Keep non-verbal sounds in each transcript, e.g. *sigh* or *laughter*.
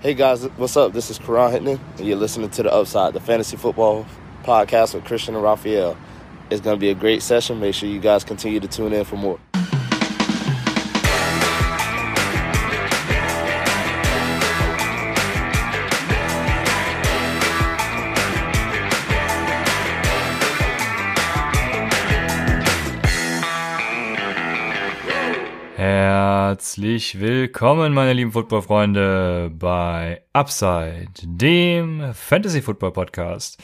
Hey guys, what's up? This is Karan Hittman, and you're listening to The Upside, the fantasy football podcast with Christian and Raphael. It's going to be a great session. Make sure you guys continue to tune in for more. Herzlich willkommen, meine lieben Football-Freunde, bei Upside, dem Fantasy-Football-Podcast.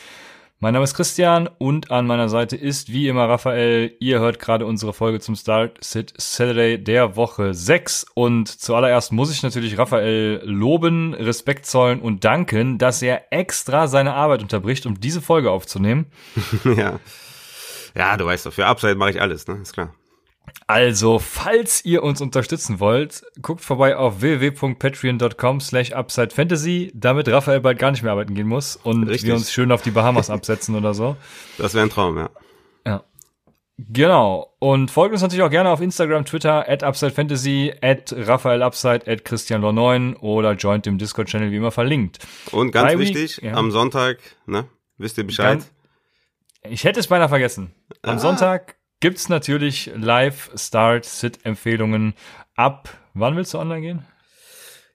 Mein Name ist Christian und an meiner Seite ist wie immer Raphael. Ihr hört gerade unsere Folge zum Start Sit Saturday der Woche 6 und zuallererst muss ich natürlich Raphael loben, Respekt zollen und danken, dass er extra seine Arbeit unterbricht, um diese Folge aufzunehmen. *laughs* ja. Ja, du weißt doch, für Upside mache ich alles, ne? Ist klar. Also, falls ihr uns unterstützen wollt, guckt vorbei auf www.patreon.com slash upsidefantasy, damit Raphael bald gar nicht mehr arbeiten gehen muss und Richtig. wir uns schön auf die Bahamas absetzen oder so. Das wäre ein Traum, ja. Ja. Genau. Und folgt uns natürlich auch gerne auf Instagram, Twitter, at UpsideFantasy, at RaphaelUpside, at ChristianLor9 oder joint dem Discord-Channel wie immer verlinkt. Und ganz Bei wichtig, ja. am Sonntag, ne, wisst ihr Bescheid? Ganz, ich hätte es beinahe vergessen. Am ah. Sonntag gibt's natürlich Live-Start-Sit-Empfehlungen ab. Wann willst du online gehen?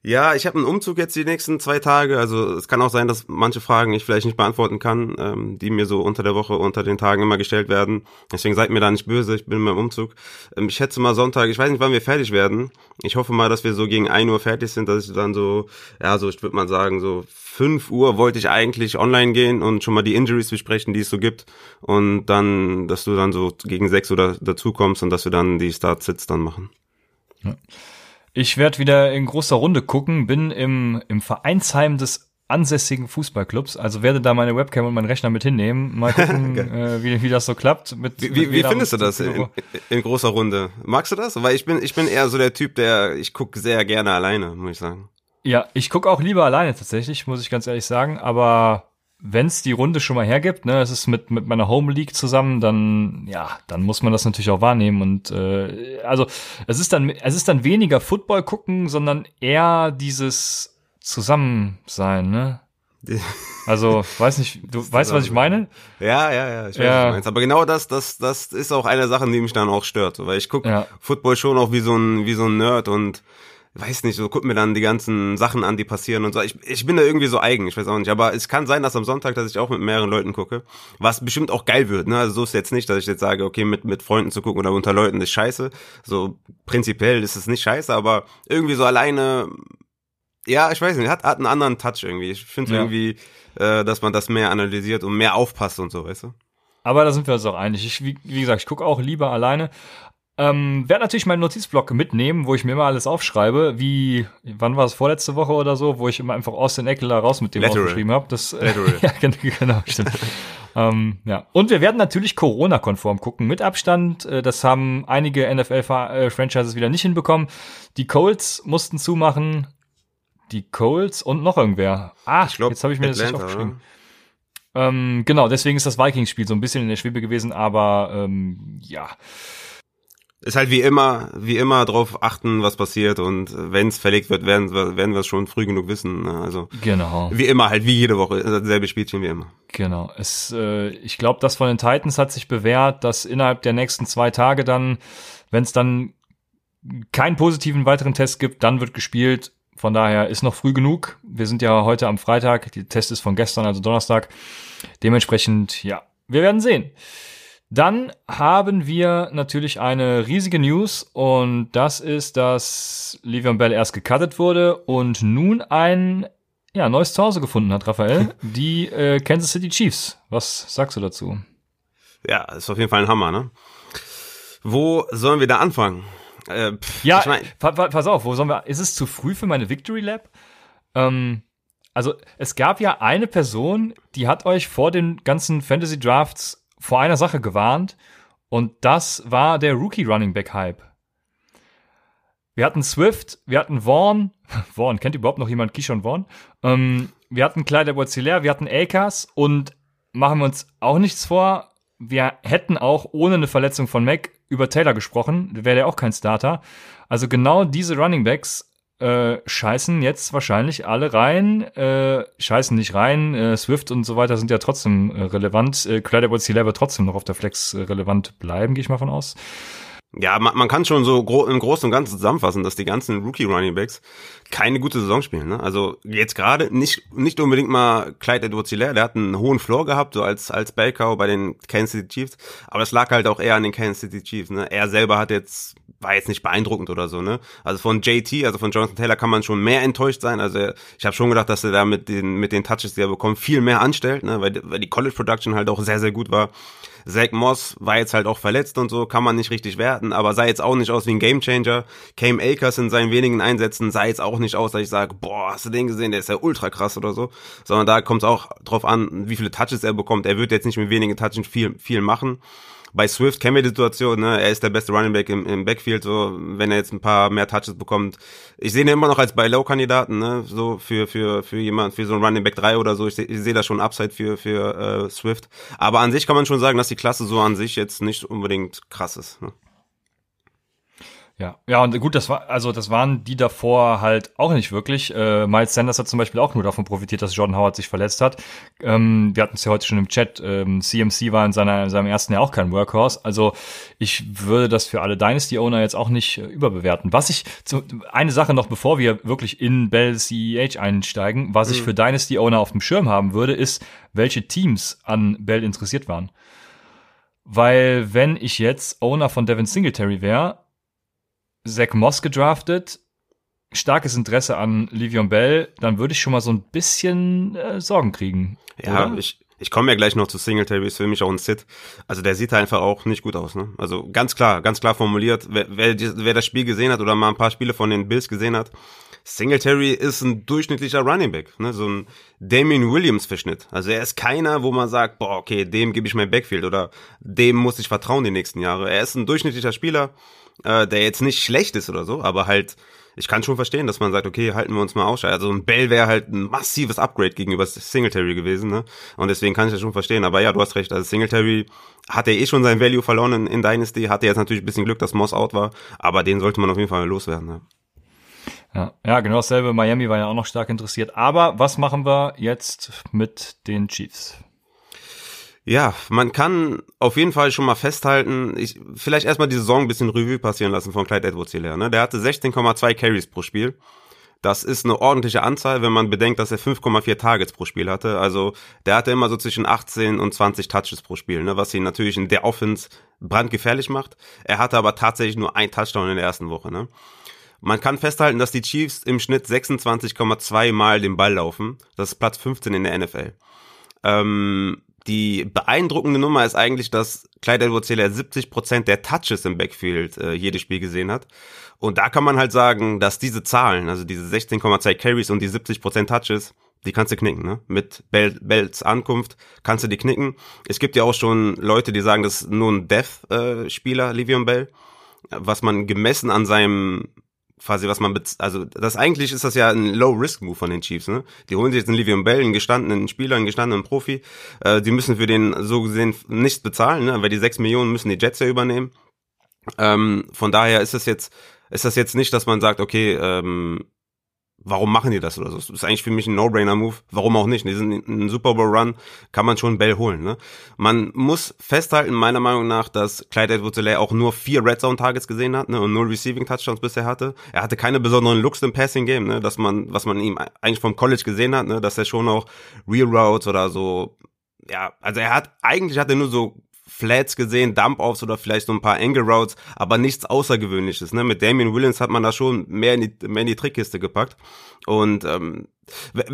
Ja, ich habe einen Umzug jetzt die nächsten zwei Tage. Also es kann auch sein, dass manche Fragen ich vielleicht nicht beantworten kann, ähm, die mir so unter der Woche, unter den Tagen immer gestellt werden. Deswegen seid mir da nicht böse, ich bin in meinem Umzug. Ähm, ich schätze mal Sonntag, ich weiß nicht, wann wir fertig werden. Ich hoffe mal, dass wir so gegen ein Uhr fertig sind, dass ich dann so, ja, so, ich würde mal sagen, so fünf Uhr wollte ich eigentlich online gehen und schon mal die Injuries besprechen, die es so gibt. Und dann, dass du dann so gegen sechs Uhr dazu kommst und dass wir dann die Start-Sits dann machen. Ja. Ich werde wieder in großer Runde gucken, bin im, im Vereinsheim des ansässigen Fußballclubs, also werde da meine Webcam und meinen Rechner mit hinnehmen. Mal gucken, *laughs* äh, wie, wie das so klappt. Mit, wie wie, wie findest du das in, in, großer Runde? Magst du das? Weil ich bin, ich bin eher so der Typ, der, ich gucke sehr gerne alleine, muss ich sagen. Ja, ich gucke auch lieber alleine tatsächlich, muss ich ganz ehrlich sagen, aber wenn es die Runde schon mal hergibt, ne, es ist mit mit meiner Home League zusammen, dann ja, dann muss man das natürlich auch wahrnehmen und äh, also es ist dann es ist dann weniger Football gucken, sondern eher dieses Zusammensein, ne? *laughs* Also, weiß nicht, du weißt, was ich meine? Ja, ja, ja, ich weiß, ja. was du meinst. Aber genau das, das, das ist auch eine Sache, die mich dann auch stört. Weil ich gucke ja. Football schon auch wie so ein, wie so ein Nerd und weiß nicht, so guck mir dann die ganzen Sachen an, die passieren und so. Ich, ich bin da irgendwie so eigen, ich weiß auch nicht. Aber es kann sein, dass am Sonntag, dass ich auch mit mehreren Leuten gucke, was bestimmt auch geil wird. Ne? Also so ist jetzt nicht, dass ich jetzt sage, okay, mit, mit Freunden zu gucken oder unter Leuten ist scheiße. So prinzipiell ist es nicht scheiße, aber irgendwie so alleine, ja, ich weiß nicht, hat, hat einen anderen Touch irgendwie. Ich finde ja. irgendwie, äh, dass man das mehr analysiert und mehr aufpasst und so, weißt du? Aber da sind wir uns auch einig. Ich, wie, wie gesagt, ich gucke auch lieber alleine. Ähm, werde natürlich meinen Notizblock mitnehmen, wo ich mir immer alles aufschreibe, wie, wann war es, vorletzte Woche oder so, wo ich immer einfach Austin Eckler raus mit dem Lateral. aufgeschrieben habe. Das, äh, *laughs* ja, genau, stimmt. *laughs* ähm, ja. Und wir werden natürlich Corona-konform gucken, mit Abstand. Äh, das haben einige NFL-Franchises wieder nicht hinbekommen. Die Colts mussten zumachen. Die Colts und noch irgendwer. Ah, glaub, jetzt habe ich mir Atlanta, das nicht aufgeschrieben. Ähm, genau, deswegen ist das Vikings-Spiel so ein bisschen in der Schwebe gewesen, aber ähm, ja ist halt wie immer, wie immer drauf achten, was passiert und wenn es verlegt wird, werden, werden wir es schon früh genug wissen. Ne? Also genau. wie immer, halt wie jede Woche, dasselbe Spielchen wie immer. Genau. Es, äh, ich glaube, das von den Titans hat sich bewährt, dass innerhalb der nächsten zwei Tage dann, wenn es dann keinen positiven weiteren Test gibt, dann wird gespielt. Von daher ist noch früh genug. Wir sind ja heute am Freitag. Der Test ist von gestern, also Donnerstag. Dementsprechend, ja, wir werden sehen. Dann haben wir natürlich eine riesige News und das ist, dass Le'Veon Bell erst gecuttet wurde und nun ein ja, neues Zuhause gefunden hat, Raphael. *laughs* Die äh, Kansas City Chiefs. Was sagst du dazu? Ja, ist auf jeden Fall ein Hammer, ne? Wo sollen wir da anfangen? Äh, pff, ja, ich mein, pa pa pass auf, wo sollen wir? Ist es zu früh für meine Victory Lab? Ähm, also es gab ja eine Person, die hat euch vor den ganzen Fantasy Drafts vor einer Sache gewarnt und das war der Rookie Running Back Hype. Wir hatten Swift, wir hatten Vaughn, *laughs* Vaughn, kennt überhaupt noch jemand Kishon Vaughn? Ähm, wir hatten Kleider Borzillär, wir hatten Akers und machen wir uns auch nichts vor, wir hätten auch ohne eine Verletzung von Mac über Taylor gesprochen, wäre der auch kein Starter. Also genau diese Running Backs äh, scheißen jetzt wahrscheinlich alle rein, äh, scheißen nicht rein, äh, Swift und so weiter sind ja trotzdem äh, relevant, äh, Clyde wird trotzdem noch auf der Flex äh, relevant bleiben, gehe ich mal von aus. Ja, man, man kann schon so gro im Großen und Ganzen zusammenfassen, dass die ganzen Rookie Running Backs keine gute Saison spielen. Ne? Also jetzt gerade nicht nicht unbedingt mal Clyde edwards der hat einen hohen Floor gehabt, so als als Baker bei den Kansas City Chiefs, aber es lag halt auch eher an den Kansas City Chiefs. Ne? Er selber hat jetzt war jetzt nicht beeindruckend oder so. Ne? Also von JT, also von Jonathan Taylor kann man schon mehr enttäuscht sein. Also ich habe schon gedacht, dass er da mit den mit den Touches, die er bekommt, viel mehr anstellt, ne? weil, weil die College Production halt auch sehr sehr gut war. Zach Moss war jetzt halt auch verletzt und so, kann man nicht richtig werten, aber sah jetzt auch nicht aus wie ein Gamechanger. Cam Akers in seinen wenigen Einsätzen sah jetzt auch nicht aus, dass ich sage, boah, hast du den gesehen, der ist ja ultra krass oder so, sondern da kommt es auch drauf an, wie viele Touches er bekommt. Er wird jetzt nicht mit wenigen Touches viel, viel machen bei Swift kennen wir die Situation, ne? er ist der beste Running Back im, im Backfield, so wenn er jetzt ein paar mehr Touches bekommt. Ich sehe ihn immer noch als bei Low-Kandidaten, ne? so für für für jemand für so ein Running Back 3 oder so. Ich sehe seh da schon Upside für für äh, Swift. Aber an sich kann man schon sagen, dass die Klasse so an sich jetzt nicht unbedingt krass ist. Ne? Ja, ja, und gut, das war, also das waren die davor halt auch nicht wirklich. Äh, Miles Sanders hat zum Beispiel auch nur davon profitiert, dass Jordan Howard sich verletzt hat. Ähm, wir hatten es ja heute schon im Chat. Ähm, CMC war in, seiner, in seinem ersten Jahr auch kein Workhorse. Also ich würde das für alle Dynasty-Owner jetzt auch nicht äh, überbewerten. Was ich, zu, eine Sache noch, bevor wir wirklich in Bell CEH einsteigen, was mhm. ich für Dynasty-Owner auf dem Schirm haben würde, ist, welche Teams an Bell interessiert waren. Weil wenn ich jetzt Owner von Devin Singletary wäre, Zach Moss gedraftet, starkes Interesse an Livion Bell, dann würde ich schon mal so ein bisschen äh, Sorgen kriegen. Ja, oder? ich, ich komme ja gleich noch zu Singletary, ist für mich auch ein Sit. Also der sieht einfach auch nicht gut aus. Ne? Also ganz klar, ganz klar formuliert, wer, wer, wer das Spiel gesehen hat oder mal ein paar Spiele von den Bills gesehen hat, Singletary ist ein durchschnittlicher Running Back, ne? so ein Damien Williams Verschnitt. Also er ist keiner, wo man sagt, boah, okay, dem gebe ich mein Backfield oder dem muss ich vertrauen die nächsten Jahre. Er ist ein durchschnittlicher Spieler, äh, der jetzt nicht schlecht ist oder so, aber halt, ich kann schon verstehen, dass man sagt, okay, halten wir uns mal aus. Also ein Bell wäre halt ein massives Upgrade gegenüber Singletary gewesen, ne? Und deswegen kann ich das schon verstehen. Aber ja, du hast recht, also Singletary hat er eh schon sein Value verloren in, in Dynasty, hatte jetzt natürlich ein bisschen Glück, dass Moss out war, aber den sollte man auf jeden Fall loswerden, ne? Ja, ja, genau dasselbe. Miami war ja auch noch stark interessiert. Aber was machen wir jetzt mit den Chiefs? Ja, man kann auf jeden Fall schon mal festhalten, ich, vielleicht erstmal die Saison ein bisschen Revue passieren lassen von Clyde Edwards hierher. Ne? Der hatte 16,2 Carries pro Spiel. Das ist eine ordentliche Anzahl, wenn man bedenkt, dass er 5,4 Targets pro Spiel hatte. Also der hatte immer so zwischen 18 und 20 Touches pro Spiel, ne? was ihn natürlich in der Offense brandgefährlich macht. Er hatte aber tatsächlich nur ein Touchdown in der ersten Woche. Ne? Man kann festhalten, dass die Chiefs im Schnitt 26,2 Mal den Ball laufen. Das ist Platz 15 in der NFL. Ähm, die beeindruckende Nummer ist eigentlich, dass Clyde edwards 70% der Touches im Backfield äh, jedes Spiel gesehen hat. Und da kann man halt sagen, dass diese Zahlen, also diese 16,2 Carries und die 70% Touches, die kannst du knicken, ne? Mit Bell, Bells Ankunft kannst du die knicken. Es gibt ja auch schon Leute, die sagen, das ist nur ein Death-Spieler, äh, Livion Bell. Was man gemessen an seinem quasi, was man, also das eigentlich ist das ja ein Low-Risk-Move von den Chiefs, ne? Die holen sich jetzt einen Livion Bell, einen gestandenen Spieler, einen gestandenen Profi. Äh, die müssen für den so gesehen nichts bezahlen, ne? Weil die sechs Millionen müssen die Jets ja übernehmen. Ähm, von daher ist es jetzt, ist das jetzt nicht, dass man sagt, okay, ähm, warum machen die das oder so? Das ist eigentlich für mich ein No-Brainer-Move. Warum auch nicht? Diesen Super Bowl-Run kann man schon Bell holen. Ne? Man muss festhalten, meiner Meinung nach, dass Clyde edwards auch nur vier Red Zone-Targets gesehen hat ne? und null Receiving-Touchdowns bisher hatte. Er hatte keine besonderen Looks im Passing-Game, ne? dass man, was man ihm eigentlich vom College gesehen hat, ne? dass er schon auch Real Routes oder so ja, also er hat, eigentlich hat er nur so Flats gesehen, Dump-Offs oder vielleicht so ein paar Angle Routes, aber nichts Außergewöhnliches. Ne? Mit Damien Williams hat man da schon mehr in die, mehr in die Trickkiste gepackt. Und ähm,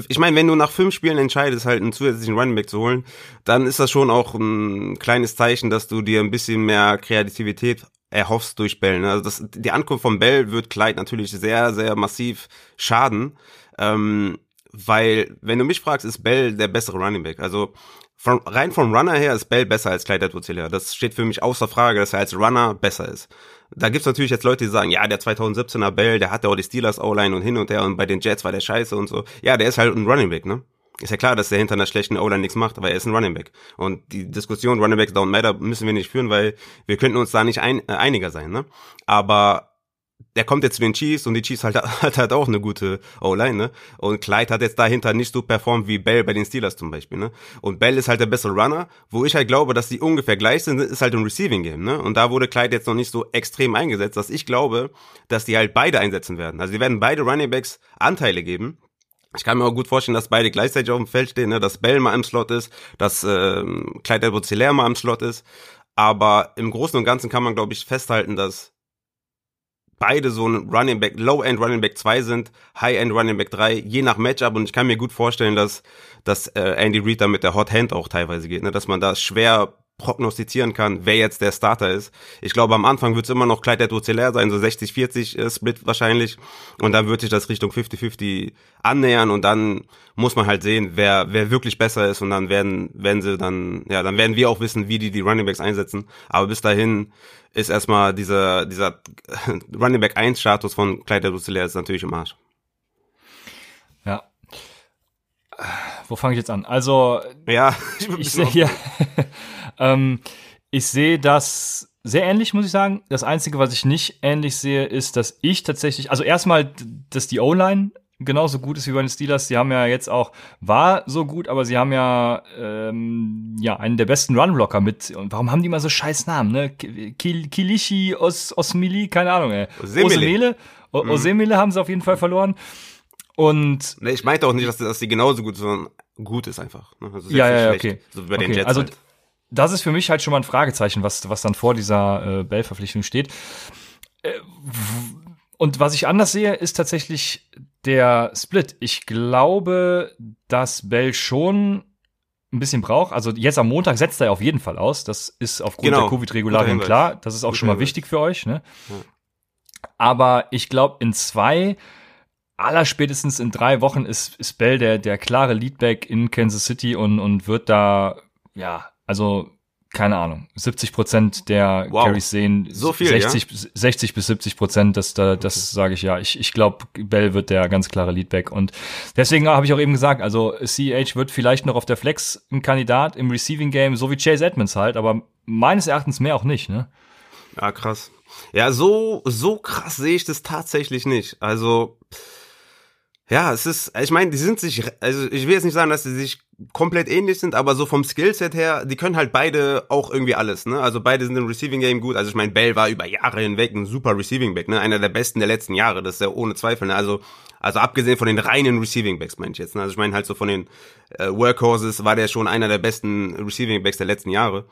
ich meine, wenn du nach fünf Spielen entscheidest, halt einen zusätzlichen Running Back zu holen, dann ist das schon auch ein kleines Zeichen, dass du dir ein bisschen mehr Kreativität erhoffst durch Bell. Ne? Also das, die Ankunft von Bell wird Clyde natürlich sehr, sehr massiv schaden. Ähm, weil, wenn du mich fragst, ist Bell der bessere Running Back. Also von, rein vom Runner her ist Bell besser als Clyde edwards Das steht für mich außer Frage, dass er als Runner besser ist. Da gibt's natürlich jetzt Leute, die sagen, ja, der 2017er Bell, der hatte auch die Steelers O-Line und hin und her und bei den Jets war der scheiße und so. Ja, der ist halt ein Running Back, ne? Ist ja klar, dass der hinter einer schlechten O-Line nichts macht, aber er ist ein Running Back. Und die Diskussion Running Backs don't matter müssen wir nicht führen, weil wir könnten uns da nicht ein, äh, einiger sein, ne? Aber der kommt jetzt zu den Chiefs und die Chiefs halt, *laughs* hat halt auch eine gute O-Line, ne? Und Clyde hat jetzt dahinter nicht so performt wie Bell bei den Steelers zum Beispiel, ne? Und Bell ist halt der bessere Runner, wo ich halt glaube, dass die ungefähr gleich sind, ist halt im Receiving Game, ne? Und da wurde Clyde jetzt noch nicht so extrem eingesetzt, dass ich glaube, dass die halt beide einsetzen werden. Also die werden beide Running Backs Anteile geben. Ich kann mir auch gut vorstellen, dass beide gleichzeitig auf dem Feld stehen, ne? dass Bell mal im Slot ist, dass äh, Clyde edwards mal im Slot ist. Aber im Großen und Ganzen kann man, glaube ich, festhalten, dass beide so ein Running Back, Low-End Running Back 2 sind, High-End Running Back 3, je nach Matchup. Und ich kann mir gut vorstellen, dass, dass äh, Andy Reid da mit der Hot Hand auch teilweise geht, ne? dass man da schwer prognostizieren kann, wer jetzt der Starter ist. Ich glaube, am Anfang wird es immer noch Clyde edwards sein, so 60-40 äh, Split wahrscheinlich. Und dann wird sich das Richtung 50-50 annähern und dann muss man halt sehen, wer, wer wirklich besser ist und dann werden, werden sie dann, ja, dann werden wir auch wissen, wie die die Running Backs einsetzen. Aber bis dahin ist erstmal dieser, dieser *laughs* Running Back 1 Status von Clyde edwards ist natürlich im Arsch. Ja, wo fange ich jetzt an? Also, ja, *laughs* ich, ich sehe hier, ähm, ich sehe das sehr ähnlich, muss ich sagen. Das Einzige, was ich nicht ähnlich sehe, ist, dass ich tatsächlich, also erstmal, dass die O-Line genauso gut ist wie bei den Steelers. Sie haben ja jetzt auch, war so gut, aber sie haben ja, ähm, ja, einen der besten Runblocker mit. Und warum haben die immer so scheiß Namen, ne? Kilichi, Os, Osmili, keine Ahnung, ey. Osemele. Osemele mhm. haben sie auf jeden Fall verloren. Und ne, ich meinte auch nicht, dass, dass sie genauso gut, sondern gut ist einfach. Ne? Also ja, ja, okay. So bei okay. den Jets also halt. Das ist für mich halt schon mal ein Fragezeichen, was was dann vor dieser äh, Bell-Verpflichtung steht. Äh, und was ich anders sehe, ist tatsächlich der Split. Ich glaube, dass Bell schon ein bisschen braucht. Also jetzt am Montag setzt er auf jeden Fall aus. Das ist aufgrund genau. der Covid-Regularien klar. Das ist auch Guter schon mal Hinweis. wichtig für euch. Ne? Ja. Aber ich glaube, in zwei allerspätestens in drei Wochen ist, ist Bell der, der klare Leadback in Kansas City und, und wird da, ja, also keine Ahnung, 70 Prozent der wow. Carries sehen, so viel, 60, ja? 60 bis 70 Prozent, das, da, das okay. sage ich ja. Ich, ich glaube, Bell wird der ganz klare Leadback und deswegen habe ich auch eben gesagt, also CH wird vielleicht noch auf der Flex ein Kandidat im Receiving Game, so wie Chase Edmonds halt, aber meines Erachtens mehr auch nicht, ne? Ja, krass. Ja, so, so krass sehe ich das tatsächlich nicht. Also, ja, es ist, ich meine, die sind sich, also ich will jetzt nicht sagen, dass sie sich komplett ähnlich sind, aber so vom Skillset her, die können halt beide auch irgendwie alles, ne? Also beide sind im Receiving Game gut. Also ich meine, Bell war über Jahre hinweg ein super Receiving Back, ne? Einer der besten der letzten Jahre, das ist ja ohne Zweifel, ne? Also also abgesehen von den reinen Receiving Backs, meine ich jetzt. Ne? Also ich meine halt so von den äh, Workhorses war der schon einer der besten Receiving Backs der letzten Jahre.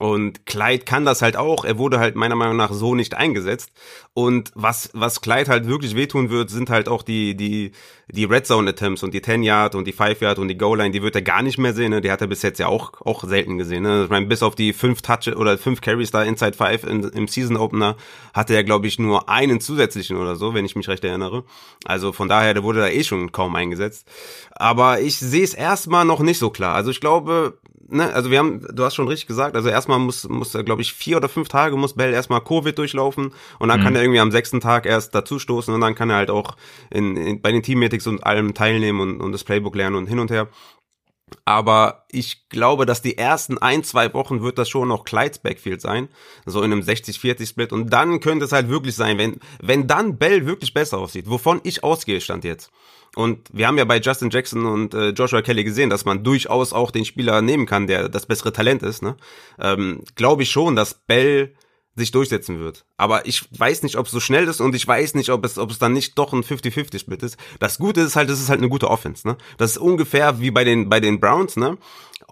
Und Clyde kann das halt auch. Er wurde halt meiner Meinung nach so nicht eingesetzt. Und was, was Clyde halt wirklich wehtun wird, sind halt auch die, die, die Red Zone Attempts und die 10 Yard und die 5 Yard und die Goal Line, die wird er gar nicht mehr sehen. Ne? Die hat er bis jetzt ja auch, auch selten gesehen. Ne? Ich meine, bis auf die fünf Touch oder fünf Carries da Inside 5 in, im Season Opener hatte er, glaube ich, nur einen zusätzlichen oder so, wenn ich mich recht erinnere. Also von daher, der wurde da eh schon kaum eingesetzt. Aber ich sehe es erstmal noch nicht so klar. Also ich glaube, ne, also wir haben, du hast schon richtig gesagt, also erstmal muss, muss er, glaube ich, vier oder fünf Tage muss Bell erstmal Covid durchlaufen und dann mhm. kann er irgendwie am sechsten Tag erst dazustoßen und dann kann er halt auch in, in, bei den Team-Meetings und allem teilnehmen und, und das Playbook lernen und hin und her. Aber ich glaube, dass die ersten ein, zwei Wochen wird das schon noch Clydes Backfield sein. So in einem 60-40-Split. Und dann könnte es halt wirklich sein, wenn, wenn dann Bell wirklich besser aussieht, wovon ich ausgehe, stand jetzt. Und wir haben ja bei Justin Jackson und äh, Joshua Kelly gesehen, dass man durchaus auch den Spieler nehmen kann, der das bessere Talent ist. Ne? Ähm, Glaube ich schon, dass Bell sich durchsetzen wird. Aber ich weiß nicht, ob es so schnell ist und ich weiß nicht, ob es, ob es dann nicht doch ein 50-50-Split ist. Das Gute ist halt, es ist halt eine gute Offense. Ne? Das ist ungefähr wie bei den, bei den Browns, ne?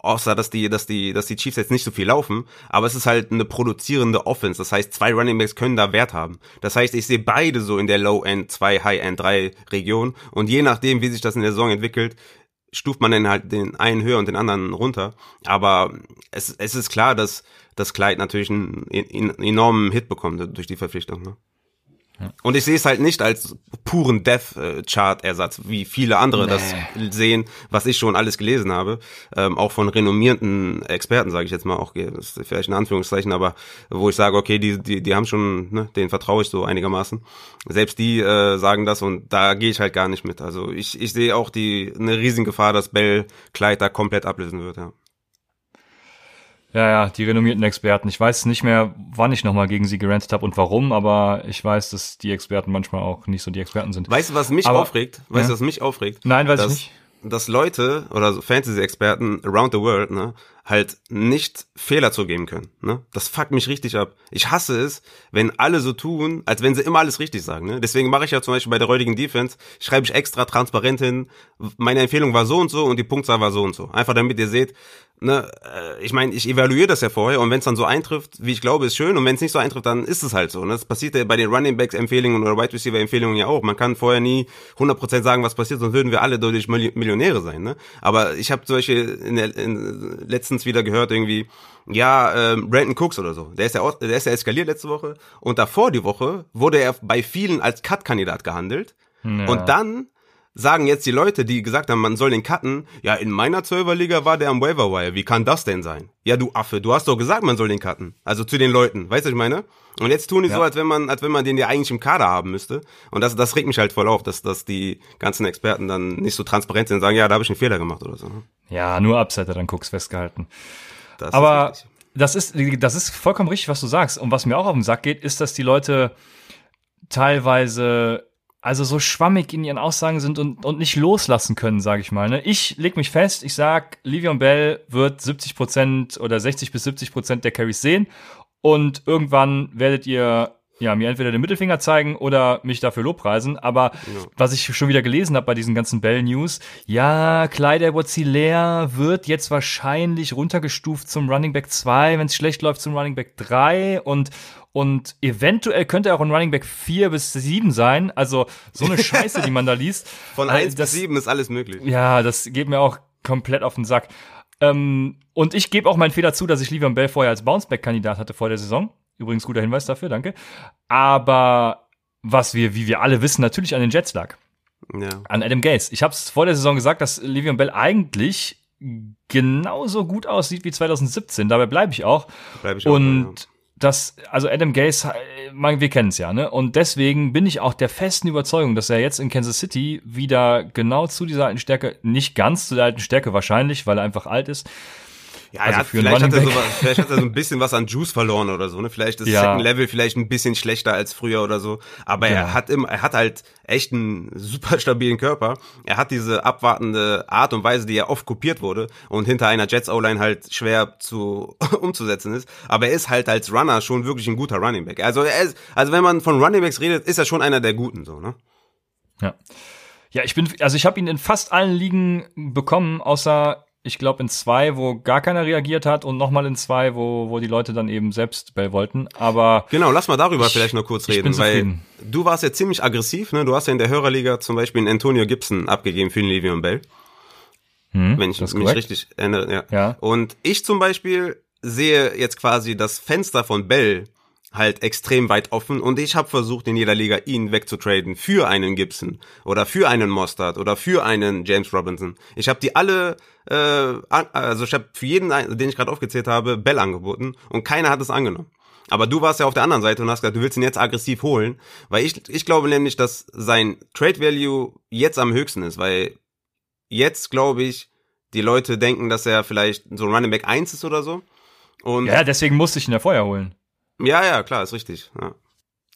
Außer dass die, dass die, dass die Chiefs jetzt nicht so viel laufen, aber es ist halt eine produzierende Offense. Das heißt, zwei Running Backs können da Wert haben. Das heißt, ich sehe beide so in der Low End 2, High End 3 Region und je nachdem, wie sich das in der Saison entwickelt, stuft man dann halt den einen höher und den anderen runter. Aber es, es ist klar, dass das Kleid natürlich einen, einen enormen Hit bekommt durch die Verpflichtung. Ne? Und ich sehe es halt nicht als puren Death-Chart-Ersatz, wie viele andere nee. das sehen, was ich schon alles gelesen habe. Ähm, auch von renommierten Experten, sage ich jetzt mal, auch das ist vielleicht ein Anführungszeichen, aber wo ich sage, okay, die, die, die haben schon, ne, denen vertraue ich so einigermaßen. Selbst die äh, sagen das und da gehe ich halt gar nicht mit. Also ich, ich sehe auch die eine Riesengefahr, dass Bell Kleid da komplett ablösen wird, ja. Ja, ja, die renommierten Experten. Ich weiß nicht mehr, wann ich nochmal gegen sie gerantet habe und warum, aber ich weiß, dass die Experten manchmal auch nicht so die Experten sind. Weißt du, was mich aber, aufregt? Weißt du, was mich aufregt? Nein, weiß dass, ich nicht. Dass Leute oder so Fantasy-Experten around the world, ne, halt nicht Fehler zugeben können. Ne? Das fuckt mich richtig ab. Ich hasse es, wenn alle so tun, als wenn sie immer alles richtig sagen. Ne? Deswegen mache ich ja zum Beispiel bei der heutigen Defense, schreibe ich extra transparent hin, meine Empfehlung war so und so und die Punktzahl war so und so. Einfach damit ihr seht, ne, äh, ich meine, ich evaluiere das ja vorher und wenn es dann so eintrifft, wie ich glaube, ist schön und wenn es nicht so eintrifft, dann ist es halt so. Ne? Das passiert ja bei den Running Backs Empfehlungen oder Wide Receiver Empfehlungen ja auch. Man kann vorher nie 100% sagen, was passiert, sonst würden wir alle dadurch Millionäre sein. Ne? Aber ich habe solche in der, in, letztens wieder gehört irgendwie, ja, ähm, Brandon Cooks oder so. Der ist ja, der ist ja eskaliert letzte Woche und davor die Woche wurde er bei vielen als Cut-Kandidat gehandelt. Ja. Und dann sagen jetzt die Leute, die gesagt haben, man soll den cutten, ja, in meiner Zwölferliga war der am Waiver Wire. Wie kann das denn sein? Ja, du Affe, du hast doch gesagt, man soll den cutten. Also zu den Leuten. Weißt du, was ich meine? Und jetzt tun die ja. so, als wenn man, als wenn man den ja eigentlich im Kader haben müsste. Und das, das regt mich halt voll auf, dass, dass die ganzen Experten dann nicht so transparent sind und sagen, ja, da habe ich einen Fehler gemacht oder so. Ne? Ja, nur Upsetter, dann guck's festgehalten. Das Aber ist das ist, das ist vollkommen richtig, was du sagst. Und was mir auch auf den Sack geht, ist, dass die Leute teilweise also so schwammig in ihren Aussagen sind und, und nicht loslassen können, sage ich mal. Ne? Ich leg mich fest, ich sag, Livion Bell wird 70 Prozent oder 60 bis 70 Prozent der Carries sehen und irgendwann werdet ihr ja, mir entweder den Mittelfinger zeigen oder mich dafür lobpreisen. Aber ja. was ich schon wieder gelesen habe bei diesen ganzen Bell-News, ja, Clyde edwards wird jetzt wahrscheinlich runtergestuft zum Running Back 2, wenn es schlecht läuft zum Running Back 3 und und eventuell könnte er auch ein Running Back 4 bis 7 sein. Also so eine Scheiße, die man da *laughs* liest. Von 1 das, bis 7 ist alles möglich. Ja, das geht mir auch komplett auf den Sack. Ähm, und ich gebe auch meinen Fehler zu, dass ich Livion Bell vorher als Bounceback-Kandidat hatte vor der Saison. Übrigens guter Hinweis dafür, danke. Aber was wir, wie wir alle wissen, natürlich an den Jets lag. Ja. An Adam Gates. Ich habe es vor der Saison gesagt, dass Livion Bell eigentlich genauso gut aussieht wie 2017. Dabei bleibe ich auch. Bleib ich auch Und ja. das, also Adam Gase, man, wir kennen es ja, ne? Und deswegen bin ich auch der festen Überzeugung, dass er jetzt in Kansas City wieder genau zu dieser alten Stärke, nicht ganz zu der alten Stärke wahrscheinlich, weil er einfach alt ist, ja, also hat, vielleicht, hat er so, vielleicht hat er so ein bisschen was an Juice verloren oder so, ne? Vielleicht ist ja. Second Level vielleicht ein bisschen schlechter als früher oder so. Aber ja. er hat immer, er hat halt echt einen super stabilen Körper. Er hat diese abwartende Art und Weise, die ja oft kopiert wurde und hinter einer Jets O-Line halt schwer zu *laughs* umzusetzen ist. Aber er ist halt als Runner schon wirklich ein guter Running Back. Also er ist, also wenn man von Running Backs redet, ist er schon einer der guten, so, ne? Ja. Ja, ich bin, also ich habe ihn in fast allen Ligen bekommen, außer ich glaube in zwei, wo gar keiner reagiert hat und nochmal in zwei, wo, wo die Leute dann eben selbst Bell wollten. Aber genau, lass mal darüber ich, vielleicht noch kurz reden, weil du warst ja ziemlich aggressiv. Ne? Du hast ja in der Hörerliga zum Beispiel einen Antonio Gibson abgegeben für den Le'Veon Bell. Hm, wenn ich mich korrekt. richtig erinnere. Ja. ja. Und ich zum Beispiel sehe jetzt quasi das Fenster von Bell halt extrem weit offen und ich habe versucht in jeder Liga ihn wegzutraden für einen Gibson oder für einen Mostard oder für einen James Robinson. Ich habe die alle äh, also ich habe für jeden, den ich gerade aufgezählt habe, Bell angeboten und keiner hat es angenommen. Aber du warst ja auf der anderen Seite und hast gesagt, du willst ihn jetzt aggressiv holen, weil ich ich glaube nämlich, dass sein Trade Value jetzt am höchsten ist, weil jetzt glaube ich, die Leute denken, dass er vielleicht so Running Back 1 ist oder so. Und ja, deswegen musste ich ihn ja vorher holen. Ja, ja, klar, ist richtig. Ja.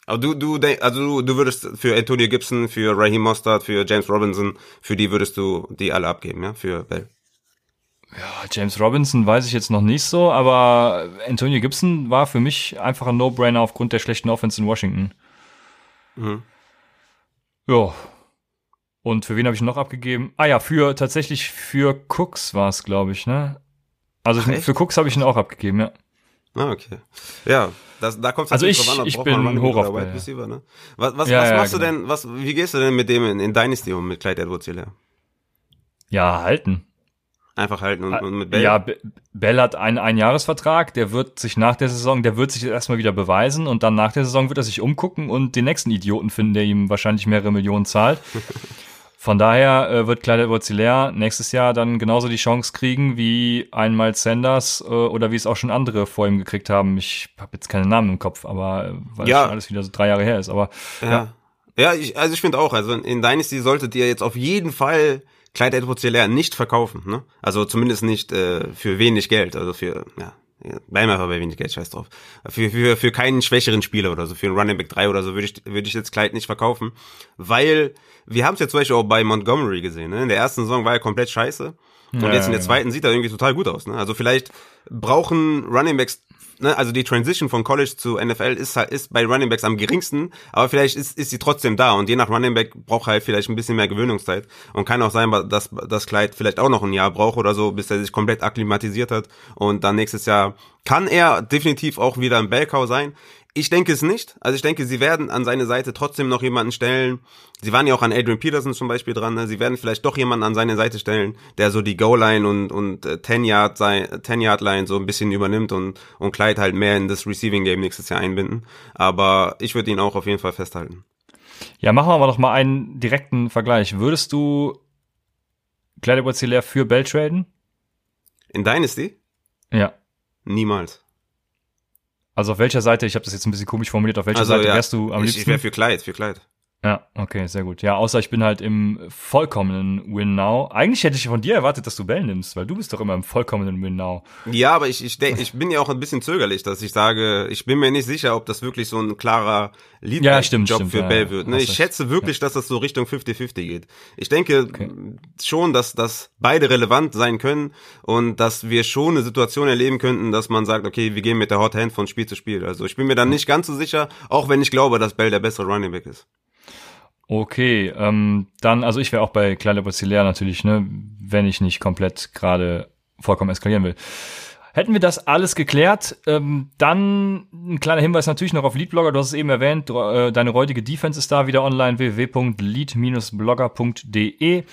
Aber du, du, also du, du würdest für Antonio Gibson, für Raheem Mostert, für James Robinson, für die würdest du die alle abgeben, ja, für Bell. Ja, James Robinson weiß ich jetzt noch nicht so, aber Antonio Gibson war für mich einfach ein No-Brainer aufgrund der schlechten Offense in Washington. Mhm. Ja. Und für wen habe ich noch abgegeben? Ah ja, für tatsächlich für Cooks war es, glaube ich, ne? Also Ach, für Cooks habe ich ihn auch abgegeben, ja. Ah, okay. Ja, das, da kommt es also ich, an, ich bin hoch auf Wide Receiver, ne? Was, was, ja, was machst ja, du genau. denn, was, wie gehst du denn mit dem in, in Dynasty um mit Clyde Edwards Hilaire? Ja, halten. Einfach halten und, und mit Bell. Ja, Bell hat einen Einjahresvertrag, der wird sich nach der Saison, der wird sich erstmal wieder beweisen und dann nach der Saison wird er sich umgucken und den nächsten Idioten finden, der ihm wahrscheinlich mehrere Millionen zahlt. *laughs* Von daher äh, wird Clyde edwards nächstes Jahr dann genauso die Chance kriegen wie einmal Sanders äh, oder wie es auch schon andere vor ihm gekriegt haben. Ich habe jetzt keine Namen im Kopf, aber äh, weil ja. schon alles wieder so drei Jahre her ist. Aber ja, ja, ja ich, also ich finde auch, also in Dynasty solltet ihr jetzt auf jeden Fall Clyde edwards nicht verkaufen. Ne? Also zumindest nicht äh, für wenig Geld, also für ja bleiben einfach bei wenig Geld, scheiß drauf. Für, für, für keinen schwächeren Spieler oder so, für einen Running Back 3 oder so würde ich, würde ich jetzt Kleid nicht verkaufen, weil wir haben es ja zum Beispiel auch bei Montgomery gesehen. Ne? In der ersten Saison war er komplett scheiße und ja, jetzt in der zweiten ja. sieht er irgendwie total gut aus. Ne? Also vielleicht brauchen Running Backs ne, also die Transition von College zu NFL ist halt ist bei Running Backs am geringsten, aber vielleicht ist, ist sie trotzdem da und je nach Running Back braucht halt vielleicht ein bisschen mehr Gewöhnungszeit und kann auch sein, dass das Kleid vielleicht auch noch ein Jahr braucht oder so, bis er sich komplett akklimatisiert hat und dann nächstes Jahr kann er definitiv auch wieder ein Bellcow sein. Ich denke es nicht. Also ich denke, sie werden an seine Seite trotzdem noch jemanden stellen. Sie waren ja auch an Adrian Peterson zum Beispiel dran. Ne? Sie werden vielleicht doch jemanden an seine Seite stellen, der so die Goal-Line und, und äh, 10-Yard-Line so ein bisschen übernimmt und, und Clyde halt mehr in das Receiving-Game nächstes Jahr einbinden. Aber ich würde ihn auch auf jeden Fall festhalten. Ja, machen wir aber noch mal einen direkten Vergleich. Würdest du Clyde Edwards für Bell traden? In Dynasty? Ja. Niemals. Also auf welcher Seite, ich habe das jetzt ein bisschen komisch formuliert, auf welcher also, Seite ja, wärst du am ich, liebsten? Ich wäre für Kleid, für Kleid. Ja, okay, sehr gut. Ja, außer ich bin halt im vollkommenen Win Now. Eigentlich hätte ich von dir erwartet, dass du Bell nimmst, weil du bist doch immer im vollkommenen Win Now. Ja, aber ich, ich denke, ich bin ja auch ein bisschen zögerlich, dass ich sage, ich bin mir nicht sicher, ob das wirklich so ein klarer Lead ja, stimmt, Job stimmt, für ja, Bell wird. Ne? Ich schätze wirklich, dass das so Richtung 50-50 geht. Ich denke okay. schon, dass, dass beide relevant sein können und dass wir schon eine Situation erleben könnten, dass man sagt, okay, wir gehen mit der Hot Hand von Spiel zu Spiel. Also ich bin mir dann nicht ganz so sicher, auch wenn ich glaube, dass Bell der bessere Running Back ist. Okay, ähm, dann, also ich wäre auch bei Clyde Bozillea natürlich, ne, wenn ich nicht komplett gerade vollkommen eskalieren will. Hätten wir das alles geklärt, ähm, dann ein kleiner Hinweis natürlich noch auf Leadblogger. Du hast es eben erwähnt, äh, deine räudige Defense ist da wieder online, www.lead-blogger.de.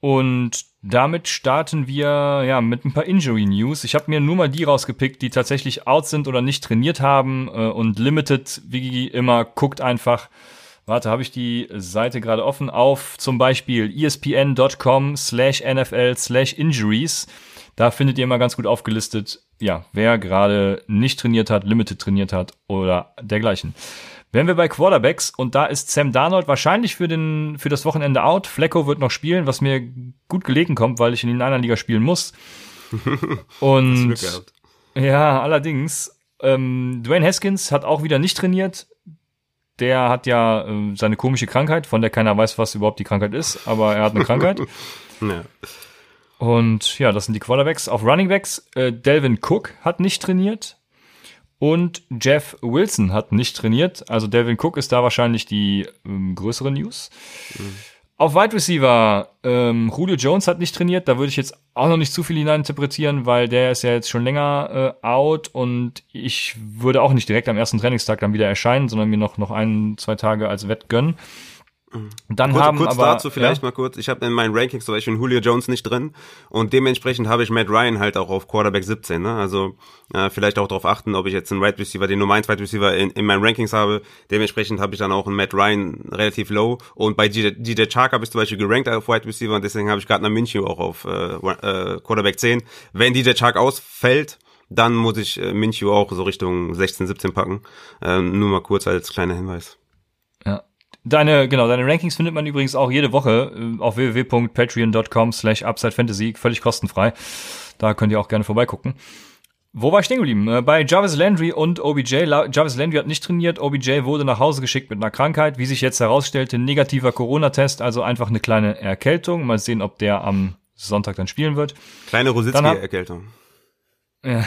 Und damit starten wir ja mit ein paar Injury News. Ich habe mir nur mal die rausgepickt, die tatsächlich out sind oder nicht trainiert haben. Äh, und Limited, wie immer, guckt einfach, Warte, habe ich die Seite gerade offen auf zum Beispiel espn.com slash NFL slash injuries. Da findet ihr mal ganz gut aufgelistet, ja, wer gerade nicht trainiert hat, limited trainiert hat oder dergleichen. Wären wir bei Quarterbacks und da ist Sam Darnold wahrscheinlich für den für das Wochenende out. Flecko wird noch spielen, was mir gut gelegen kommt, weil ich in einer Liga spielen muss. *laughs* und ja, allerdings ähm, Dwayne Haskins hat auch wieder nicht trainiert der hat ja äh, seine komische Krankheit, von der keiner weiß, was überhaupt die Krankheit ist, aber er hat eine Krankheit. *laughs* ja. Und ja, das sind die Quarterbacks. Auf Runningbacks, äh, Delvin Cook hat nicht trainiert und Jeff Wilson hat nicht trainiert. Also Delvin Cook ist da wahrscheinlich die ähm, größere News. Mhm. Auf Wide Receiver, ähm, Julio Jones hat nicht trainiert, da würde ich jetzt auch noch nicht zu viel hineininterpretieren, weil der ist ja jetzt schon länger äh, out und ich würde auch nicht direkt am ersten Trainingstag dann wieder erscheinen, sondern mir noch, noch ein, zwei Tage als Wett gönnen. Dann kurz, haben kurz aber, dazu vielleicht ja? mal kurz. Ich habe in meinen Rankings zum Beispiel Julio Jones nicht drin und dementsprechend habe ich Matt Ryan halt auch auf Quarterback 17. Ne? Also äh, vielleicht auch darauf achten, ob ich jetzt einen Wide Receiver, den Nummer 1 Wide Receiver in, in meinen Rankings habe. Dementsprechend habe ich dann auch einen Matt Ryan relativ low und bei DJ, DJ Chark habe ich zum Beispiel gerankt auf Wide Receiver und deswegen habe ich gerade Minshew auch auf äh, äh, Quarterback 10. Wenn DJ Chark ausfällt, dann muss ich äh, Minshew auch so Richtung 16, 17 packen. Äh, nur mal kurz als kleiner Hinweis. Deine, genau, deine Rankings findet man übrigens auch jede Woche äh, auf www.patreon.com slash upsidefantasy, völlig kostenfrei. Da könnt ihr auch gerne vorbeigucken. Wo war ich stehen geblieben? Äh, bei Jarvis Landry und OBJ. Jarvis Landry hat nicht trainiert, OBJ wurde nach Hause geschickt mit einer Krankheit. Wie sich jetzt herausstellte, negativer Corona-Test, also einfach eine kleine Erkältung. Mal sehen, ob der am Sonntag dann spielen wird. Kleine Rositzky-Erkältung. Ja.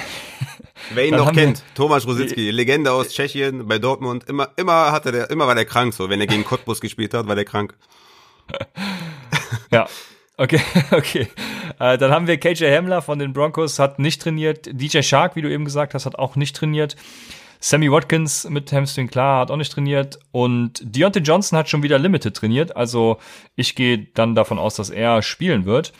Wer ihn noch kennt, Thomas Rositzky, Legende aus Tschechien bei Dortmund, immer, immer hatte der, immer war der krank so. Wenn er gegen Cottbus gespielt hat, war der krank. *laughs* Ja, okay, *laughs* okay. Äh, dann haben wir KJ Hamler von den Broncos, hat nicht trainiert. DJ Shark, wie du eben gesagt hast, hat auch nicht trainiert. Sammy Watkins mit Hamstring klar hat auch nicht trainiert und Deontay Johnson hat schon wieder Limited trainiert, also ich gehe dann davon aus, dass er spielen wird.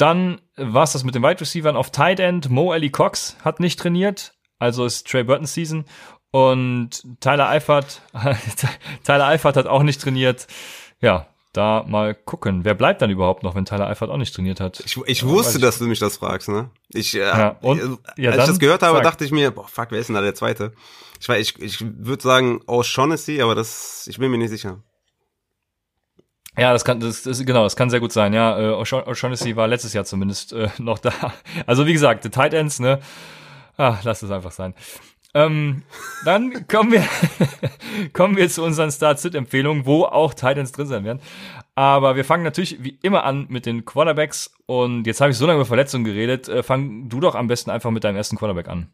Dann war es das mit den Wide Receivers auf Tight End. Mo Ali Cox hat nicht trainiert, also ist Trey Burton Season. Und Tyler Eifert, *laughs* Tyler Eifert hat auch nicht trainiert. Ja, da mal gucken. Wer bleibt dann überhaupt noch, wenn Tyler Eifert auch nicht trainiert hat? Ich, ich wusste, dass du mich das fragst, ne? Ich, äh, ja, und, ja, als ich das gehört habe, sag. dachte ich mir, boah, fuck, wer ist denn da der Zweite? Ich weiß, ich, ich würde sagen O'Shaughnessy, aber das, ich bin mir nicht sicher. Ja, das kann, das, das, genau, das kann sehr gut sein. Ja, äh, O'Shaughnessy war letztes Jahr zumindest äh, *laughs* noch da. Also wie gesagt, die Tight Ends, ne? Ah, lass es einfach sein. Ähm, dann *laughs* kommen wir, *laughs* kommen wir zu unseren Start-Sit-Empfehlungen, wo auch Titans drin sein werden. Aber wir fangen natürlich wie immer an mit den Quarterbacks. Und jetzt habe ich so lange über Verletzungen geredet. Äh, fang du doch am besten einfach mit deinem ersten Quarterback an.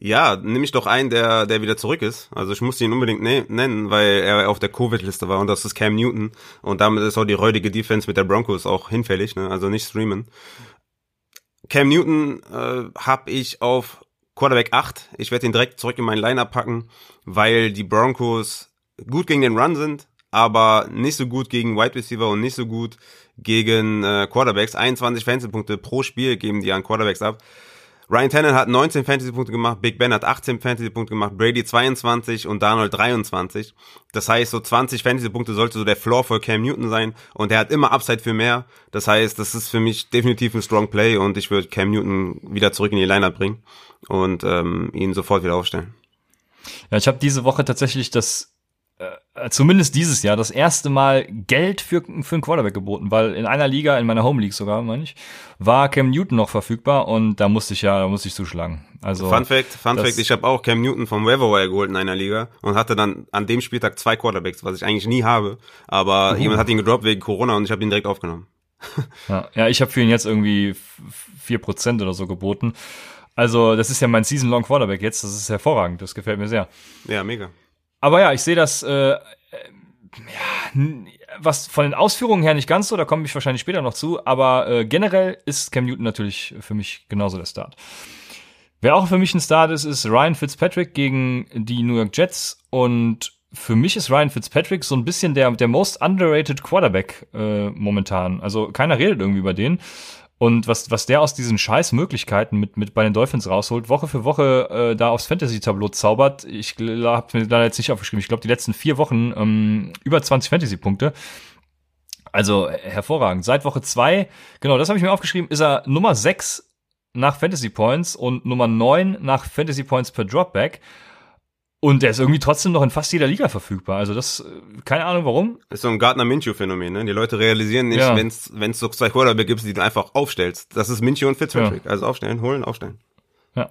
Ja, nehme ich doch einen, der, der wieder zurück ist. Also ich muss ihn unbedingt ne nennen, weil er auf der Covid-Liste war und das ist Cam Newton. Und damit ist auch die räudige Defense mit der Broncos auch hinfällig, ne? also nicht streamen. Cam Newton äh, habe ich auf Quarterback 8. Ich werde ihn direkt zurück in meinen Lineup packen, weil die Broncos gut gegen den Run sind, aber nicht so gut gegen Wide Receiver und nicht so gut gegen äh, Quarterbacks. 21 Fantasy-Punkte pro Spiel geben die an Quarterbacks ab. Ryan Tannehill hat 19 Fantasy-Punkte gemacht, Big Ben hat 18 Fantasy-Punkte gemacht, Brady 22 und Darnold 23. Das heißt, so 20 Fantasy-Punkte sollte so der Floor für Cam Newton sein und er hat immer Upside für mehr. Das heißt, das ist für mich definitiv ein Strong Play und ich würde Cam Newton wieder zurück in die Lineup bringen und ähm, ihn sofort wieder aufstellen. Ja, ich habe diese Woche tatsächlich das äh, zumindest dieses Jahr das erste Mal Geld für, für einen Quarterback geboten, weil in einer Liga, in meiner Home League sogar, meine ich, war Cam Newton noch verfügbar und da musste ich ja, da musste ich zuschlagen. Also Fun Fact, Fun Fact, ich habe auch Cam Newton vom Waiver geholt in einer Liga und hatte dann an dem Spieltag zwei Quarterbacks, was ich eigentlich nie habe, aber mhm. jemand hat ihn gedroppt wegen Corona und ich habe ihn direkt aufgenommen. ja, ja, ich habe für ihn jetzt irgendwie vier Prozent oder so geboten. Also, das ist ja mein Season-Long Quarterback jetzt, das ist hervorragend, das gefällt mir sehr. Ja, mega. Aber ja, ich sehe das, äh, äh, ja, was von den Ausführungen her nicht ganz so, da komme ich wahrscheinlich später noch zu, aber äh, generell ist Cam Newton natürlich für mich genauso der Start. Wer auch für mich ein Start ist, ist Ryan Fitzpatrick gegen die New York Jets und für mich ist Ryan Fitzpatrick so ein bisschen der, der most underrated Quarterback äh, momentan. Also keiner redet irgendwie über den. Und was, was der aus diesen scheiß Möglichkeiten mit, mit bei den Dolphins rausholt, Woche für Woche äh, da aufs Fantasy-Tableau zaubert, ich habe mir leider jetzt nicht aufgeschrieben, ich glaube die letzten vier Wochen ähm, über 20 Fantasy-Punkte. Also hervorragend. Seit Woche zwei, genau, das habe ich mir aufgeschrieben, ist er Nummer sechs nach Fantasy Points und Nummer neun nach Fantasy Points per Dropback. Und der ist irgendwie trotzdem noch in fast jeder Liga verfügbar. Also das, äh, keine Ahnung warum. Ist so ein Gardner Minshew-Phänomen, ne? Die Leute realisieren nicht, ja. wenn es so zwei Quarterback gibt, die du einfach aufstellst. Das ist Minshew und Fitzpatrick. Ja. Also aufstellen, holen, aufstellen. Ja.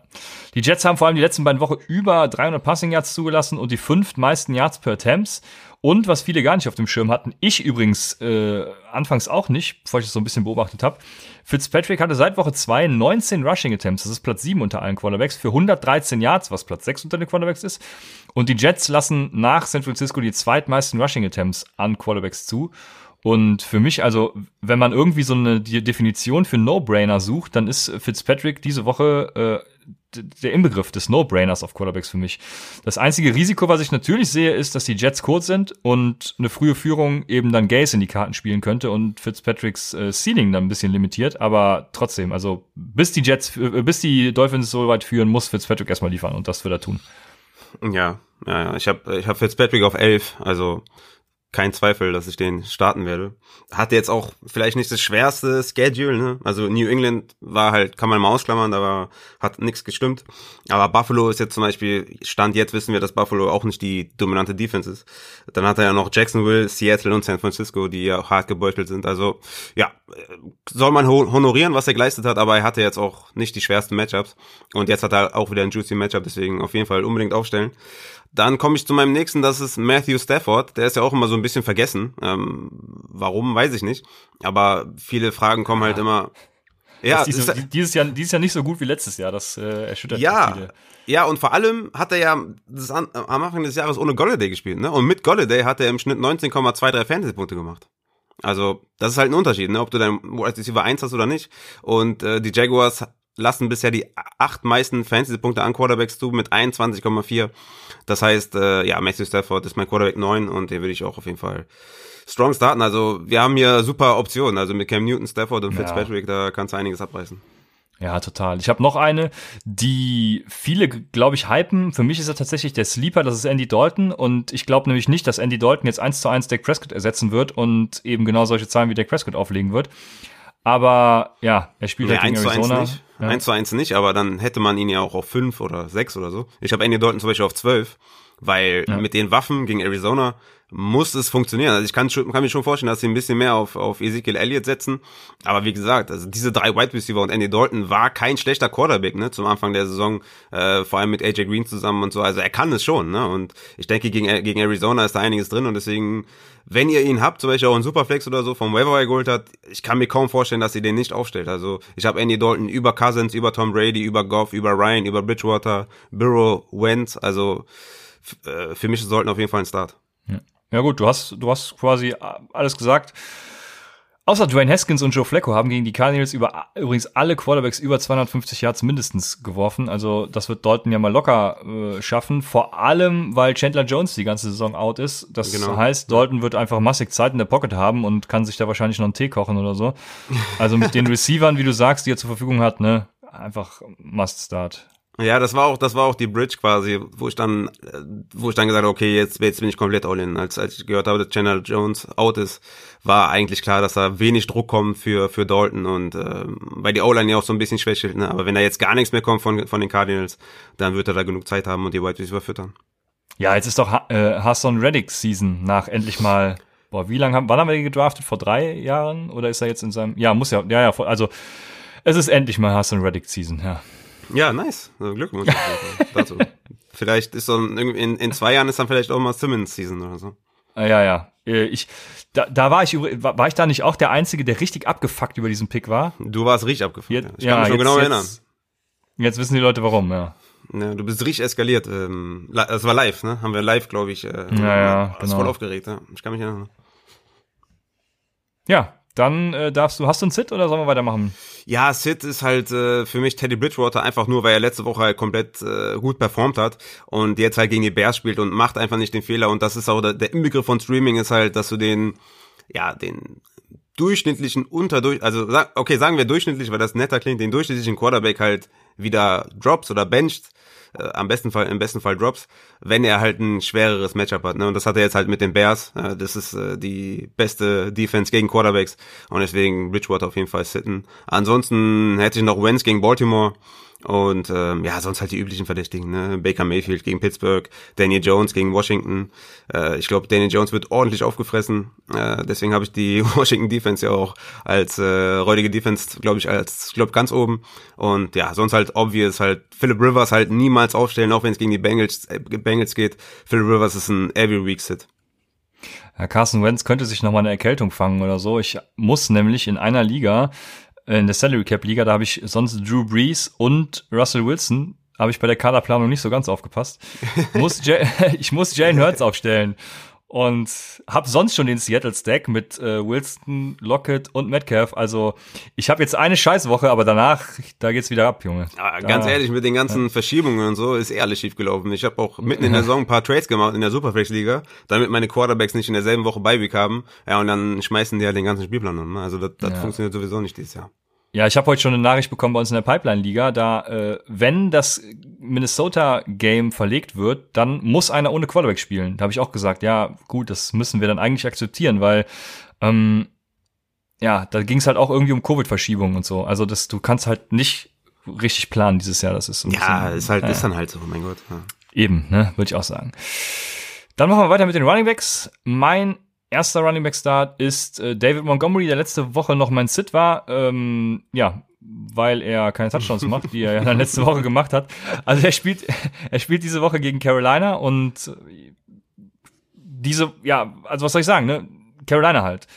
Die Jets haben vor allem die letzten beiden Wochen über 300 Passing Yards zugelassen und die fünf meisten Yards per Attempts. Und was viele gar nicht auf dem Schirm hatten, ich übrigens äh, anfangs auch nicht, bevor ich das so ein bisschen beobachtet habe, Fitzpatrick hatte seit Woche 2 19 Rushing Attempts, das ist Platz 7 unter allen Quarterbacks, für 113 Yards, was Platz 6 unter den Quarterbacks ist. Und die Jets lassen nach San Francisco die zweitmeisten Rushing Attempts an Quarterbacks zu. Und für mich, also, wenn man irgendwie so eine Definition für No-Brainer sucht, dann ist Fitzpatrick diese Woche äh, der Inbegriff des No-Brainers auf Quarterbacks für mich. Das einzige Risiko, was ich natürlich sehe, ist, dass die Jets kurz sind und eine frühe Führung eben dann Gaze in die Karten spielen könnte und Fitzpatricks äh, Ceiling dann ein bisschen limitiert. Aber trotzdem, also bis die Jets, äh, bis die Dolphins so weit führen, muss Fitzpatrick erstmal liefern und das wird er tun. Ja, ja. Ich habe ich hab Fitzpatrick auf 11, also kein Zweifel, dass ich den starten werde. Hatte jetzt auch vielleicht nicht das schwerste Schedule, ne? Also New England war halt, kann man mal ausklammern, aber hat nichts gestimmt. Aber Buffalo ist jetzt zum Beispiel, Stand jetzt wissen wir, dass Buffalo auch nicht die dominante Defense ist. Dann hat er ja noch Jacksonville, Seattle und San Francisco, die ja auch hart gebeutelt sind. Also ja, soll man honorieren, was er geleistet hat, aber er hatte jetzt auch nicht die schwersten Matchups. Und jetzt hat er auch wieder ein juicy Matchup, deswegen auf jeden Fall unbedingt aufstellen. Dann komme ich zu meinem nächsten, das ist Matthew Stafford. Der ist ja auch immer so ein bisschen vergessen. Ähm, warum, weiß ich nicht. Aber viele Fragen kommen halt immer. Ja, dieses, dieses, Jahr, dieses Jahr nicht so gut wie letztes Jahr, das äh, erschüttert ja, viele. Ja, und vor allem hat er ja das an, am Anfang des Jahres ohne Golladay gespielt, ne? Und mit Golladay hat er im Schnitt 19,23 Fantasy-Punkte gemacht. Also, das ist halt ein Unterschied, ne? Ob du dein Wide Receiver 1 hast oder nicht. Und äh, die Jaguars lassen bisher die acht meisten Fantasy-Punkte an Quarterbacks zu mit 21,4. Das heißt, äh, ja, Matthew Stafford ist mein Quarterback 9 und den würde ich auch auf jeden Fall strong starten. Also wir haben hier super Optionen. Also mit Cam Newton, Stafford und Fitzpatrick, ja. da kannst du einiges abreißen. Ja, total. Ich habe noch eine, die viele, glaube ich, hypen. Für mich ist er tatsächlich der Sleeper, das ist Andy Dalton. Und ich glaube nämlich nicht, dass Andy Dalton jetzt eins zu eins Dak Prescott ersetzen wird und eben genau solche Zahlen wie Dak Prescott auflegen wird. Aber ja, er spielt nee, halt gegen Arizona. Nicht. Ja. 1 zu 1 nicht, aber dann hätte man ihn ja auch auf 5 oder 6 oder so. Ich habe Andy Dalton zum Beispiel auf 12, weil ja. mit den Waffen gegen Arizona muss es funktionieren. Also ich kann, kann mir schon vorstellen, dass sie ein bisschen mehr auf, auf Ezekiel Elliott setzen. Aber wie gesagt, also diese drei Wide Receiver und Andy Dalton war kein schlechter Quarterback, ne, zum Anfang der Saison, äh, vor allem mit AJ Green zusammen und so. Also er kann es schon, ne. Und ich denke, gegen, gegen Arizona ist da einiges drin und deswegen, wenn ihr ihn habt, zum Beispiel auch in Superflex oder so, vom Waiver geholt hat, ich kann mir kaum vorstellen, dass ihr den nicht aufstellt. Also ich habe Andy Dalton über Cousins, über Tom Brady, über Goff, über Ryan, über Bridgewater, Burrow, Wentz. Also äh, für mich sollten auf jeden Fall ein Start. Ja. Gut, du hast, du hast quasi alles gesagt. Außer Dwayne Haskins und Joe Flacco haben gegen die Cardinals über, übrigens alle Quarterbacks über 250 Yards mindestens geworfen. Also das wird Dalton ja mal locker äh, schaffen. Vor allem, weil Chandler Jones die ganze Saison out ist. Das genau. heißt, Dalton wird einfach massig Zeit in der Pocket haben und kann sich da wahrscheinlich noch einen Tee kochen oder so. Also mit den *laughs* Receivern, wie du sagst, die er zur Verfügung hat, ne, einfach Must Start. Ja, das war auch, das war auch die Bridge quasi, wo ich dann, wo ich dann gesagt habe, okay, jetzt, jetzt bin ich komplett all in. Als, als ich gehört habe, dass Chandler Jones out ist, war eigentlich klar, dass da wenig Druck kommt für, für Dalton und äh, weil die O-Line ja auch so ein bisschen schwächelt, ne? Aber wenn da jetzt gar nichts mehr kommt von, von den Cardinals, dann wird er da genug Zeit haben und die White Receiver füttern. Ja, jetzt ist doch äh, Hassan Reddick Season nach endlich mal, boah, wie lange haben, wann haben wir den gedraftet? Vor drei Jahren? Oder ist er jetzt in seinem, ja, muss ja, ja, ja, also, es ist endlich mal Hassan Reddick Season, ja. Ja, nice. Also Glückwunsch dazu. *laughs* vielleicht ist dann in, in zwei Jahren ist dann vielleicht auch mal Simmons Season oder so. Ah, ja, ja. Äh, ich, da, da war ich war ich da nicht auch der Einzige, der richtig abgefuckt über diesen Pick war? Du warst richtig abgefuckt. Jetzt, ich kann ja, mich schon genau jetzt, erinnern. Jetzt wissen die Leute warum, ja. Ja, du bist richtig eskaliert. Ähm, das war live, ne? Haben wir live, glaube ich. Äh, ja, ja, genau. voll aufgeregt, ja. Ich kann mich erinnern. Ja, dann äh, darfst du, hast du einen Sit oder sollen wir weitermachen? Ja, Sid ist halt äh, für mich Teddy Bridgewater einfach nur, weil er letzte Woche halt komplett äh, gut performt hat und jetzt halt gegen die Bears spielt und macht einfach nicht den Fehler. Und das ist auch der, der Inbegriff von Streaming ist halt, dass du den, ja, den durchschnittlichen unterdurch, also okay, sagen wir durchschnittlich, weil das netter klingt, den durchschnittlichen Quarterback halt wieder drops oder bencht äh, am besten Fall, im besten Fall Drops, wenn er halt ein schwereres Matchup hat. Ne? Und das hat er jetzt halt mit den Bears. Äh, das ist äh, die beste Defense gegen Quarterbacks. Und deswegen Bridgewater auf jeden Fall sitten. Ansonsten hätte ich noch Wentz gegen Baltimore. Und ähm, ja, sonst halt die üblichen Verdächtigen, ne? Baker Mayfield gegen Pittsburgh, Daniel Jones gegen Washington. Äh, ich glaube, Daniel Jones wird ordentlich aufgefressen. Äh, deswegen habe ich die *laughs* Washington Defense ja auch als äh, räudige Defense, glaube ich, als, glaube, ganz oben. Und ja, sonst halt obvious halt Philip Rivers halt niemals aufstellen, auch wenn es gegen die Bengals, äh, Bengals geht. Philip Rivers ist ein every week Sit. Herr Carson Wentz könnte sich noch mal eine Erkältung fangen oder so. Ich muss nämlich in einer Liga in der Salary Cap Liga, da habe ich sonst Drew Brees und Russell Wilson. Habe ich bei der Kaderplanung nicht so ganz aufgepasst. muss *laughs* ich muss Jalen Hurts aufstellen und habe sonst schon den Seattle Stack mit äh, Wilson, Lockett und Metcalf. Also ich habe jetzt eine Scheißwoche, aber danach da geht's wieder ab, Junge. Ja, ganz da, ehrlich, mit den ganzen ja. Verschiebungen und so ist eh alles schief gelaufen. Ich habe auch mitten in der Saison ein paar Trades gemacht in der Superflex Liga, damit meine Quarterbacks nicht in derselben Woche Beiweek haben. Ja, und dann schmeißen die halt den ganzen Spielplan um. Ne? Also das, das ja. funktioniert sowieso nicht dieses Jahr. Ja, ich habe heute schon eine Nachricht bekommen bei uns in der Pipeline-Liga, da äh, wenn das Minnesota-Game verlegt wird, dann muss einer ohne Quarterback spielen. Da habe ich auch gesagt, ja gut, das müssen wir dann eigentlich akzeptieren, weil ähm, ja, da ging es halt auch irgendwie um Covid-Verschiebungen und so. Also das, du kannst halt nicht richtig planen dieses Jahr. Das ist ein ja, bisschen, ist halt, äh, ist dann halt so. Mein Gott. Ja. Eben, ne, würde ich auch sagen. Dann machen wir weiter mit den Running Backs. Mein erster Running Back Start ist äh, David Montgomery, der letzte Woche noch mein Sit war. Ähm, ja, weil er keine Touchdowns *laughs* macht, die er ja dann letzte Woche gemacht hat. Also er spielt, *laughs* er spielt diese Woche gegen Carolina und diese, ja, also was soll ich sagen, ne? Carolina halt.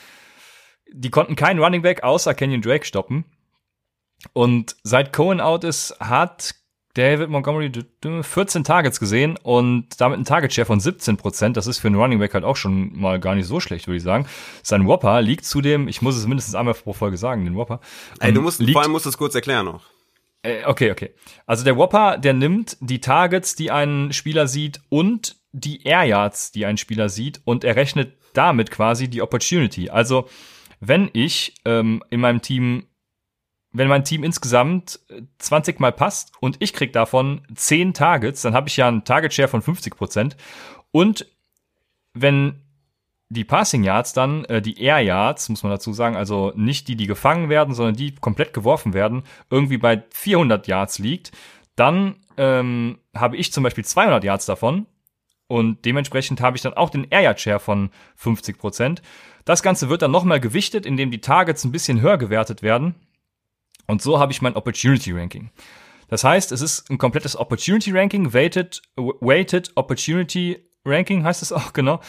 Die konnten keinen Running Back außer Kenyon Drake stoppen. Und seit Cohen out ist, hat David Montgomery 14 Targets gesehen und damit ein Target Share von 17 Prozent. Das ist für einen Running Back halt auch schon mal gar nicht so schlecht, würde ich sagen. Sein Whopper liegt zudem, ich muss es mindestens einmal pro Folge sagen, den Whopper. Ey, du musst, liegt, vor allem musst du es kurz erklären noch. Äh, okay, okay. Also der Whopper, der nimmt die Targets, die ein Spieler sieht und die Air Yards, die ein Spieler sieht und er rechnet damit quasi die Opportunity. Also wenn ich ähm, in meinem Team wenn mein Team insgesamt 20 äh, mal passt und ich krieg davon 10 Targets, dann habe ich ja einen Target Share von 50 Prozent. Und wenn die Passing Yards dann, äh, die Air Yards, muss man dazu sagen, also nicht die, die gefangen werden, sondern die komplett geworfen werden, irgendwie bei 400 Yards liegt, dann ähm, habe ich zum Beispiel 200 Yards davon und dementsprechend habe ich dann auch den Air Yard Share von 50 Prozent. Das Ganze wird dann nochmal gewichtet, indem die Targets ein bisschen höher gewertet werden. Und so habe ich mein Opportunity Ranking. Das heißt, es ist ein komplettes Opportunity Ranking, Weighted, Weighted Opportunity Ranking heißt es auch, *laughs* genau.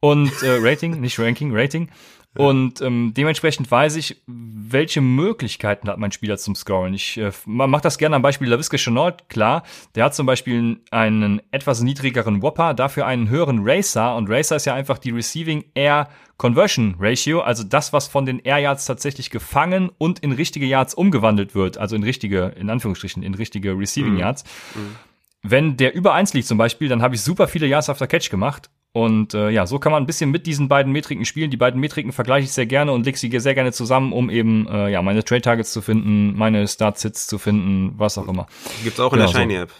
Und äh, Rating, nicht Ranking, Rating. Und ähm, dementsprechend weiß ich, welche Möglichkeiten hat mein Spieler zum Scoren. Ich äh, mache das gerne am Beispiel LaVisca Chenault klar. Der hat zum Beispiel einen etwas niedrigeren Whopper, dafür einen höheren Racer. Und Racer ist ja einfach die Receiving Air Conversion Ratio, also das, was von den Air Yards tatsächlich gefangen und in richtige Yards umgewandelt wird. Also in richtige, in Anführungsstrichen, in richtige Receiving mhm. Yards. Mhm. Wenn der über eins liegt zum Beispiel, dann habe ich super viele Yards after Catch gemacht und äh, ja, so kann man ein bisschen mit diesen beiden Metriken spielen. Die beiden Metriken vergleiche ich sehr gerne und lege sie sehr gerne zusammen, um eben äh, ja meine Trade Targets zu finden, meine Start Sits zu finden, was auch immer. Gibt's auch in genau, der Shiny App. So.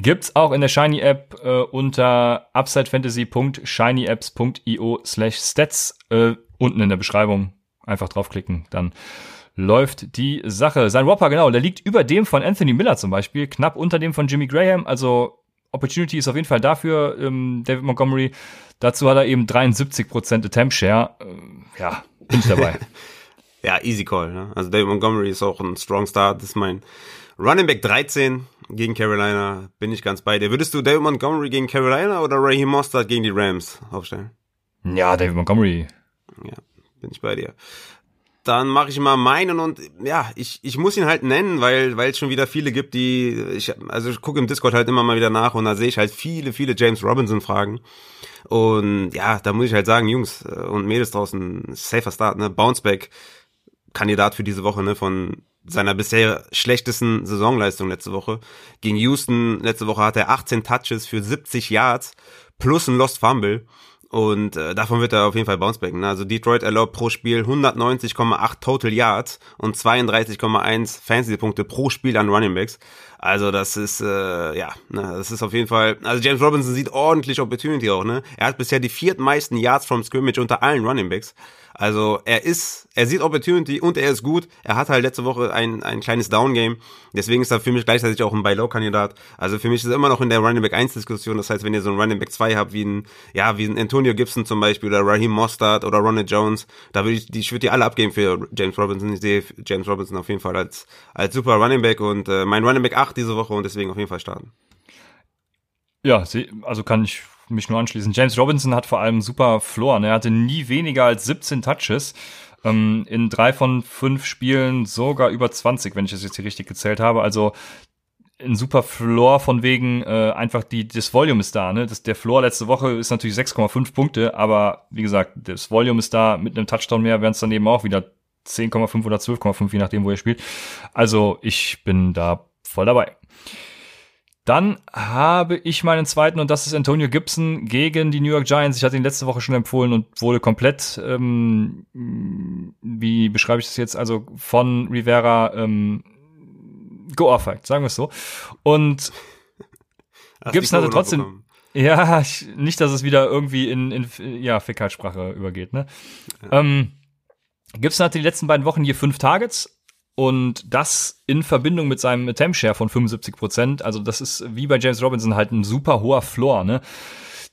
Gibt's auch in der Shiny App äh, unter upsidefantasy.shinyapps.io slash stats äh, unten in der Beschreibung einfach draufklicken, dann läuft die Sache. Sein Whopper, genau, der liegt über dem von Anthony Miller zum Beispiel, knapp unter dem von Jimmy Graham, also Opportunity ist auf jeden Fall dafür, ähm, David Montgomery. Dazu hat er eben 73% Attempt Share. Äh, ja, bin ich dabei. *laughs* ja, easy call. Ne? Also David Montgomery ist auch ein Strong Start. Das ist mein Running Back 13 gegen Carolina. Bin ich ganz bei dir. Würdest du David Montgomery gegen Carolina oder Raheem Mostert gegen die Rams aufstellen? Ja, David Montgomery. Ja, bin ich bei dir dann mache ich mal meinen und ja, ich, ich muss ihn halt nennen, weil weil es schon wieder viele gibt, die ich also ich gucke im Discord halt immer mal wieder nach und da sehe ich halt viele viele James Robinson Fragen und ja, da muss ich halt sagen, Jungs äh, und Mädels draußen safer Start, ne, Bounceback Kandidat für diese Woche, ne, von seiner bisher schlechtesten Saisonleistung letzte Woche. Gegen Houston letzte Woche hat er 18 Touches für 70 Yards plus ein Lost Fumble. Und äh, davon wird er auf jeden Fall bouncebacken. Ne? Also Detroit erlaubt pro Spiel 190,8 Total Yards und 32,1 Fantasy-Punkte pro Spiel an Running Backs. Also das ist, äh, ja, ne, das ist auf jeden Fall, also James Robinson sieht ordentlich Opportunity auch, ne? Er hat bisher die viertmeisten Yards from Scrimmage unter allen Running Backs. Also er ist, er sieht Opportunity und er ist gut. Er hat halt letzte Woche ein, ein kleines Down-Game. Deswegen ist er für mich gleichzeitig auch ein Buy-Low-Kandidat. Also für mich ist er immer noch in der Running Back 1 Diskussion. Das heißt, wenn ihr so einen Running Back 2 habt, wie ein, ja, wie ein Antonio Gibson zum Beispiel oder Raheem Mostard oder Ronald Jones, da würde ich, die, ich würde die alle abgeben für James Robinson. Ich sehe James Robinson auf jeden Fall als, als super Running Back und äh, mein Running Back 8 diese Woche und deswegen auf jeden Fall starten. Ja, also kann ich mich nur anschließen. James Robinson hat vor allem super. Ne? Er hatte nie weniger als 17 Touches. Ähm, in drei von fünf Spielen sogar über 20, wenn ich das jetzt hier richtig gezählt habe. Also ein super Floor von wegen äh, einfach die das Volume ist da, ne? Das, der Floor letzte Woche ist natürlich 6,5 Punkte, aber wie gesagt, das Volume ist da mit einem Touchdown mehr, wären es dann eben auch wieder 10,5 oder 12,5, je nachdem, wo er spielt. Also ich bin da voll dabei. Dann habe ich meinen zweiten und das ist Antonio Gibson gegen die New York Giants. Ich hatte ihn letzte Woche schon empfohlen und wurde komplett, ähm, wie beschreibe ich das jetzt, also von Rivera ähm, geohrfeigt, sagen wir es so. Und Hast Gibson hatte trotzdem, ja, ich, nicht, dass es wieder irgendwie in, in ja, Fäkalsprache übergeht, ne? Ja. Ähm, Gibson hatte die letzten beiden Wochen hier fünf Targets, und das in Verbindung mit seinem Attempt Share von 75 Prozent. Also das ist wie bei James Robinson halt ein super hoher Floor, ne?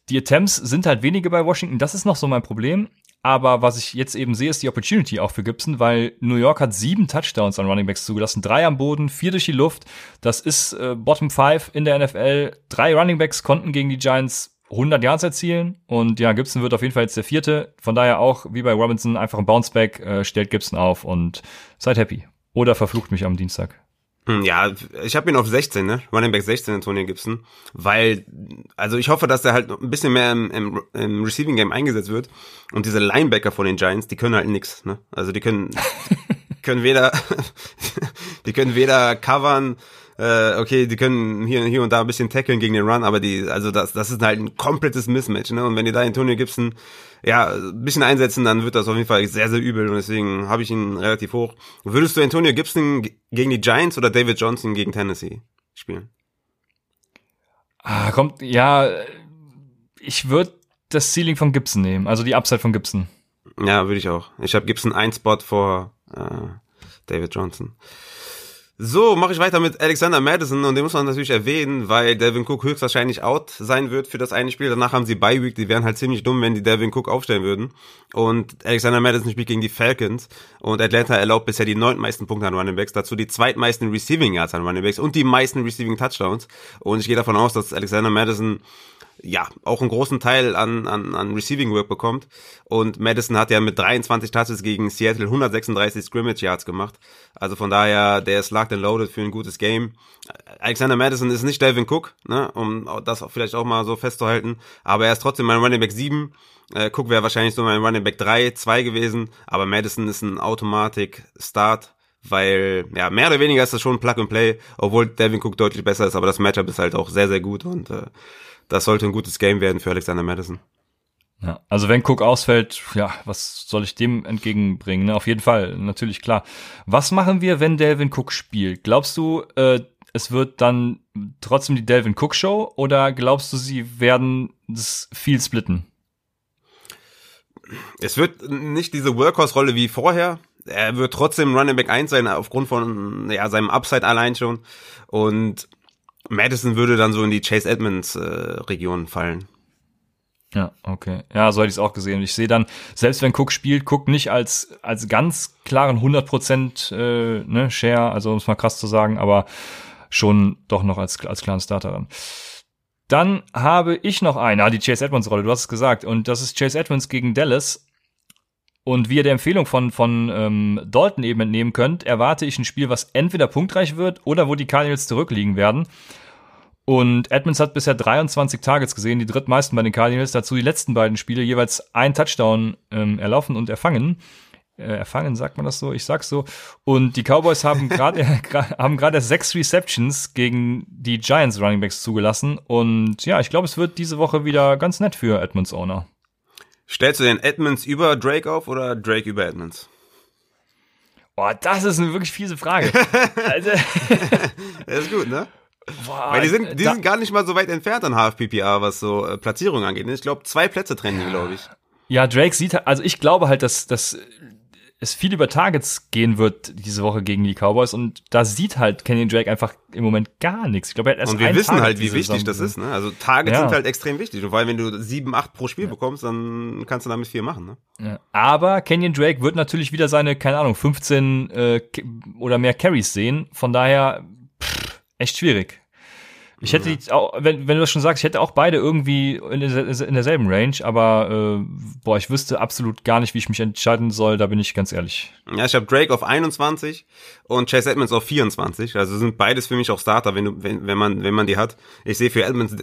Die Attempts sind halt wenige bei Washington. Das ist noch so mein Problem. Aber was ich jetzt eben sehe, ist die Opportunity auch für Gibson, weil New York hat sieben Touchdowns an Running Backs zugelassen, drei am Boden, vier durch die Luft. Das ist äh, Bottom Five in der NFL. Drei Running Backs konnten gegen die Giants 100 Yards erzielen und ja, Gibson wird auf jeden Fall jetzt der vierte. Von daher auch, wie bei Robinson, einfach ein Bounceback, äh, stellt Gibson auf und seid happy. Oder verflucht mich am Dienstag. Hm, ja, ich habe ihn auf 16, ne? Running Back 16, Antonio Gibson. Weil, also ich hoffe, dass er halt ein bisschen mehr im, im, im Receiving Game eingesetzt wird. Und diese Linebacker von den Giants, die können halt nix, ne? Also die können, *laughs* können weder, *laughs* die können weder covern, äh, okay, die können hier, hier und da ein bisschen tackeln gegen den Run, aber die, also das, das ist halt ein komplettes Mismatch, ne? Und wenn die da Antonio Gibson ja, ein bisschen einsetzen, dann wird das auf jeden Fall sehr, sehr übel und deswegen habe ich ihn relativ hoch. Würdest du Antonio Gibson gegen die Giants oder David Johnson gegen Tennessee spielen? Ah, kommt, ja, ich würde das Ceiling von Gibson nehmen, also die Upside von Gibson. Ja, würde ich auch. Ich habe Gibson ein Spot vor äh, David Johnson. So, mache ich weiter mit Alexander Madison und den muss man natürlich erwähnen, weil Devin Cook höchstwahrscheinlich out sein wird für das eine Spiel. Danach haben sie Bye Week, die wären halt ziemlich dumm, wenn die Devin Cook aufstellen würden. Und Alexander Madison spielt gegen die Falcons und Atlanta erlaubt bisher die neuntmeisten Punkte an Running Backs, dazu die zweitmeisten Receiving Yards an Running Backs und die meisten Receiving Touchdowns. Und ich gehe davon aus, dass Alexander Madison ja, auch einen großen Teil an, an, an Receiving Work bekommt. Und Madison hat ja mit 23 Touches gegen Seattle 136 Scrimmage Yards gemacht. Also von daher, der ist locked and loaded für ein gutes Game. Alexander Madison ist nicht Delvin Cook, ne, um das vielleicht auch mal so festzuhalten. Aber er ist trotzdem mein Running Back 7. Äh, Cook wäre wahrscheinlich so mein Running Back 3, 2 gewesen. Aber Madison ist ein Automatik-Start weil ja mehr oder weniger ist das schon Plug and Play, obwohl Devin Cook deutlich besser ist, aber das Matchup ist halt auch sehr sehr gut und äh, das sollte ein gutes Game werden für Alexander Madison. Ja, also wenn Cook ausfällt, ja, was soll ich dem entgegenbringen? Ne? Auf jeden Fall, natürlich klar. Was machen wir, wenn Delvin Cook spielt? Glaubst du, äh, es wird dann trotzdem die Delvin Cook Show oder glaubst du, sie werden das viel splitten? Es wird nicht diese Workhorse-Rolle wie vorher. Er wird trotzdem Running Back 1 sein, aufgrund von ja, seinem Upside allein schon. Und Madison würde dann so in die Chase Edmonds äh, Region fallen. Ja, okay. Ja, so hätte ich es auch gesehen. Ich sehe dann, selbst wenn Cook spielt, Cook nicht als, als ganz klaren 100% äh, ne, Share, also um es mal krass zu sagen, aber schon doch noch als, als klaren Starterin. Dann habe ich noch einen, ah, die Chase Edmonds Rolle, du hast es gesagt, und das ist Chase Edmonds gegen Dallas. Und wie ihr der Empfehlung von, von ähm, Dalton eben entnehmen könnt, erwarte ich ein Spiel, was entweder punktreich wird oder wo die Cardinals zurückliegen werden. Und Edmonds hat bisher 23 Targets gesehen, die drittmeisten bei den Cardinals. Dazu die letzten beiden Spiele jeweils ein Touchdown ähm, erlaufen und erfangen. Äh, erfangen, sagt man das so? Ich sag's so. Und die Cowboys haben *laughs* gerade haben gerade sechs Receptions gegen die Giants Running Backs zugelassen. Und ja, ich glaube, es wird diese Woche wieder ganz nett für Edmonds Owner. Stellst du den Edmonds über Drake auf oder Drake über Edmonds? Boah, das ist eine wirklich fiese Frage. *laughs* also, *laughs* das ist gut, ne? Boah, Weil die sind, die sind gar nicht mal so weit entfernt an HFPPA, was so äh, Platzierung angeht. Ich glaube, zwei Plätze trennen die, glaube ich. Ja, Drake sieht, also ich glaube halt, dass, dass es viel über Targets gehen wird diese Woche gegen die Cowboys und da sieht halt Kenny Drake einfach im Moment gar nichts. Ich glaube, er hat erst Und wir wissen Target halt, wie wichtig das ist. Ne? Also Targets ja. sind halt extrem wichtig. Und weil wenn du sieben, acht pro Spiel ja. bekommst, dann kannst du damit viel machen. Ne? Ja. Aber Kenyon Drake wird natürlich wieder seine, keine Ahnung, 15 äh, oder mehr Carries sehen. Von daher pff, echt schwierig. Ich hätte ja. die auch, wenn, wenn du das schon sagst, ich hätte auch beide irgendwie in, in derselben Range, aber äh, boah, ich wüsste absolut gar nicht, wie ich mich entscheiden soll, da bin ich ganz ehrlich. Ja, ich habe Drake auf 21 und Chase Edmonds auf 24. Also sind beides für mich auch Starter, wenn du, wenn, wenn man, wenn man die hat. Ich sehe für Edmonds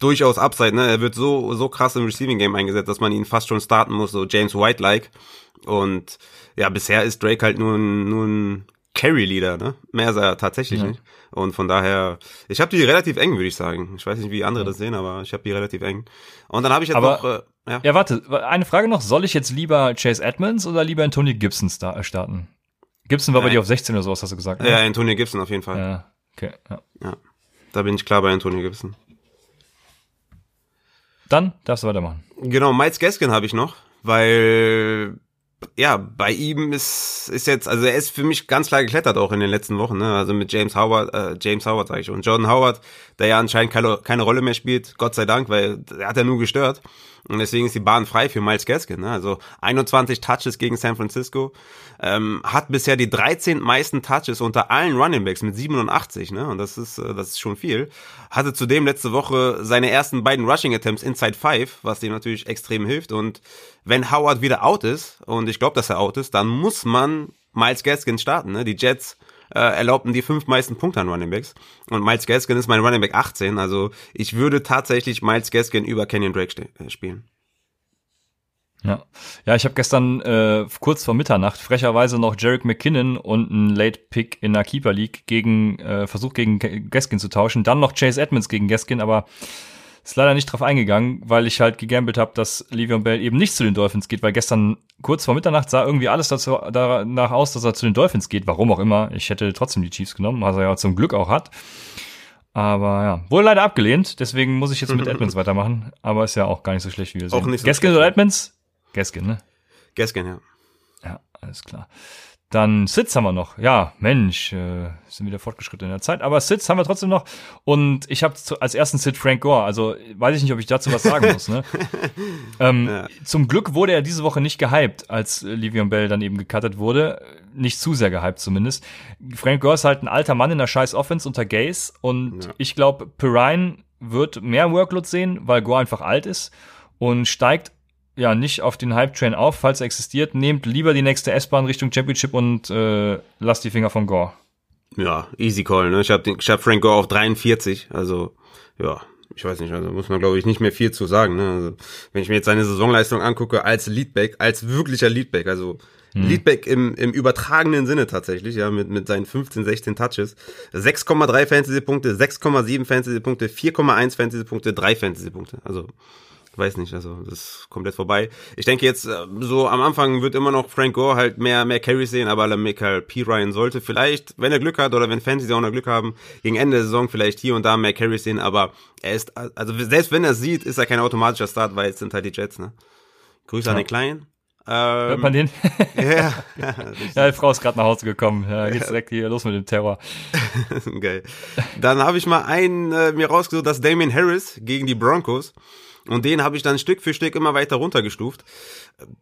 durchaus Upside, ne? Er wird so, so krass im Receiving Game eingesetzt, dass man ihn fast schon starten muss, so James White-like. Und ja, bisher ist Drake halt nur ein, nur ein Carry-Leader, ne? Mehr ist er tatsächlich ja. nicht. Und von daher, ich habe die relativ eng, würde ich sagen. Ich weiß nicht, wie andere ja. das sehen, aber ich habe die relativ eng. Und dann habe ich jetzt aber, noch. Äh, ja. ja, warte, eine Frage noch. Soll ich jetzt lieber Chase Edmonds oder lieber Antonio Gibson äh, starten? Gibson war bei dir auf 16 oder sowas, hast du gesagt. Ne? Ja, Antonio Gibson auf jeden Fall. Ja, okay. Ja. ja. Da bin ich klar bei Antonio Gibson. Dann darfst du weitermachen. Genau, Miles Gaskin habe ich noch, weil ja, bei ihm ist, ist jetzt, also er ist für mich ganz klar geklettert auch in den letzten Wochen, ne? Also mit James Howard, äh, James Howard sage ich schon, Jordan Howard, der ja anscheinend keine, keine Rolle mehr spielt, Gott sei Dank, weil er hat ja nur gestört. Und deswegen ist die Bahn frei für Miles Gaskin. Ne? Also 21 Touches gegen San Francisco. Ähm, hat bisher die 13 meisten Touches unter allen Running Backs mit 87. Ne? Und das ist, äh, das ist schon viel. Hatte zudem letzte Woche seine ersten beiden Rushing Attempts inside 5, was dem natürlich extrem hilft. Und wenn Howard wieder out ist, und ich glaube, dass er out ist, dann muss man Miles Gaskin starten. Ne? Die Jets äh, erlaubten die fünf meisten Punkte an Running Backs. Und Miles Gaskin ist mein Running Back 18. Also ich würde tatsächlich Miles Gaskin über Kenyon Drake äh, spielen. Ja, ja, ich habe gestern äh, kurz vor Mitternacht frecherweise noch Jarek McKinnon und einen Late Pick in der Keeper League gegen äh, versucht gegen Gaskin zu tauschen, dann noch Chase Edmonds gegen Gaskin, aber ist leider nicht drauf eingegangen, weil ich halt gegambelt habe, dass Le'Veon Bell eben nicht zu den Dolphins geht, weil gestern kurz vor Mitternacht sah irgendwie alles dazu, danach aus, dass er zu den Dolphins geht. Warum auch immer. Ich hätte trotzdem die Chiefs genommen, was er ja zum Glück auch hat. Aber ja, wurde leider abgelehnt, deswegen muss ich jetzt mit *laughs* Edmonds weitermachen. Aber ist ja auch gar nicht so schlecht, wie wir sehen. Auch nicht so Gaskin oder Edmonds? Gaskin, ne? Gaskin, ja. Ja, alles klar. Dann Sitz haben wir noch. Ja, Mensch, äh, sind wieder fortgeschritten in der Zeit. Aber Sitz haben wir trotzdem noch. Und ich habe als ersten Sit Frank Gore. Also weiß ich nicht, ob ich dazu was sagen muss. Ne? *laughs* ähm, ja. Zum Glück wurde er diese Woche nicht gehypt, als Livion Bell dann eben gecuttet wurde. Nicht zu sehr gehypt zumindest. Frank Gore ist halt ein alter Mann in der scheiß Offense unter Gaze. Und ja. ich glaube, Perrine wird mehr Workload sehen, weil Gore einfach alt ist und steigt ja nicht auf den Hype-Train auf, falls er existiert. Nehmt lieber die nächste S-Bahn Richtung Championship und äh, lasst die Finger von Gore. Ja, easy call. Ne? Ich habe hab Frank Gore auf 43, also ja, ich weiß nicht, also muss man glaube ich nicht mehr viel zu sagen. Ne? Also, wenn ich mir jetzt seine Saisonleistung angucke als Leadback, als wirklicher Leadback, also hm. Leadback im, im übertragenen Sinne tatsächlich, ja, mit, mit seinen 15, 16 Touches. 6,3 Fantasy-Punkte, 6,7 Fantasy-Punkte, 4,1 Fantasy-Punkte, 3 Fantasy-Punkte. Also weiß nicht, also das ist komplett vorbei. Ich denke jetzt, äh, so am Anfang wird immer noch Frank Gore halt mehr, mehr Carries sehen, aber Michael P. Ryan sollte vielleicht, wenn er Glück hat oder wenn Fantasy auch noch Glück haben, gegen Ende der Saison vielleicht hier und da mehr Carries sehen, aber er ist, also selbst wenn er sieht, ist er kein automatischer Start, weil es sind halt die Jets, ne? Grüße ja. an den Kleinen. Ähm, Hört man den? *laughs* ja. *laughs* ja, die Frau ist gerade nach Hause gekommen. Ja, geht's direkt hier los mit dem Terror. *laughs* Geil. Dann habe ich mal einen äh, mir rausgesucht, das Damien Harris gegen die Broncos. Und den habe ich dann Stück für Stück immer weiter runtergestuft.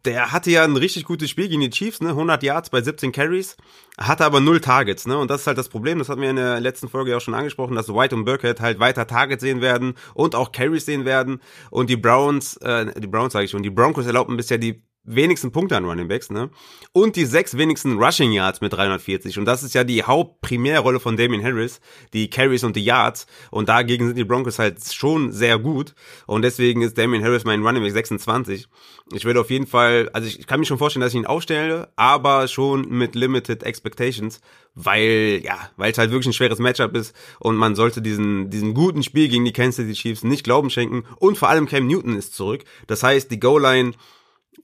Der hatte ja ein richtig gutes Spiel gegen die Chiefs, ne? 100 Yards bei 17 Carries, hatte aber null Targets, ne? Und das ist halt das Problem, das hatten wir in der letzten Folge auch schon angesprochen, dass White und Burkhead halt weiter Targets sehen werden und auch Carries sehen werden. Und die Browns, äh, die Browns sage ich schon, die Broncos erlauben bisher die wenigsten Punkte an Running Backs, ne? Und die sechs wenigsten Rushing Yards mit 340. Und das ist ja die Hauptprimärrolle von Damien Harris, die Carries und die Yards. Und dagegen sind die Broncos halt schon sehr gut. Und deswegen ist Damien Harris mein Running Back 26. Ich würde auf jeden Fall, also ich kann mir schon vorstellen, dass ich ihn aufstelle, aber schon mit limited expectations, weil, ja, weil es halt wirklich ein schweres Matchup ist und man sollte diesen, diesen guten Spiel gegen die Kansas City Chiefs nicht Glauben schenken. Und vor allem Cam Newton ist zurück. Das heißt, die Goal-Line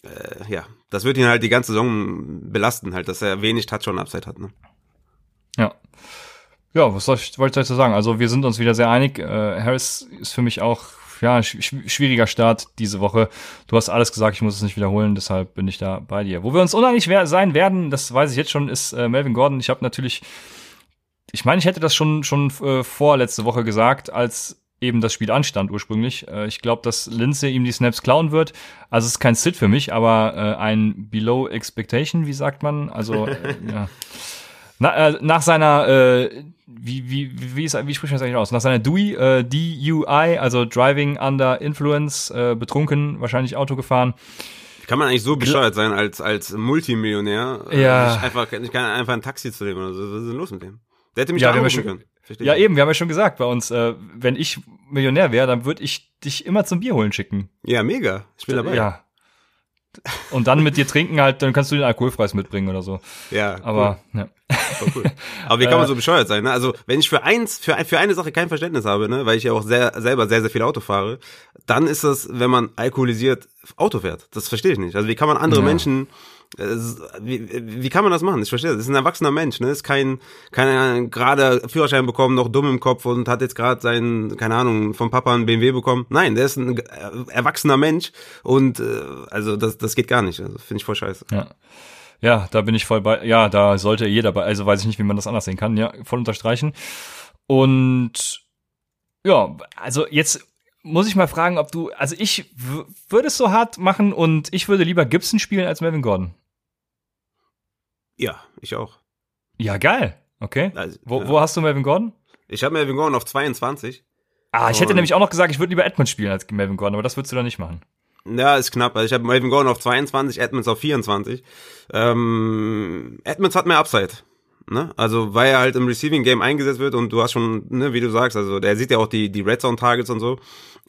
äh, ja, das wird ihn halt die ganze Saison belasten, halt, dass er wenig Touchdown-Upside hat. Ne? Ja. Ja, was soll ich, wollte ich dazu sagen? Also wir sind uns wieder sehr einig. Äh, Harris ist für mich auch ja sch schwieriger Start diese Woche. Du hast alles gesagt, ich muss es nicht wiederholen, deshalb bin ich da bei dir. Wo wir uns uneinig sein werden, das weiß ich jetzt schon, ist äh, Melvin Gordon. Ich habe natürlich, ich meine, ich hätte das schon schon äh, vor letzte Woche gesagt, als eben das Spiel anstand ursprünglich. Äh, ich glaube, dass Lindsay ihm die Snaps klauen wird. Also es ist kein Sit für mich, aber äh, ein Below Expectation, wie sagt man? Also äh, *laughs* ja. Na, äh, nach seiner äh, wie, wie, wie, ist, wie spricht man das eigentlich aus? Nach seiner DUI, äh, DUI, also Driving Under Influence, äh, betrunken, wahrscheinlich Auto gefahren. Kann man eigentlich so bescheuert sein als, als Multimillionär? Äh, ja. Ich, einfach, ich kann einfach ein Taxi zu dem oder so. Was ist denn los mit dem? Der hätte mich ja, da anrufen können. Verstehe ja, eben, wir haben ja schon gesagt bei uns, äh, wenn ich Millionär wäre, dann würde ich dich immer zum Bier holen schicken. Ja, mega. Ich bin dabei. Ja. Und dann mit dir trinken halt, dann kannst du den Alkoholpreis mitbringen oder so. Ja. Aber, cool. ja. Cool. Aber wie kann man so bescheuert sein, ne? Also, wenn ich für eins, für, für eine Sache kein Verständnis habe, ne, weil ich ja auch sehr, selber sehr, sehr viel Auto fahre, dann ist das, wenn man alkoholisiert Auto fährt. Das verstehe ich nicht. Also, wie kann man andere ja. Menschen wie, wie kann man das machen? Ich verstehe das. Das ist ein erwachsener Mensch, ne? Ist kein, kein gerade Führerschein bekommen, noch dumm im Kopf und hat jetzt gerade seinen, keine Ahnung, vom Papa einen BMW bekommen. Nein, der ist ein erwachsener Mensch und äh, also das, das geht gar nicht. Also, Finde ich voll scheiße. Ja. Ja, da bin ich voll bei. Ja, da sollte jeder bei. Also weiß ich nicht, wie man das anders sehen kann. Ja, voll unterstreichen. Und ja, also jetzt muss ich mal fragen, ob du, also ich würde es so hart machen und ich würde lieber Gibson spielen als Melvin Gordon. Ja, ich auch. Ja, geil. Okay. Also, wo, ja. wo hast du Melvin Gordon? Ich habe Melvin Gordon auf 22. Ah, ich hätte nämlich auch noch gesagt, ich würde lieber Edmonds spielen als Melvin Gordon, aber das würdest du dann nicht machen. Ja, ist knapp. Also ich habe Melvin Gordon auf 22, Edmonds auf 24. Ähm, Edmonds hat mehr Upside. Ne? Also weil er halt im Receiving Game eingesetzt wird und du hast schon, ne, wie du sagst, also der sieht ja auch die die Red Zone Targets und so.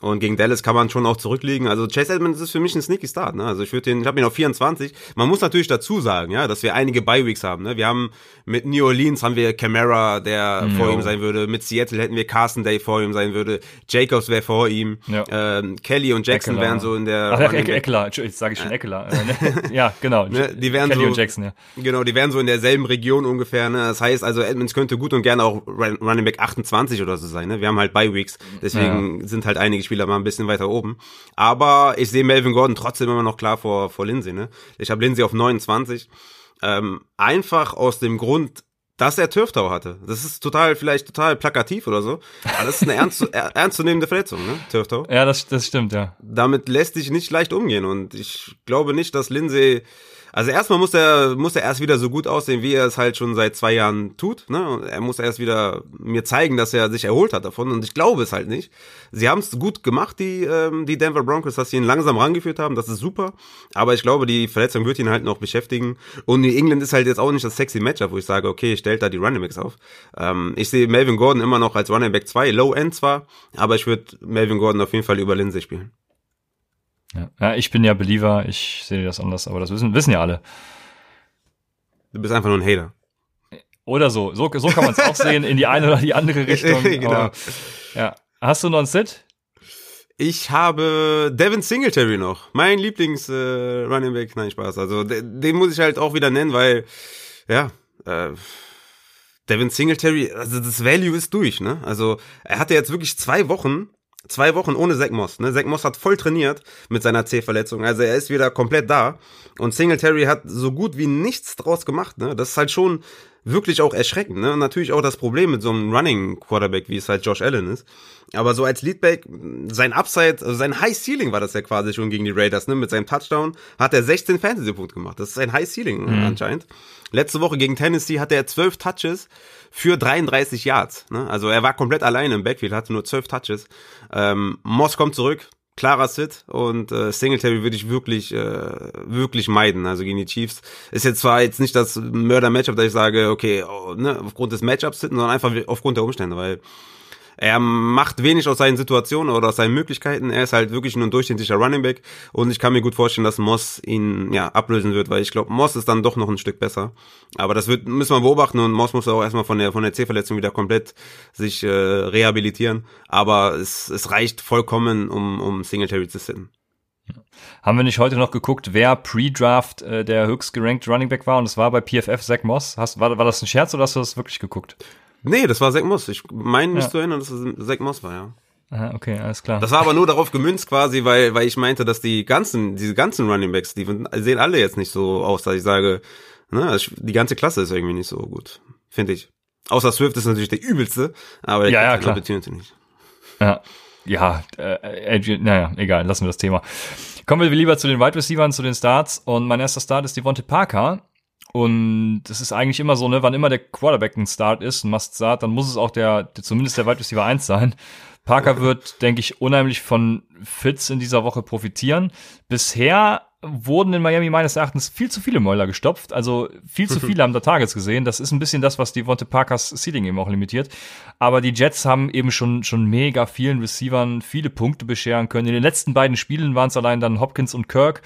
Und gegen Dallas kann man schon auch zurückliegen. Also Chase Edmonds ist für mich ein sneaky Start. Ne? Also ich würde den, ich habe ihn auf 24. Man muss natürlich dazu sagen, ja, dass wir einige Bye Weeks haben. Ne? Wir haben mit New Orleans haben wir Camara, der no. vor ihm sein würde. Mit Seattle hätten wir Carson Day vor ihm sein würde. Jacobs wäre vor ihm. Ja. Ähm, Kelly und Jackson Eckler. wären so in der. Ach, Eck, Eckler, jetzt sage ich schon *laughs* Eckler. Äh, ne? ja, genau. ne? Die wären Kelly so, und Jackson, ja. Genau, die wären so in derselben Region ungefähr. Ne? Das heißt also, Edmonds könnte gut und gerne auch Running Back 28 oder so sein. Ne? Wir haben halt Bye Weeks, deswegen ja. sind halt einige Spieler mal ein bisschen weiter oben. Aber ich sehe Melvin Gordon trotzdem immer noch klar vor, vor Lindsay. Ne? Ich habe Lindsay auf 29. Ähm, einfach aus dem Grund, dass er Turftau hatte. Das ist total, vielleicht total plakativ oder so. Aber das ist eine ernst, *laughs* ernstzunehmende Verletzung, ne? Turftau. Ja, das, das stimmt, ja. Damit lässt sich nicht leicht umgehen und ich glaube nicht, dass Lindsay also erstmal muss er, muss er erst wieder so gut aussehen, wie er es halt schon seit zwei Jahren tut. Ne? Er muss erst wieder mir zeigen, dass er sich erholt hat davon. Und ich glaube es halt nicht. Sie haben es gut gemacht, die, ähm, die Denver Broncos, dass sie ihn langsam rangeführt haben. Das ist super. Aber ich glaube, die Verletzung wird ihn halt noch beschäftigen. Und New England ist halt jetzt auch nicht das sexy Matchup, wo ich sage, okay, stellt da die Running Backs auf. Ähm, ich sehe Melvin Gordon immer noch als Running Back 2, Low End zwar, aber ich würde Melvin Gordon auf jeden Fall über Lindsay spielen. Ja. ja, ich bin ja Believer, ich sehe das anders, aber das wissen, wissen ja alle. Du bist einfach nur ein Hater. Oder so. So, so kann man es auch sehen, in die eine oder die andere *laughs* Richtung. genau. Aber, ja. Hast du noch einen Sit? Ich habe Devin Singletary noch. Mein Lieblings äh, Running Back. Nein, Spaß. Also den, den muss ich halt auch wieder nennen, weil, ja, äh, Devin Singletary, also das Value ist durch, ne? Also er hatte jetzt wirklich zwei Wochen, Zwei Wochen ohne Zach Moss. Ne? Zach Moss hat voll trainiert mit seiner C-Verletzung. Also er ist wieder komplett da. Und Singletary hat so gut wie nichts draus gemacht. Ne? Das ist halt schon wirklich auch erschreckend. Ne? Und natürlich auch das Problem mit so einem Running Quarterback, wie es halt Josh Allen ist. Aber so als Leadback, sein Upside, also sein High Ceiling war das ja quasi schon gegen die Raiders, ne? Mit seinem Touchdown hat er 16 Fantasy-Punkte gemacht. Das ist ein High Ceiling mhm. anscheinend. Letzte Woche gegen Tennessee hatte er 12 Touches für 33 Yards. Ne? Also er war komplett alleine im Backfield, hatte nur 12 Touches. Ähm, Moss kommt zurück, klarer Sit und äh, Singletary würde ich wirklich äh, wirklich meiden. Also gegen die Chiefs ist jetzt zwar jetzt nicht das Mörder-Matchup, dass ich sage, okay, oh, ne, aufgrund des Matchups sitten, sondern einfach aufgrund der Umstände, weil er macht wenig aus seinen Situationen oder aus seinen Möglichkeiten. Er ist halt wirklich nur ein durchschnittlicher Running Back und ich kann mir gut vorstellen, dass Moss ihn ja ablösen wird, weil ich glaube, Moss ist dann doch noch ein Stück besser. Aber das wird müssen wir beobachten und Moss muss auch erstmal von der von der C-Verletzung wieder komplett sich äh, rehabilitieren. Aber es, es reicht vollkommen, um um Singletary zu sitten. Haben wir nicht heute noch geguckt, wer Pre-Draft äh, der höchst gerankte Running Back war und es war bei PFF Zach Moss? Hast, war, war das ein Scherz oder hast du das wirklich geguckt? Nee, das war Zack Moss. Ich meine mich ja. zu erinnern, dass es Zack Moss war, ja. Aha, okay, alles klar. Das war aber nur darauf gemünzt quasi, weil, weil ich meinte, dass die ganzen, diese ganzen Running Backs, die sehen alle jetzt nicht so aus, dass ich sage, ne, die ganze Klasse ist irgendwie nicht so gut, finde ich. Außer Swift ist natürlich der übelste, aber der ja, ja, klar. nicht. Ja, ja, äh, äh, naja, egal, lassen wir das Thema. Kommen wir lieber zu den Wide Receivers, zu den Starts. Und mein erster Start ist Devonte Parker. Und es ist eigentlich immer so, ne, wann immer der Quarterback ein Start ist, ein Must-Start, dann muss es auch der, der zumindest der Wide Receiver 1 sein. Parker wird, denke ich, unheimlich von Fitz in dieser Woche profitieren. Bisher wurden in Miami meines Erachtens viel zu viele Mäuler gestopft. Also viel zu *laughs* viele haben da Targets gesehen. Das ist ein bisschen das, was die Devonte Parkers Seeding eben auch limitiert. Aber die Jets haben eben schon, schon mega vielen Receivern viele Punkte bescheren können. In den letzten beiden Spielen waren es allein dann Hopkins und Kirk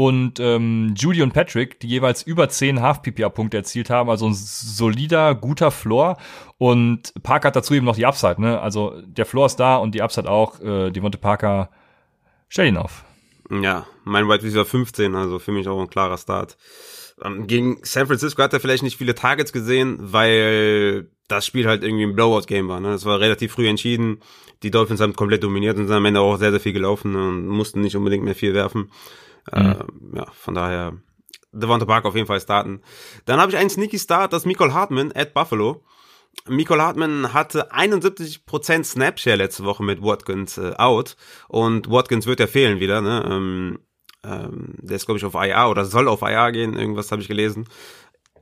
und ähm, Judy und Patrick, die jeweils über 10 Half-PPA-Punkte erzielt haben, also ein solider, guter Floor. Und Parker hat dazu eben noch die Upside, ne? Also der Floor ist da und die Upside auch. Äh, Devonte Parker, stell ihn auf. Ja, mein White Receiver 15, also für mich auch ein klarer Start. Ähm, gegen San Francisco hat er vielleicht nicht viele Targets gesehen, weil das Spiel halt irgendwie ein Blowout-Game war. Ne? Das war relativ früh entschieden. Die Dolphins haben komplett dominiert und sind am Ende auch sehr, sehr viel gelaufen und mussten nicht unbedingt mehr viel werfen. Mhm. Äh, ja, von daher Devonta Park auf jeden Fall starten. Dann habe ich einen Sneaky Start, das ist Michael Hartman at Buffalo. Michael Hartman hatte 71% Snapshare letzte Woche mit Watkins äh, out und Watkins wird ja fehlen wieder, ne? Ähm, ähm, der ist glaube ich auf IA oder soll auf IA gehen, irgendwas habe ich gelesen.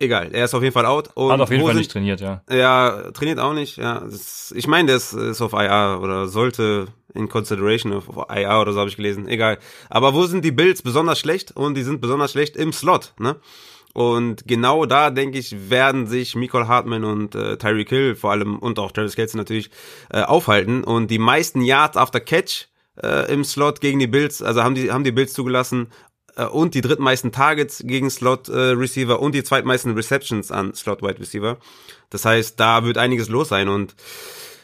Egal, er ist auf jeden Fall out. Und Hat auf jeden Fall sind, nicht trainiert, ja. Ja, trainiert auch nicht, ja. Das, ich meine, der ist, ist auf IA oder sollte in consideration of IA oder so habe ich gelesen. Egal. Aber wo sind die Bills besonders schlecht? Und die sind besonders schlecht im Slot, ne? Und genau da, denke ich, werden sich Michael Hartman und äh, Tyreek Hill vor allem und auch Travis Kelce natürlich äh, aufhalten. Und die meisten Yards after Catch äh, im Slot gegen die Bills, also haben die, haben die Bills zugelassen äh, und die drittmeisten Targets gegen Slot äh, Receiver und die zweitmeisten Receptions an Slot Wide Receiver. Das heißt, da wird einiges los sein und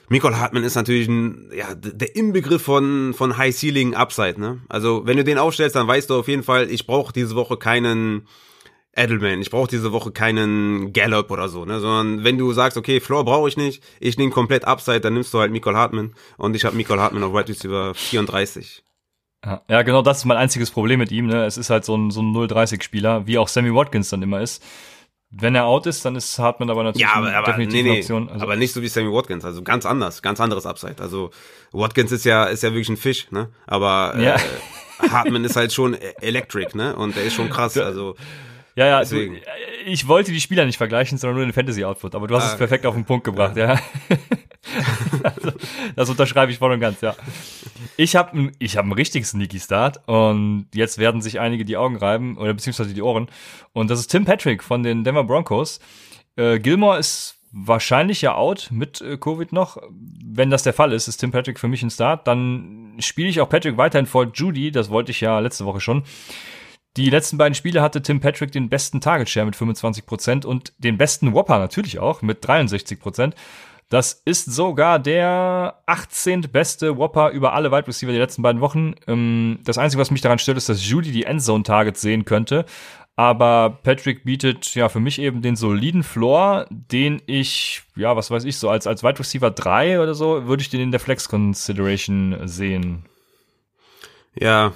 Michael Hartman ist natürlich ein, ja, der Inbegriff von, von High Ceiling Upside, ne? Also, wenn du den aufstellst, dann weißt du auf jeden Fall, ich brauche diese Woche keinen Edelman, ich brauche diese Woche keinen Gallup oder so, ne? Sondern wenn du sagst, okay, Floor brauche ich nicht, ich nehme komplett Upside, dann nimmst du halt Michael Hartman und ich habe Michael Hartman auf Right Receiver 34. Ja, genau das ist mein einziges Problem mit ihm. Ne? Es ist halt so ein, so ein 0-30-Spieler, wie auch Sammy Watkins dann immer ist. Wenn er out ist, dann ist Hartman aber natürlich ja, aber, aber, definitiv nee, nee, Option. Also, aber nicht so wie Sammy Watkins, also ganz anders, ganz anderes Upside. Also Watkins ist ja ist ja wirklich ein Fisch, ne? Aber äh, ja. Hartman ist halt schon e-, electric, ne? Und er ist schon krass, *laughs* also ja, ja, du, ich wollte die Spieler nicht vergleichen, sondern nur den Fantasy-Output, aber du hast ah, es perfekt auf den Punkt gebracht, ja. ja. *laughs* also, das unterschreibe ich voll und ganz, ja. Ich habe ich hab einen richtig sneaky Start und jetzt werden sich einige die Augen reiben oder beziehungsweise die Ohren. Und das ist Tim Patrick von den Denver Broncos. Äh, Gilmore ist wahrscheinlich ja out mit äh, Covid noch. Wenn das der Fall ist, ist Tim Patrick für mich ein Start. Dann spiele ich auch Patrick weiterhin vor Judy. Das wollte ich ja letzte Woche schon. Die letzten beiden Spiele hatte Tim Patrick den besten Target Share mit 25% und den besten Whopper natürlich auch mit 63%. Das ist sogar der 18. beste Whopper über alle Wide Receiver die letzten beiden Wochen. Ähm, das Einzige, was mich daran stört, ist, dass Judy die Endzone-Targets sehen könnte. Aber Patrick bietet ja für mich eben den soliden Floor, den ich, ja, was weiß ich, so als, als Wide Receiver 3 oder so, würde ich den in der Flex Consideration sehen. Ja.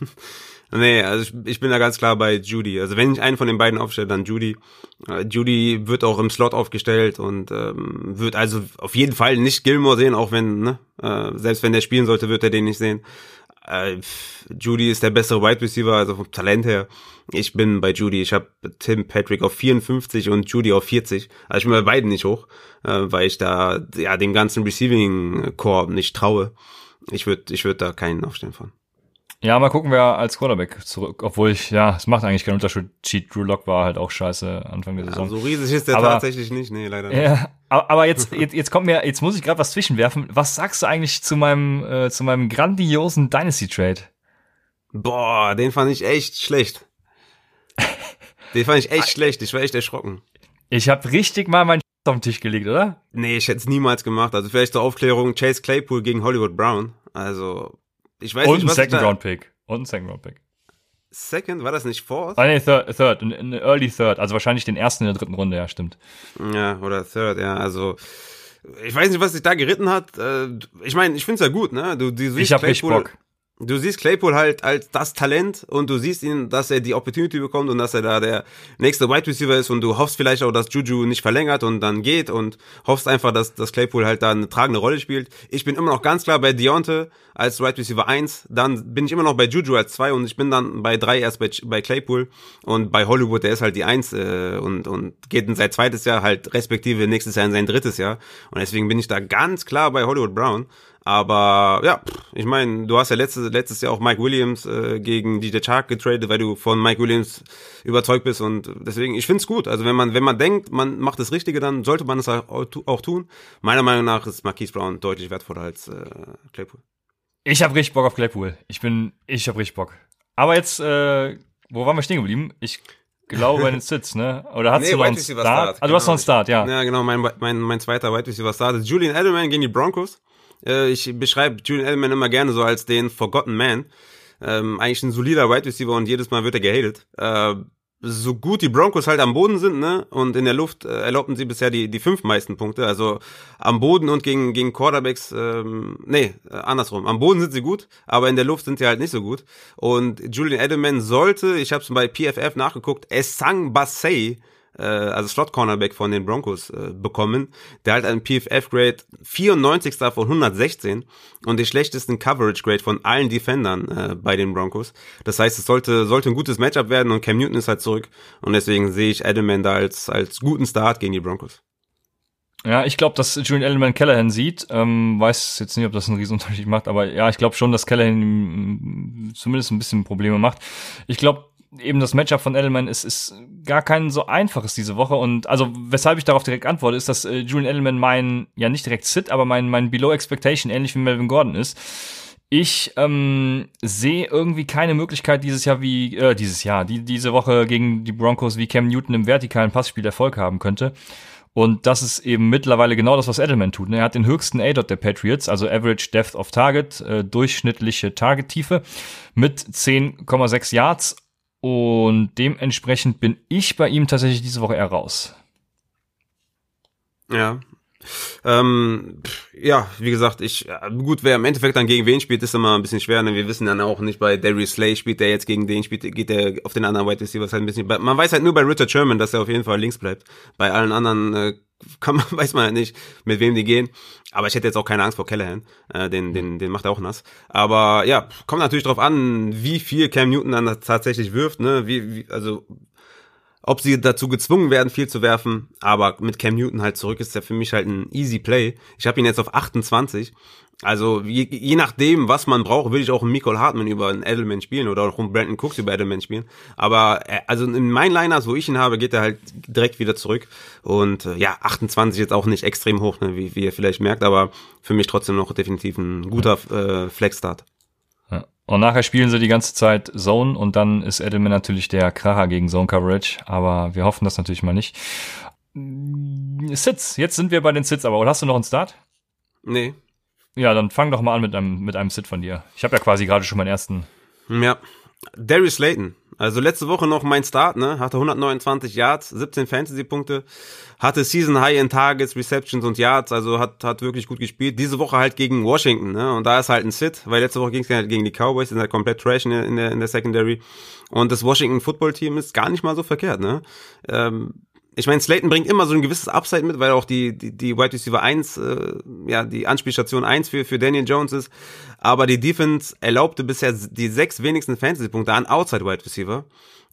*laughs* Nee, also ich, ich bin da ganz klar bei Judy. Also wenn ich einen von den beiden aufstelle, dann Judy. Äh, Judy wird auch im Slot aufgestellt und ähm, wird also auf jeden Fall nicht Gilmore sehen, auch wenn, ne, äh, selbst wenn der spielen sollte, wird er den nicht sehen. Äh, Judy ist der bessere Wide Receiver, also vom Talent her. Ich bin bei Judy. Ich habe Tim Patrick auf 54 und Judy auf 40. Also ich bin bei beiden nicht hoch, äh, weil ich da ja dem ganzen Receiving Core nicht traue. Ich würde ich würd da keinen aufstellen von. Ja, mal gucken, wer als Quarterback zurück, obwohl ich, ja, es macht eigentlich keinen Unterschied. Cheat Drew Lock war halt auch scheiße Anfang der Saison. Ja, so riesig ist der aber, tatsächlich nicht, nee, leider nicht. Ja, aber jetzt, *laughs* jetzt, jetzt kommt mir, jetzt muss ich gerade was zwischenwerfen. Was sagst du eigentlich zu meinem, äh, zu meinem grandiosen Dynasty Trade? Boah, den fand ich echt schlecht. *laughs* Den fand ich echt schlecht. Ich war echt erschrocken. Ich habe richtig mal meinen auf den Tisch gelegt, oder? Nee, ich hätte es niemals gemacht. Also vielleicht zur Aufklärung, Chase Claypool gegen Hollywood Brown. Also, ich weiß und nicht, was ein Second Round Pick. Und ein Second Round Pick. Second, war das nicht Fourth? Ah, nee, Third, third in, Early Third, also wahrscheinlich den ersten in der dritten Runde, ja, stimmt. Ja, oder Third, ja, also ich weiß nicht, was sich da geritten hat. Äh, ich meine, ich finde es ja gut, ne? Du, du ich hab richtig Bock du siehst Claypool halt als das Talent und du siehst ihn, dass er die Opportunity bekommt und dass er da der nächste Wide Receiver ist und du hoffst vielleicht auch, dass Juju nicht verlängert und dann geht und hoffst einfach, dass, dass Claypool halt da eine tragende Rolle spielt. Ich bin immer noch ganz klar bei Deontay als Wide Receiver 1, dann bin ich immer noch bei Juju als 2 und ich bin dann bei 3 erst bei, bei Claypool und bei Hollywood, der ist halt die 1 äh, und, und geht in sein zweites Jahr halt respektive nächstes Jahr in sein drittes Jahr und deswegen bin ich da ganz klar bei Hollywood Brown. Aber ja, ich meine, du hast ja letztes, letztes Jahr auch Mike Williams äh, gegen DJ Chark getradet, weil du von Mike Williams überzeugt bist und deswegen, ich find's gut. Also wenn man, wenn man denkt, man macht das Richtige, dann sollte man es auch tun. Meiner Meinung nach ist Marquise Brown deutlich wertvoller als äh, Claypool. Ich habe richtig Bock auf Claypool. Ich bin, ich habe richtig Bock. Aber jetzt, äh, wo waren wir stehen geblieben? Ich glaube bei den Sits, ne? Oder hast nee, du noch einen Start? Start? Du genau. hast noch einen Start, ja. Ja, genau, mein, mein, mein zweiter Wide Receiver Start ist Julian Edelman gegen die Broncos. Äh, ich beschreibe Julian Edelman immer gerne so als den Forgotten Man. Ähm, eigentlich ein solider Wide Receiver und jedes Mal wird er gehatet. Äh, so gut die Broncos halt am Boden sind, ne, und in der Luft äh, erlaubten sie bisher die, die fünf meisten Punkte. Also am Boden und gegen, gegen Quarterbacks, ähm, nee, äh, andersrum. Am Boden sind sie gut, aber in der Luft sind sie halt nicht so gut. Und Julian Edelman sollte, ich habe es bei PFF nachgeguckt, Essang Bassey äh, also Slot Cornerback von den Broncos äh, bekommen. Der hat einen PFF Grade 94. von 116 und den schlechtesten Coverage Grade von allen Defendern äh, bei den Broncos. Das heißt, es sollte sollte ein gutes Matchup werden und Cam Newton ist halt zurück und deswegen sehe ich Edelman da als als guten Start gegen die Broncos. Ja, ich glaube, dass Julian Edelman Callahan sieht. Ähm, weiß jetzt nicht, ob das einen Riesenunterschied macht, aber ja, ich glaube schon, dass Callahan zumindest ein bisschen Probleme macht. Ich glaube, eben das Matchup von Edelman ist, ist gar kein so einfaches diese Woche. Und also, weshalb ich darauf direkt antworte, ist, dass äh, Julian Edelman mein, ja nicht direkt Sit, aber mein, mein Below Expectation ähnlich wie Melvin Gordon ist. Ich ähm, sehe irgendwie keine Möglichkeit dieses Jahr wie, äh, dieses Jahr, die, diese Woche gegen die Broncos, wie Cam Newton im vertikalen Passspiel Erfolg haben könnte. Und das ist eben mittlerweile genau das, was Edelman tut. Er hat den höchsten A-Dot der Patriots, also Average Depth of Target, äh, durchschnittliche Targettiefe mit 10,6 Yards und dementsprechend bin ich bei ihm tatsächlich diese Woche eher raus. Ja. Ähm, ja, wie gesagt, ich, gut, wer im Endeffekt dann gegen wen spielt, ist immer ein bisschen schwer. Ne? Wir wissen dann auch nicht, bei Darius Slay spielt der jetzt gegen den, spielt, geht der auf den anderen White Receiver halt ein bisschen. Man weiß halt nur bei Richard Sherman, dass er auf jeden Fall links bleibt. Bei allen anderen äh, kann man, *laughs* weiß man halt nicht, mit wem die gehen. Aber ich hätte jetzt auch keine Angst vor Callahan. Äh, den, den, den macht er auch nass. Aber ja, kommt natürlich drauf an, wie viel Cam Newton dann tatsächlich wirft, ne? Wie, wie, also ob sie dazu gezwungen werden, viel zu werfen, aber mit Cam Newton halt zurück ist ja für mich halt ein easy Play. Ich habe ihn jetzt auf 28. Also je, je nachdem, was man braucht, würde ich auch einen Michael Hartman über einen Edelman spielen oder auch einen Brandon Cooks über Edelman spielen. Aber äh, also in meinen Liners, wo ich ihn habe, geht er halt direkt wieder zurück. Und äh, ja, 28 jetzt auch nicht extrem hoch, ne, wie, wie ihr vielleicht merkt, aber für mich trotzdem noch definitiv ein guter äh, Flex-Start. Und nachher spielen sie die ganze Zeit Zone und dann ist Edelman natürlich der Kracher gegen Zone Coverage, aber wir hoffen das natürlich mal nicht. Sits, jetzt sind wir bei den Sits, aber hast du noch einen Start? Nee. Ja, dann fang doch mal an mit einem, mit einem Sit von dir. Ich habe ja quasi gerade schon meinen ersten. Ja. Darius Slayton. Also letzte Woche noch mein Start, ne? Hatte 129 Yards, 17 Fantasy-Punkte, hatte Season High in Targets, Receptions und Yards, also hat, hat wirklich gut gespielt. Diese Woche halt gegen Washington, ne? Und da ist halt ein Sit, weil letzte Woche ging es halt gegen die Cowboys, die sind halt komplett trash in der, in der, in der Secondary. Und das Washington Football Team ist gar nicht mal so verkehrt, ne? Ähm, ich meine, Slayton bringt immer so ein gewisses Upside mit, weil auch die, die, die Wide Receiver 1, äh, ja, die Anspielstation 1 für, für Daniel Jones ist. Aber die Defense erlaubte bisher die sechs wenigsten Fantasy-Punkte an Outside Wide Receiver.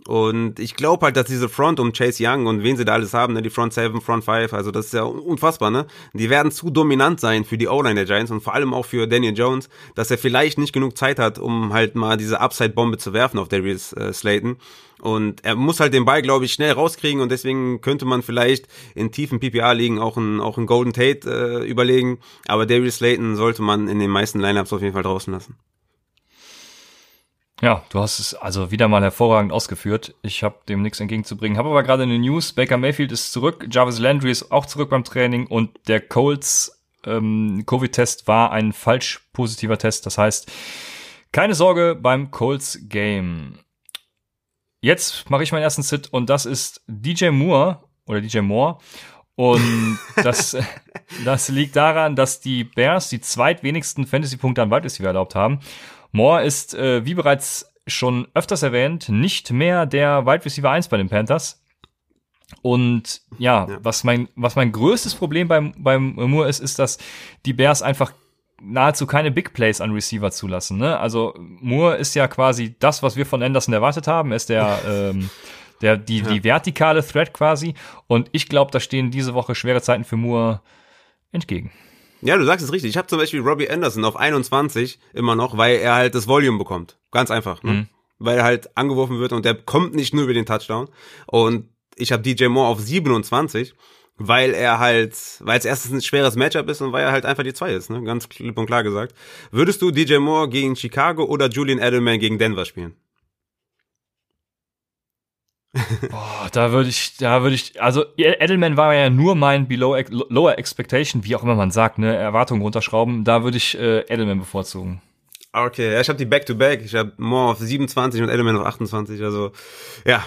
Und ich glaube halt, dass diese Front um Chase Young und wen sie da alles haben, ne, die Front 7, Front 5, also das ist ja unfassbar, ne? Die werden zu dominant sein für die O-Line der Giants und vor allem auch für Daniel Jones, dass er vielleicht nicht genug Zeit hat, um halt mal diese Upside-Bombe zu werfen auf Darius äh, Slayton. Und er muss halt den Ball, glaube ich, schnell rauskriegen und deswegen könnte man vielleicht in tiefen PPA-Ligen auch einen, auch einen Golden Tate äh, überlegen. Aber Darius Slayton sollte man in den meisten Lineups auf jeden Fall draußen lassen. Ja, du hast es also wieder mal hervorragend ausgeführt. Ich habe dem nichts entgegenzubringen. Habe aber gerade eine News. Baker Mayfield ist zurück, Jarvis Landry ist auch zurück beim Training und der Colts ähm, Covid-Test war ein falsch positiver Test. Das heißt, keine Sorge beim Colts Game. Jetzt mache ich meinen ersten Sit und das ist DJ Moore oder DJ Moore. Und *laughs* das, das liegt daran, dass die Bears die zweitwenigsten Fantasy-Punkte an Wide Receiver erlaubt haben. Moore ist, äh, wie bereits schon öfters erwähnt, nicht mehr der Wide Receiver 1 bei den Panthers. Und ja, ja, was mein, was mein größtes Problem beim, beim Moore ist, ist, dass die Bears einfach nahezu keine Big Plays an Receiver zulassen. Ne? Also Moore ist ja quasi das, was wir von Anderson erwartet haben. Er ist der, *laughs* ähm, der die, ja. die vertikale Threat quasi. Und ich glaube, da stehen diese Woche schwere Zeiten für Moore entgegen. Ja, du sagst es richtig. Ich habe zum Beispiel Robbie Anderson auf 21 immer noch, weil er halt das Volume bekommt. Ganz einfach. Ne? Mhm. Weil er halt angeworfen wird und der kommt nicht nur über den Touchdown. Und ich habe DJ Moore auf 27, weil er halt, weil es erstens ein schweres Matchup ist und weil er halt einfach die zwei ist, ne? Ganz klipp und klar gesagt. Würdest du DJ Moore gegen Chicago oder Julian Edelman gegen Denver spielen? Boah, da würde ich, da würde ich, also Edelman war ja nur mein Below Lower Expectation, wie auch immer man sagt, ne, Erwartungen runterschrauben. Da würde ich äh, Edelman bevorzugen. Okay, ja, ich habe die Back to Back. Ich habe Moore auf 27 und Edelman auf 28. Also ja,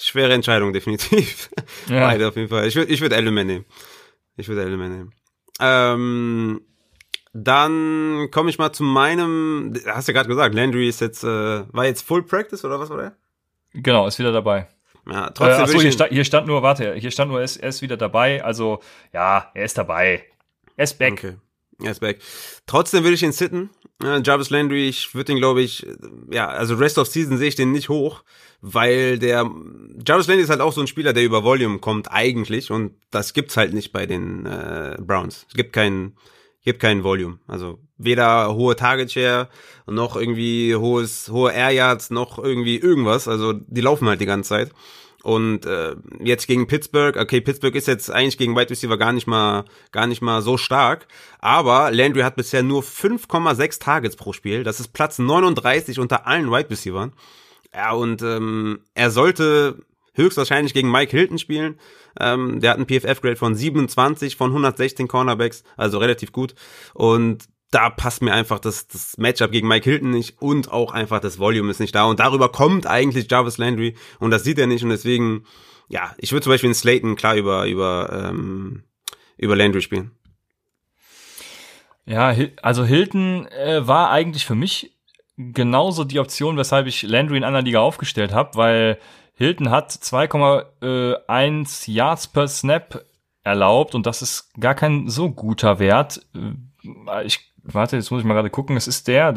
schwere Entscheidung definitiv. *laughs* Ja. Beide auf jeden Fall. Ich würde, ich würde Edelman nehmen. Ich würde Edelman nehmen. Ähm, dann komme ich mal zu meinem. Hast du ja gerade gesagt, Landry ist jetzt, äh, war jetzt Full Practice oder was war der? Genau, ist wieder dabei. Ja, trotzdem. Äh, achso, hier, sta hier stand nur, warte, hier stand nur, er ist, er ist wieder dabei. Also, ja, er ist dabei. Er ist back. Okay. Er ist back. Trotzdem will ich ihn sitten. Äh, Jarvis Landry, ich würde den, glaube ich, ja, also Rest of Season sehe ich den nicht hoch, weil der Jarvis Landry ist halt auch so ein Spieler, der über Volume kommt eigentlich und das gibt's halt nicht bei den äh, Browns. Es gibt keinen gibt keinen Volume. Also weder hohe Target Share noch irgendwie hohes hohe Air Yards noch irgendwie irgendwas. Also die laufen halt die ganze Zeit. Und äh, jetzt gegen Pittsburgh, okay, Pittsburgh ist jetzt eigentlich gegen Wide Receiver gar nicht mal gar nicht mal so stark, aber Landry hat bisher nur 5,6 Targets pro Spiel. Das ist Platz 39 unter allen Wide Receivers. Ja, und ähm, er sollte höchstwahrscheinlich gegen Mike Hilton spielen. Ähm, der hat einen PFF-Grade von 27 von 116 Cornerbacks, also relativ gut. Und da passt mir einfach das, das Matchup gegen Mike Hilton nicht und auch einfach das Volume ist nicht da. Und darüber kommt eigentlich Jarvis Landry und das sieht er nicht. Und deswegen, ja, ich würde zum Beispiel in Slayton klar über, über, ähm, über Landry spielen. Ja, also Hilton äh, war eigentlich für mich genauso die Option, weshalb ich Landry in einer Liga aufgestellt habe, weil Hilton hat 2,1 Yards per Snap erlaubt und das ist gar kein so guter Wert. Äh, ich warte, jetzt muss ich mal gerade gucken. Es ist der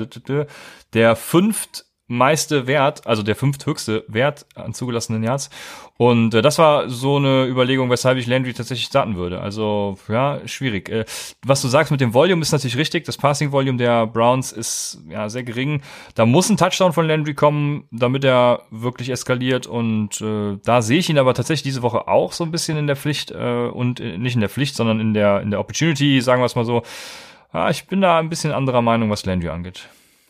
der fünft meiste Wert, also der fünfthöchste Wert an zugelassenen Yards. Und äh, das war so eine Überlegung, weshalb ich Landry tatsächlich starten würde. Also, ja, schwierig. Äh, was du sagst mit dem Volume ist natürlich richtig. Das Passing Volume der Browns ist ja sehr gering. Da muss ein Touchdown von Landry kommen, damit er wirklich eskaliert. Und äh, da sehe ich ihn aber tatsächlich diese Woche auch so ein bisschen in der Pflicht äh, und äh, nicht in der Pflicht, sondern in der in der Opportunity, sagen wir es mal so. Ja, ich bin da ein bisschen anderer Meinung, was Landry angeht.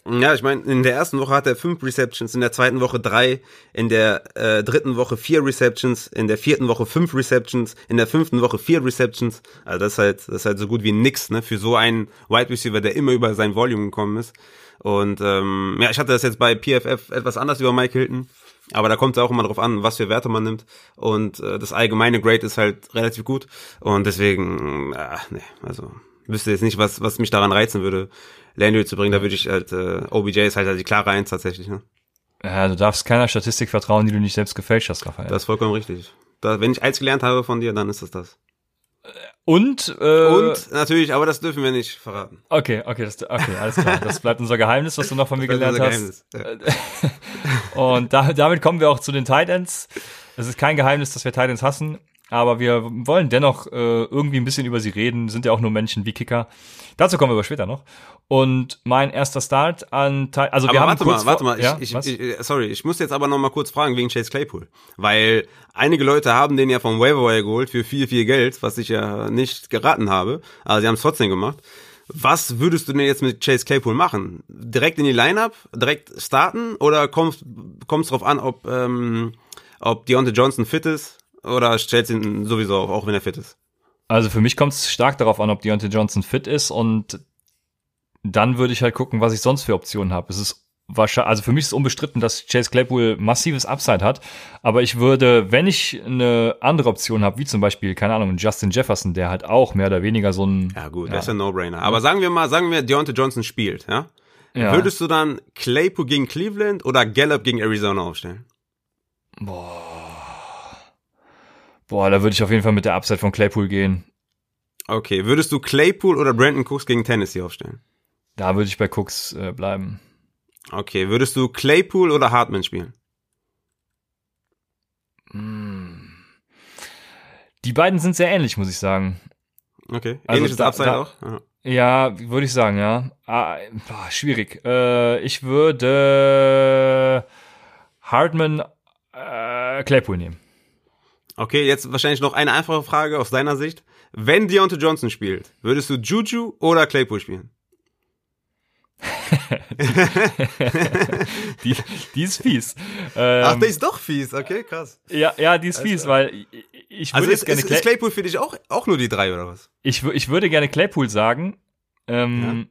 Ja, ich meine, in der ersten Woche hat er fünf Receptions, in der zweiten Woche drei, in der äh, dritten Woche vier Receptions, in der vierten Woche fünf Receptions, in der fünften Woche vier Receptions. Also das ist halt, das ist halt so gut wie nix, ne, für so einen Wide Receiver, der immer über sein Volume gekommen ist. Und ähm, ja, ich hatte das jetzt bei PFF etwas anders über Mike Hilton. Aber da kommt es auch immer drauf an, was für Werte man nimmt. Und äh, das allgemeine Grade ist halt relativ gut. Und deswegen, äh, nee, also wüsste jetzt nicht, was, was mich daran reizen würde, Landry zu bringen. Da würde ich halt, äh, OBJ ist halt, halt die klare Eins tatsächlich. Ne? Ja, du darfst keiner Statistik vertrauen, die du nicht selbst gefälscht hast, Raphael. Das ist vollkommen richtig. Da, wenn ich eins gelernt habe von dir, dann ist es das. Und äh, und natürlich, aber das dürfen wir nicht verraten. Okay, okay, das, okay, alles klar. Das bleibt unser Geheimnis, was du noch von mir gelernt hast. Ja. *laughs* und da, damit kommen wir auch zu den Titans. Es ist kein Geheimnis, dass wir Titans hassen. Aber wir wollen dennoch äh, irgendwie ein bisschen über sie reden, sind ja auch nur Menschen wie Kicker. Dazu kommen wir aber später noch. Und mein erster Start an, also aber wir warte haben mal, warte mal, ja, ich, ich, ich, sorry, ich muss jetzt aber noch mal kurz fragen wegen Chase Claypool, weil einige Leute haben den ja vom Waiver Wire geholt für viel viel Geld, was ich ja nicht geraten habe, aber sie haben es trotzdem gemacht. Was würdest du denn jetzt mit Chase Claypool machen? Direkt in die Lineup, direkt starten oder kommt kommt's drauf an, ob ähm, ob Deontay Johnson fit ist? Oder stellst du ihn sowieso auf, auch wenn er fit ist? Also für mich kommt es stark darauf an, ob Deontay Johnson fit ist und dann würde ich halt gucken, was ich sonst für Optionen habe. Es ist wahrscheinlich, also für mich ist unbestritten, dass Chase Claypool massives Upside hat, aber ich würde, wenn ich eine andere Option habe, wie zum Beispiel, keine Ahnung, Justin Jefferson, der halt auch mehr oder weniger so ein... Ja gut, ja. das ist ein No-Brainer. Aber sagen wir mal, sagen wir, Deontay Johnson spielt, ja? ja? Würdest du dann Claypool gegen Cleveland oder Gallup gegen Arizona aufstellen? Boah. Boah, da würde ich auf jeden Fall mit der Upside von Claypool gehen. Okay, würdest du Claypool oder Brandon Cooks gegen Tennessee aufstellen? Da würde ich bei Cooks äh, bleiben. Okay, würdest du Claypool oder Hartman spielen? Mm. Die beiden sind sehr ähnlich, muss ich sagen. Okay, also ähnliches da, Upside da, auch? Ja. Ja, würde ich sagen, ja. Ah, schwierig. Äh, ich würde Hartman äh, Claypool nehmen. Okay, jetzt wahrscheinlich noch eine einfache Frage aus deiner Sicht. Wenn Deontay Johnson spielt, würdest du Juju oder Claypool spielen? *laughs* die, die ist fies. Ähm, Ach, die ist doch fies. Okay, krass. Ja, ja, die ist also, fies, weil ich würde also ist, gerne ist, ist Claypool für dich auch, auch nur die drei oder was? Ich, ich würde gerne Claypool sagen. Ähm, ja.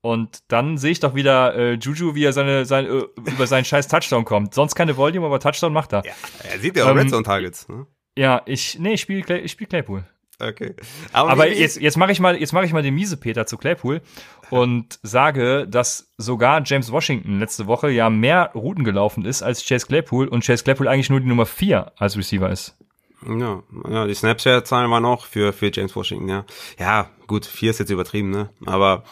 Und dann sehe ich doch wieder äh, Juju, wie er seine, sein, äh, über seinen scheiß Touchdown kommt. Sonst keine Volume, aber Touchdown macht er. Ja, er sieht ja auch ähm, Red Zone Targets. Ne? Ja, ich, nee, ich spiele ich spiel Claypool. Okay. Aber, aber jetzt, jetzt mache ich mal, jetzt mache ich mal den miese Peter zu Claypool und sage, dass sogar James Washington letzte Woche ja mehr Routen gelaufen ist als Chase Claypool und Chase Claypool eigentlich nur die Nummer vier als Receiver ist. Ja, ja die Snapchat-Zahlen waren auch für, für James Washington, ja. Ja, gut, vier ist jetzt übertrieben, ne? Aber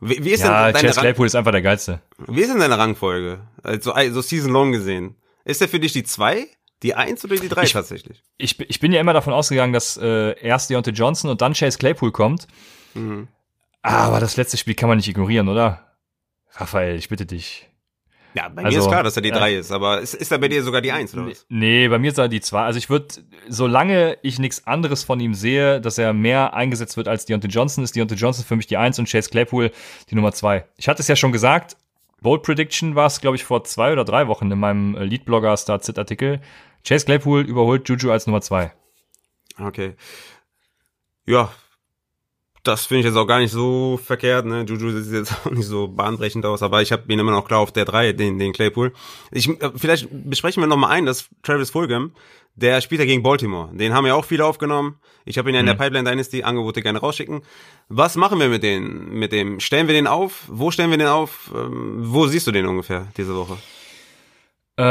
wie, wie ist ja, denn deine Chase Claypool ist einfach der geilste. Wie ist denn deine Rangfolge? Also, so Season Long gesehen. Ist der für dich die zwei, die eins oder die drei ich, tatsächlich? Ich, ich bin ja immer davon ausgegangen, dass äh, erst Deontay Johnson und dann Chase Claypool kommt. Mhm. Aber das letzte Spiel kann man nicht ignorieren, oder? Raphael, ich bitte dich. Ja, bei also, mir ist klar, dass er die ja. drei ist, aber ist, ist er bei dir sogar die eins oder was? Nee, bei mir ist er die zwei. Also ich würde, solange ich nichts anderes von ihm sehe, dass er mehr eingesetzt wird als Deontay Johnson, ist Deontay Johnson für mich die eins und Chase Claypool die Nummer zwei. Ich hatte es ja schon gesagt, Bold Prediction war es, glaube ich, vor zwei oder drei Wochen in meinem äh, Lead-Blogger Start-Sit-Artikel. Chase Claypool überholt Juju als Nummer zwei. Okay. Ja, das finde ich jetzt auch gar nicht so verkehrt. Ne? Juju sieht jetzt *laughs* auch nicht so bahnbrechend aus, aber ich habe ihn immer noch klar auf der 3, den, den Claypool. Ich, äh, vielleicht besprechen wir nochmal ein, dass Travis Fulgham, der spielt ja gegen Baltimore. Den haben ja auch viele aufgenommen. Ich habe ihn ja in der mhm. Pipeline Dynasty Angebote gerne rausschicken. Was machen wir mit den, mit dem? Stellen wir den auf? Wo stellen wir den auf? Ähm, wo siehst du den ungefähr diese Woche? Äh,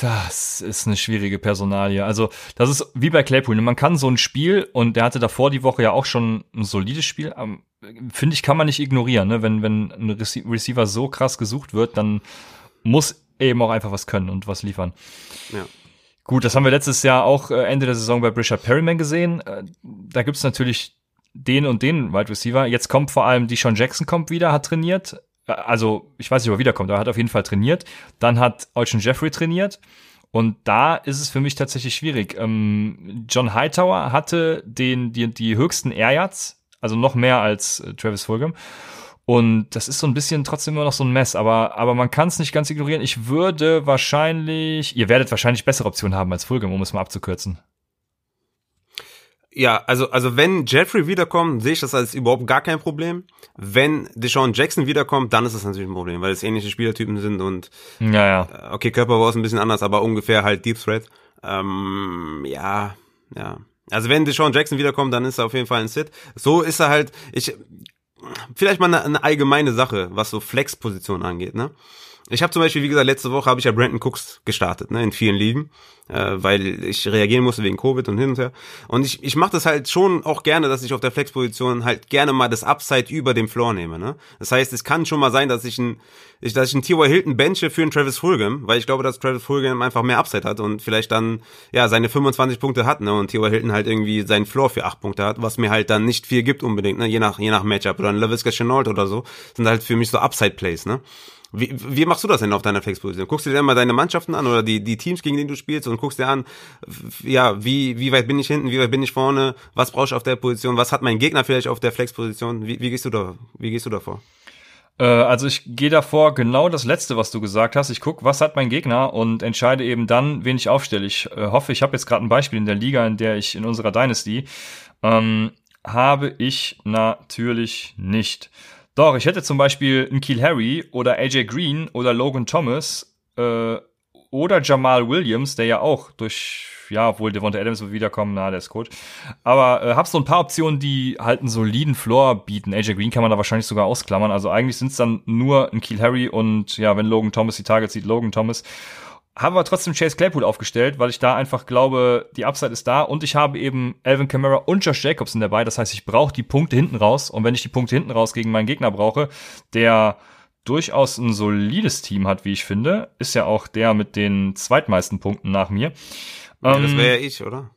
das ist eine schwierige Personalie. Also, das ist wie bei Claypool. Man kann so ein Spiel, und der hatte davor die Woche ja auch schon ein solides Spiel, ähm, finde ich, kann man nicht ignorieren. Ne? Wenn, wenn ein Receiver so krass gesucht wird, dann muss eben auch einfach was können und was liefern. Ja. Gut, das haben wir letztes Jahr auch äh, Ende der Saison bei Richard Perryman gesehen. Äh, da gibt's natürlich den und den Wide Receiver. Jetzt kommt vor allem die Sean Jackson kommt wieder, hat trainiert also ich weiß nicht, ob er wiederkommt, aber er hat auf jeden Fall trainiert. Dann hat Olsen Jeffrey trainiert. Und da ist es für mich tatsächlich schwierig. Ähm, John Hightower hatte den, die, die höchsten Air also noch mehr als äh, Travis Fulgham. Und das ist so ein bisschen trotzdem immer noch so ein Mess, aber, aber man kann es nicht ganz ignorieren. Ich würde wahrscheinlich, ihr werdet wahrscheinlich bessere Optionen haben als Fulgham, um es mal abzukürzen. Ja, also, also wenn Jeffrey wiederkommt, sehe ich das als überhaupt gar kein Problem. Wenn Deshaun Jackson wiederkommt, dann ist das natürlich ein Problem, weil es ähnliche Spielertypen sind und ja, ja. Äh, okay, Körperbau ist ein bisschen anders, aber ungefähr halt Deep Threat. Ähm, ja, ja. Also wenn Deshaun Jackson wiederkommt, dann ist er auf jeden Fall ein Sit. So ist er halt, ich, vielleicht mal eine, eine allgemeine Sache, was so Flex-Position angeht, ne? Ich habe zum Beispiel, wie gesagt, letzte Woche habe ich ja Brandon Cooks gestartet, ne, in vielen Ligen, äh, weil ich reagieren musste wegen Covid und hin und her. Und ich, ich mache das halt schon auch gerne, dass ich auf der Flexposition halt gerne mal das Upside über dem Floor nehme. Ne? Das heißt, es kann schon mal sein, dass ich ein, ich, dass ich einen T.Y. Hilton benche für einen Travis Fulgham, weil ich glaube, dass Travis Fulgham einfach mehr Upside hat und vielleicht dann ja seine 25 Punkte hat, ne? Und T.Y. Hilton halt irgendwie seinen Floor für 8 Punkte hat, was mir halt dann nicht viel gibt unbedingt, ne? Je nach je nach Matchup oder ein LaVisca Chenault oder so, sind halt für mich so Upside Plays, ne? Wie, wie machst du das denn auf deiner Flexposition? Guckst du dir mal deine Mannschaften an oder die, die Teams, gegen die du spielst und guckst dir an, ja, wie, wie weit bin ich hinten, wie weit bin ich vorne, was brauche ich auf der Position, was hat mein Gegner vielleicht auf der Flexposition? Wie, wie gehst du da, wie gehst du davor? Äh, also ich gehe davor genau das letzte, was du gesagt hast. Ich guck, was hat mein Gegner und entscheide eben dann, wen ich aufstelle. Ich äh, hoffe, ich habe jetzt gerade ein Beispiel in der Liga, in der ich in unserer Dynasty ähm, habe ich natürlich nicht. Doch, ich hätte zum Beispiel einen Keel Harry oder AJ Green oder Logan Thomas äh, oder Jamal Williams, der ja auch durch, ja, obwohl Devonta Adams wird wiederkommen, na, der ist gut. Aber äh, hab so ein paar Optionen, die halt einen soliden Floor bieten. AJ Green kann man da wahrscheinlich sogar ausklammern. Also eigentlich sind es dann nur ein Keel Harry und ja, wenn Logan Thomas die Targets sieht, Logan Thomas haben wir trotzdem Chase Claypool aufgestellt, weil ich da einfach glaube, die Upside ist da und ich habe eben Alvin Kamara und Josh Jacobson dabei. Das heißt, ich brauche die Punkte hinten raus und wenn ich die Punkte hinten raus gegen meinen Gegner brauche, der durchaus ein solides Team hat, wie ich finde, ist ja auch der mit den zweitmeisten Punkten nach mir. Ja, ähm, das wäre ja ich, oder?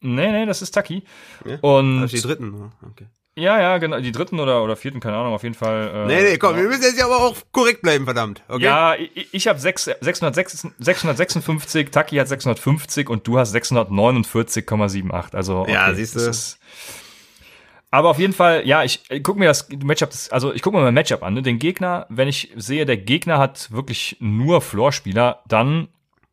Nee, nee, das ist Taki. Ja? Und also die dritten, okay. Ja, ja, genau. Die dritten oder, oder vierten, keine Ahnung, auf jeden Fall. Äh, nee, nee, komm, genau. wir müssen jetzt ja aber auch korrekt bleiben, verdammt. Okay? Ja, ich, ich habe 656, Taki hat 650 und du hast 649,78. Also, okay, ja, siehst du. aber auf jeden Fall, ja, ich, ich gucke mir das Matchup, also ich gucke mir mein Matchup an. Ne? Den Gegner, wenn ich sehe, der Gegner hat wirklich nur Floorspieler, dann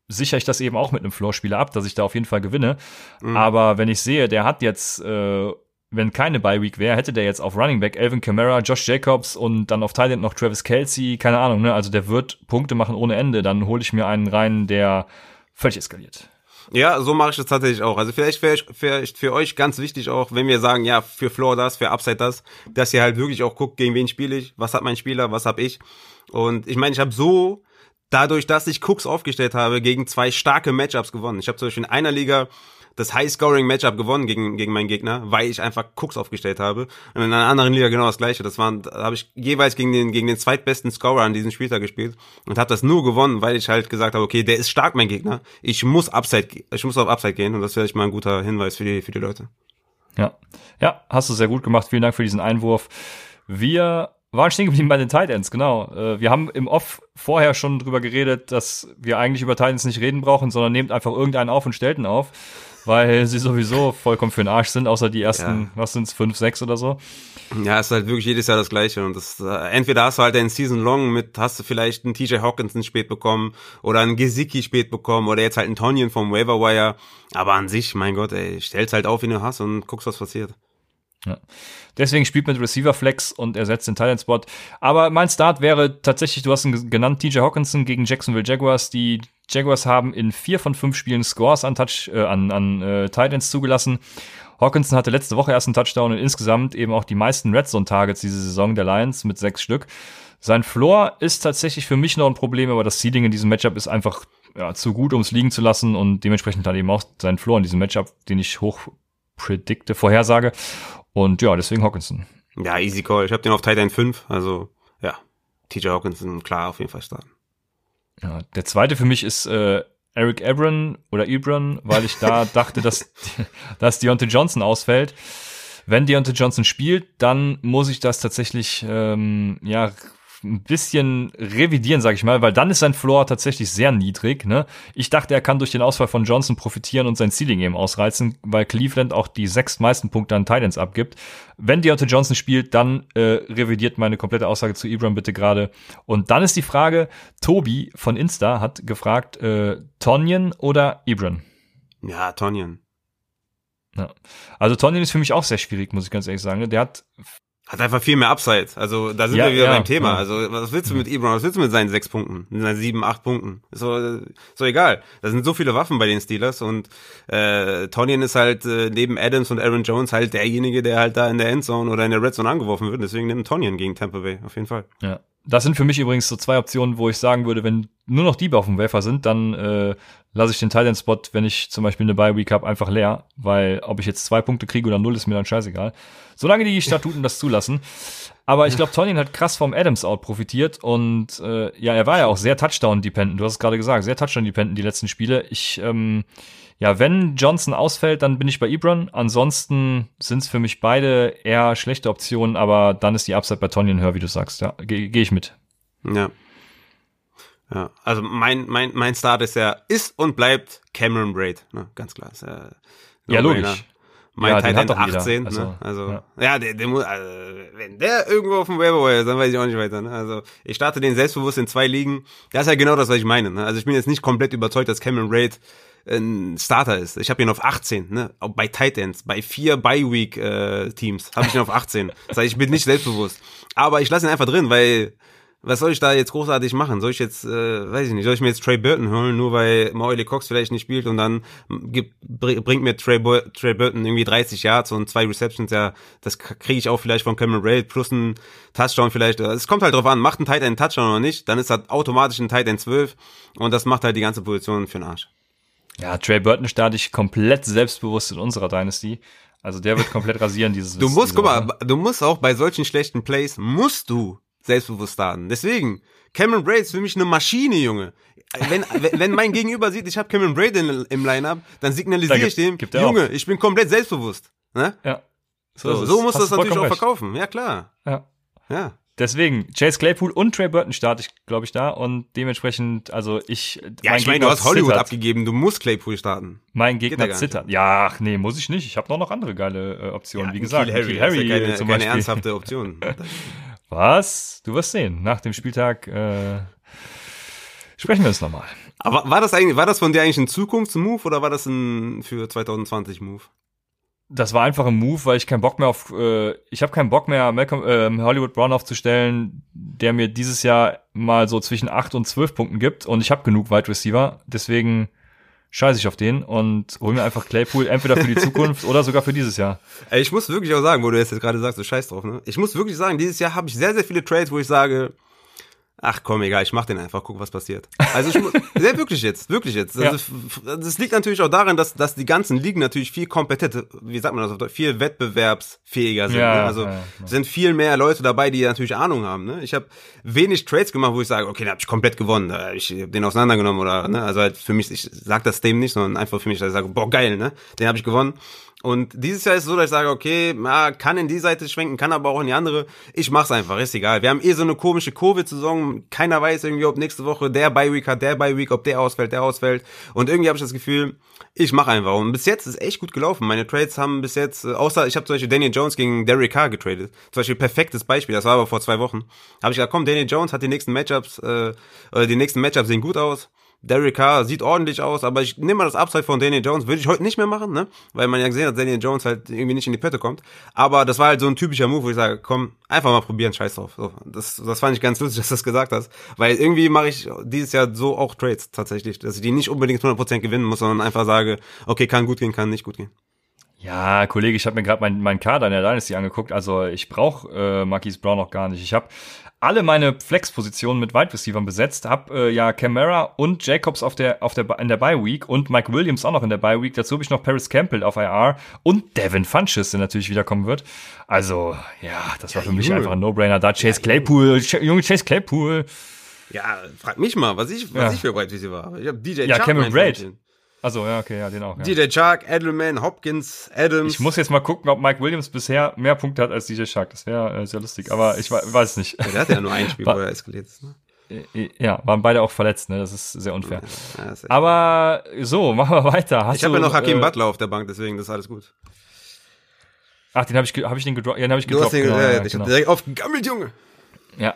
sichere ich das eben auch mit einem Floorspieler ab, dass ich da auf jeden Fall gewinne. Mhm. Aber wenn ich sehe, der hat jetzt äh, wenn keine Bye Week wäre, hätte der jetzt auf Running Back Alvin Kamara, Josh Jacobs und dann auf Thailand noch Travis Kelsey, keine Ahnung, ne? Also der wird Punkte machen ohne Ende. Dann hole ich mir einen rein, der völlig eskaliert. Ja, so mache ich das tatsächlich auch. Also vielleicht wäre vielleicht für euch ganz wichtig auch, wenn wir sagen, ja, für Floor das, für Upside das, dass ihr halt wirklich auch guckt, gegen wen spiele ich, was hat mein Spieler, was hab ich. Und ich meine, ich habe so dadurch, dass ich Cooks aufgestellt habe, gegen zwei starke Matchups gewonnen. Ich habe zum Beispiel in einer Liga das High-Scoring-Matchup gewonnen gegen, gegen meinen Gegner, weil ich einfach Cooks aufgestellt habe. Und in einer anderen Liga genau das gleiche. Das waren, da habe ich jeweils gegen den, gegen den zweitbesten Scorer an diesem Spieltag gespielt und habe das nur gewonnen, weil ich halt gesagt habe, okay, der ist stark, mein Gegner. Ich muss Upside, ich muss auf Upside gehen und das wäre mal ein guter Hinweis für die, für die Leute. Ja. Ja, hast du sehr gut gemacht. Vielen Dank für diesen Einwurf. Wir waren stehen geblieben bei den Titans, genau. Äh, wir haben im Off vorher schon drüber geredet, dass wir eigentlich über Titans nicht reden brauchen, sondern nehmt einfach irgendeinen auf und stellt ihn auf weil sie sowieso vollkommen für den Arsch sind, außer die ersten, ja. was sind's, fünf, sechs oder so. Ja, ist halt wirklich jedes Jahr das Gleiche und das, äh, entweder hast du halt einen Season Long mit, hast du vielleicht einen TJ Hawkinson spät bekommen oder einen Gesicki spät bekommen oder jetzt halt einen Tonyan vom Waiver Wire, aber an sich, mein Gott, ey, stell's halt auf, wie du hast und guckst, was passiert. Ja. Deswegen spielt mit Receiver Flex und ersetzt den Talent Spot. Aber mein Start wäre tatsächlich, du hast ihn genannt, TJ Hawkinson gegen Jacksonville Jaguars. Die Jaguars haben in vier von fünf Spielen Scores an Touch, äh, an, an äh, Titans zugelassen. Hawkinson hatte letzte Woche erst einen Touchdown und insgesamt eben auch die meisten Red Zone Targets diese Saison der Lions mit sechs Stück. Sein Floor ist tatsächlich für mich noch ein Problem, aber das Seeding in diesem Matchup ist einfach ja, zu gut, um es liegen zu lassen und dementsprechend hat eben auch sein Floor in diesem Matchup, den ich hoch predikte, vorhersage. Und ja, deswegen Hawkinson. Ja, easy call. Ich habe den auf Tight End 5, also ja, TJ Hawkinson, klar, auf jeden Fall starten. Ja, der zweite für mich ist äh, Eric Ebron oder Ebron, weil ich da *laughs* dachte, dass, dass Deontay Johnson ausfällt. Wenn Deontay Johnson spielt, dann muss ich das tatsächlich ähm, ja ein bisschen revidieren, sag ich mal, weil dann ist sein Floor tatsächlich sehr niedrig. Ne? Ich dachte, er kann durch den Ausfall von Johnson profitieren und sein Ceiling eben ausreizen, weil Cleveland auch die sechs meisten Punkte an Titans abgibt. Wenn Deontay Johnson spielt, dann äh, revidiert meine komplette Aussage zu Ibram bitte gerade. Und dann ist die Frage, Tobi von Insta hat gefragt, äh, Tonyan oder Ibram? Ja, Tonyan. Ja. Also Tonyan ist für mich auch sehr schwierig, muss ich ganz ehrlich sagen. Ne? Der hat hat einfach viel mehr Upside. Also da sind ja, wir wieder ja, beim Thema. Ja. Also was willst du mit Ebron? Was willst du mit seinen sechs Punkten? Mit seinen sieben, acht Punkten? So, so egal. Da sind so viele Waffen bei den Steelers und äh, Tonyan ist halt äh, neben Adams und Aaron Jones halt derjenige, der halt da in der Endzone oder in der Red Zone angeworfen wird. Deswegen nimmt Tonyan gegen Tampa Bay auf jeden Fall. Ja. Das sind für mich übrigens so zwei Optionen, wo ich sagen würde, wenn nur noch die auf dem Wafer sind, dann äh, lasse ich den Thailand-Spot, wenn ich zum Beispiel eine Bye-Week habe, einfach leer, weil ob ich jetzt zwei Punkte kriege oder null, ist mir dann scheißegal. Solange die Statuten das zulassen. Aber ich glaube, Tonyan hat krass vom Adams-Out profitiert und äh, ja, er war ja auch sehr Touchdown-dependent. Du hast es gerade gesagt, sehr Touchdown-dependent die letzten Spiele. Ich, ähm, ja, wenn Johnson ausfällt, dann bin ich bei Ebron. Ansonsten sind es für mich beide eher schlechte Optionen, aber dann ist die Upside bei Tonyan höher, wie du sagst. Ja, gehe geh ich mit. Ja. Ja, also mein, mein, mein Start ist ja, ist und bleibt Cameron Braid, ne? ganz klar. Ist ja, ja logisch. Mein ja, Titan 18, also, ne? also ja, ja der, der muss, also, wenn der irgendwo auf dem Waiver ist, dann weiß ich auch nicht weiter. Ne? Also ich starte den selbstbewusst in zwei Ligen. Das ist ja genau das, was ich meine. Ne? Also ich bin jetzt nicht komplett überzeugt, dass Cameron Braid ein Starter ist. Ich habe ihn auf 18, ne? Auch bei Titans, bei vier Bye Week äh, Teams habe ich ihn auf 18. Das heißt, ich bin nicht selbstbewusst. Aber ich lasse ihn einfach drin, weil was soll ich da jetzt großartig machen? Soll ich jetzt, äh, weiß ich nicht, soll ich mir jetzt Trey Burton holen, nur weil Mauli Cox vielleicht nicht spielt und dann gibt, bringt mir Trey, Trey Burton irgendwie 30 Yards und zwei Receptions, ja, das kriege ich auch vielleicht von Cameron Raid plus ein Touchdown vielleicht. Es kommt halt drauf an, macht ein Tight End Touchdown oder nicht, dann ist das automatisch ein Tight End 12 und das macht halt die ganze Position für den Arsch. Ja, Trey Burton starte ich komplett selbstbewusst in unserer Dynasty. Also der wird komplett rasieren dieses. Du musst, guck mal, du musst auch bei solchen schlechten Plays musst du selbstbewusst starten. Deswegen, Cameron Braid ist für mich eine Maschine, Junge. Wenn, wenn mein Gegenüber sieht, ich habe Cameron Braid in, im Line-Up, dann signalisiere ich dem, Junge, ich bin komplett selbstbewusst. Ne? Ja. So, so, so muss das natürlich auch verkaufen. Ja, klar. Ja. Ja. Deswegen, Chase Claypool und Trey Burton starte ich, glaube ich, da und dementsprechend, also ich. Ja, ich meine, du hast Hollywood zittert. abgegeben, du musst Claypool starten. Mein Gegner zittert. Ja, ach, nee, muss ich nicht. Ich habe noch, noch andere geile äh, Optionen. Ja, Wie gesagt, Kiel Harry, Harry ja keine, zum keine Beispiel. ernsthafte *laughs* Option. Was? Du wirst sehen. Nach dem Spieltag äh, sprechen wir uns nochmal. Aber war das eigentlich, war das von dir eigentlich ein Zukunftsmove oder war das ein für 2020 Move? Das war einfach ein Move, weil ich keinen Bock mehr auf, äh, ich habe keinen Bock mehr, Malcolm, äh, Hollywood Brown aufzustellen, der mir dieses Jahr mal so zwischen 8 und 12 Punkten gibt und ich habe genug Wide Receiver. Deswegen scheiße ich auf den und hol mir einfach Claypool entweder für die *laughs* Zukunft oder sogar für dieses Jahr. Ey, ich muss wirklich auch sagen, wo du jetzt gerade sagst, du scheiß drauf, ne? Ich muss wirklich sagen, dieses Jahr habe ich sehr, sehr viele Trades, wo ich sage, ach komm, egal, ich mach den einfach, guck, was passiert. Also ich muss, *laughs* sehr wirklich jetzt, wirklich jetzt. Also, ja. Das liegt natürlich auch daran, dass, dass die ganzen Ligen natürlich viel kompetent, wie sagt man das, viel wettbewerbsfähiger sind. Ja, ne? Also ja, sind viel mehr Leute dabei, die natürlich Ahnung haben. Ne? Ich habe wenig Trades gemacht, wo ich sage, okay, da habe ich komplett gewonnen, ich hab den auseinandergenommen oder, ne? Also halt für mich, ich sag das dem nicht, sondern einfach für mich, dass ich sage, boah, geil, ne? Den habe ich gewonnen. Und dieses Jahr ist es so, dass ich sage, okay, kann in die Seite schwenken, kann aber auch in die andere. Ich mach's einfach, ist egal. Wir haben eh so eine komische Covid-Saison. Keiner weiß irgendwie, ob nächste Woche der Bye-Week hat, der Bye-Week, ob der ausfällt, der ausfällt. Und irgendwie habe ich das Gefühl, ich mache einfach. Und bis jetzt ist echt gut gelaufen. Meine Trades haben bis jetzt, äh, außer ich habe zum Beispiel Daniel Jones gegen Derek Carr getradet. Zum Beispiel perfektes Beispiel, das war aber vor zwei Wochen. Habe ich gesagt, komm, Daniel Jones hat die nächsten Matchups, äh, die nächsten Matchups sehen gut aus Derek Carr sieht ordentlich aus, aber ich nehme mal das Upside von Daniel Jones, würde ich heute nicht mehr machen, ne? Weil man ja gesehen hat, Daniel Jones halt irgendwie nicht in die Pötte kommt. Aber das war halt so ein typischer Move, wo ich sage, komm, einfach mal probieren, scheiß drauf. So, das, das fand ich ganz lustig, *laughs* dass du das gesagt hast. Weil irgendwie mache ich dieses Jahr so auch Trades tatsächlich, dass ich die nicht unbedingt 100% gewinnen muss, sondern einfach sage, okay, kann gut gehen, kann nicht gut gehen. Ja, Kollege, ich habe mir gerade meinen mein Kader in der Dynasty angeguckt. Also ich brauche äh, Marquise Brown noch gar nicht. Ich habe alle meine Flex-Positionen mit Wide Receivers besetzt. Hab äh, ja Camara und Jacobs auf der auf der in der Bye Week und Mike Williams auch noch in der Bye Week. Dazu habe ich noch Paris Campbell auf IR und Devin Funches, der natürlich wiederkommen wird. Also ja, das war ja, für mich einfach ein No-Brainer. Da Chase ja, Claypool, junge Chase Claypool. Ja, frag mich mal, was ich was ja. ich für Wide Receiver habe. Ich habe DJ Ja, Cameron Braid. Also ja, okay, ja, den auch. Ja. DJ Shark, Edelman, Hopkins, Adams. Ich muss jetzt mal gucken, ob Mike Williams bisher mehr Punkte hat als DJ Shark. Das wäre äh, sehr lustig, aber ich weiß nicht. Ja, der hat ja nur ein Spiel, wo er eskaliert ist. Ne? Äh, äh, ja, waren beide auch verletzt, ne? Das ist sehr unfair. Ja, ist aber so, machen wir weiter. Hast ich habe ja noch Hakim äh, Butler auf der Bank, deswegen das ist alles gut. Ach, den habe ich, hab ich den gedroppt. Ja, den habe ich gedroppt. Den, genau, ja, ja, ich genau. direkt aufgegammelt, Junge. Ja.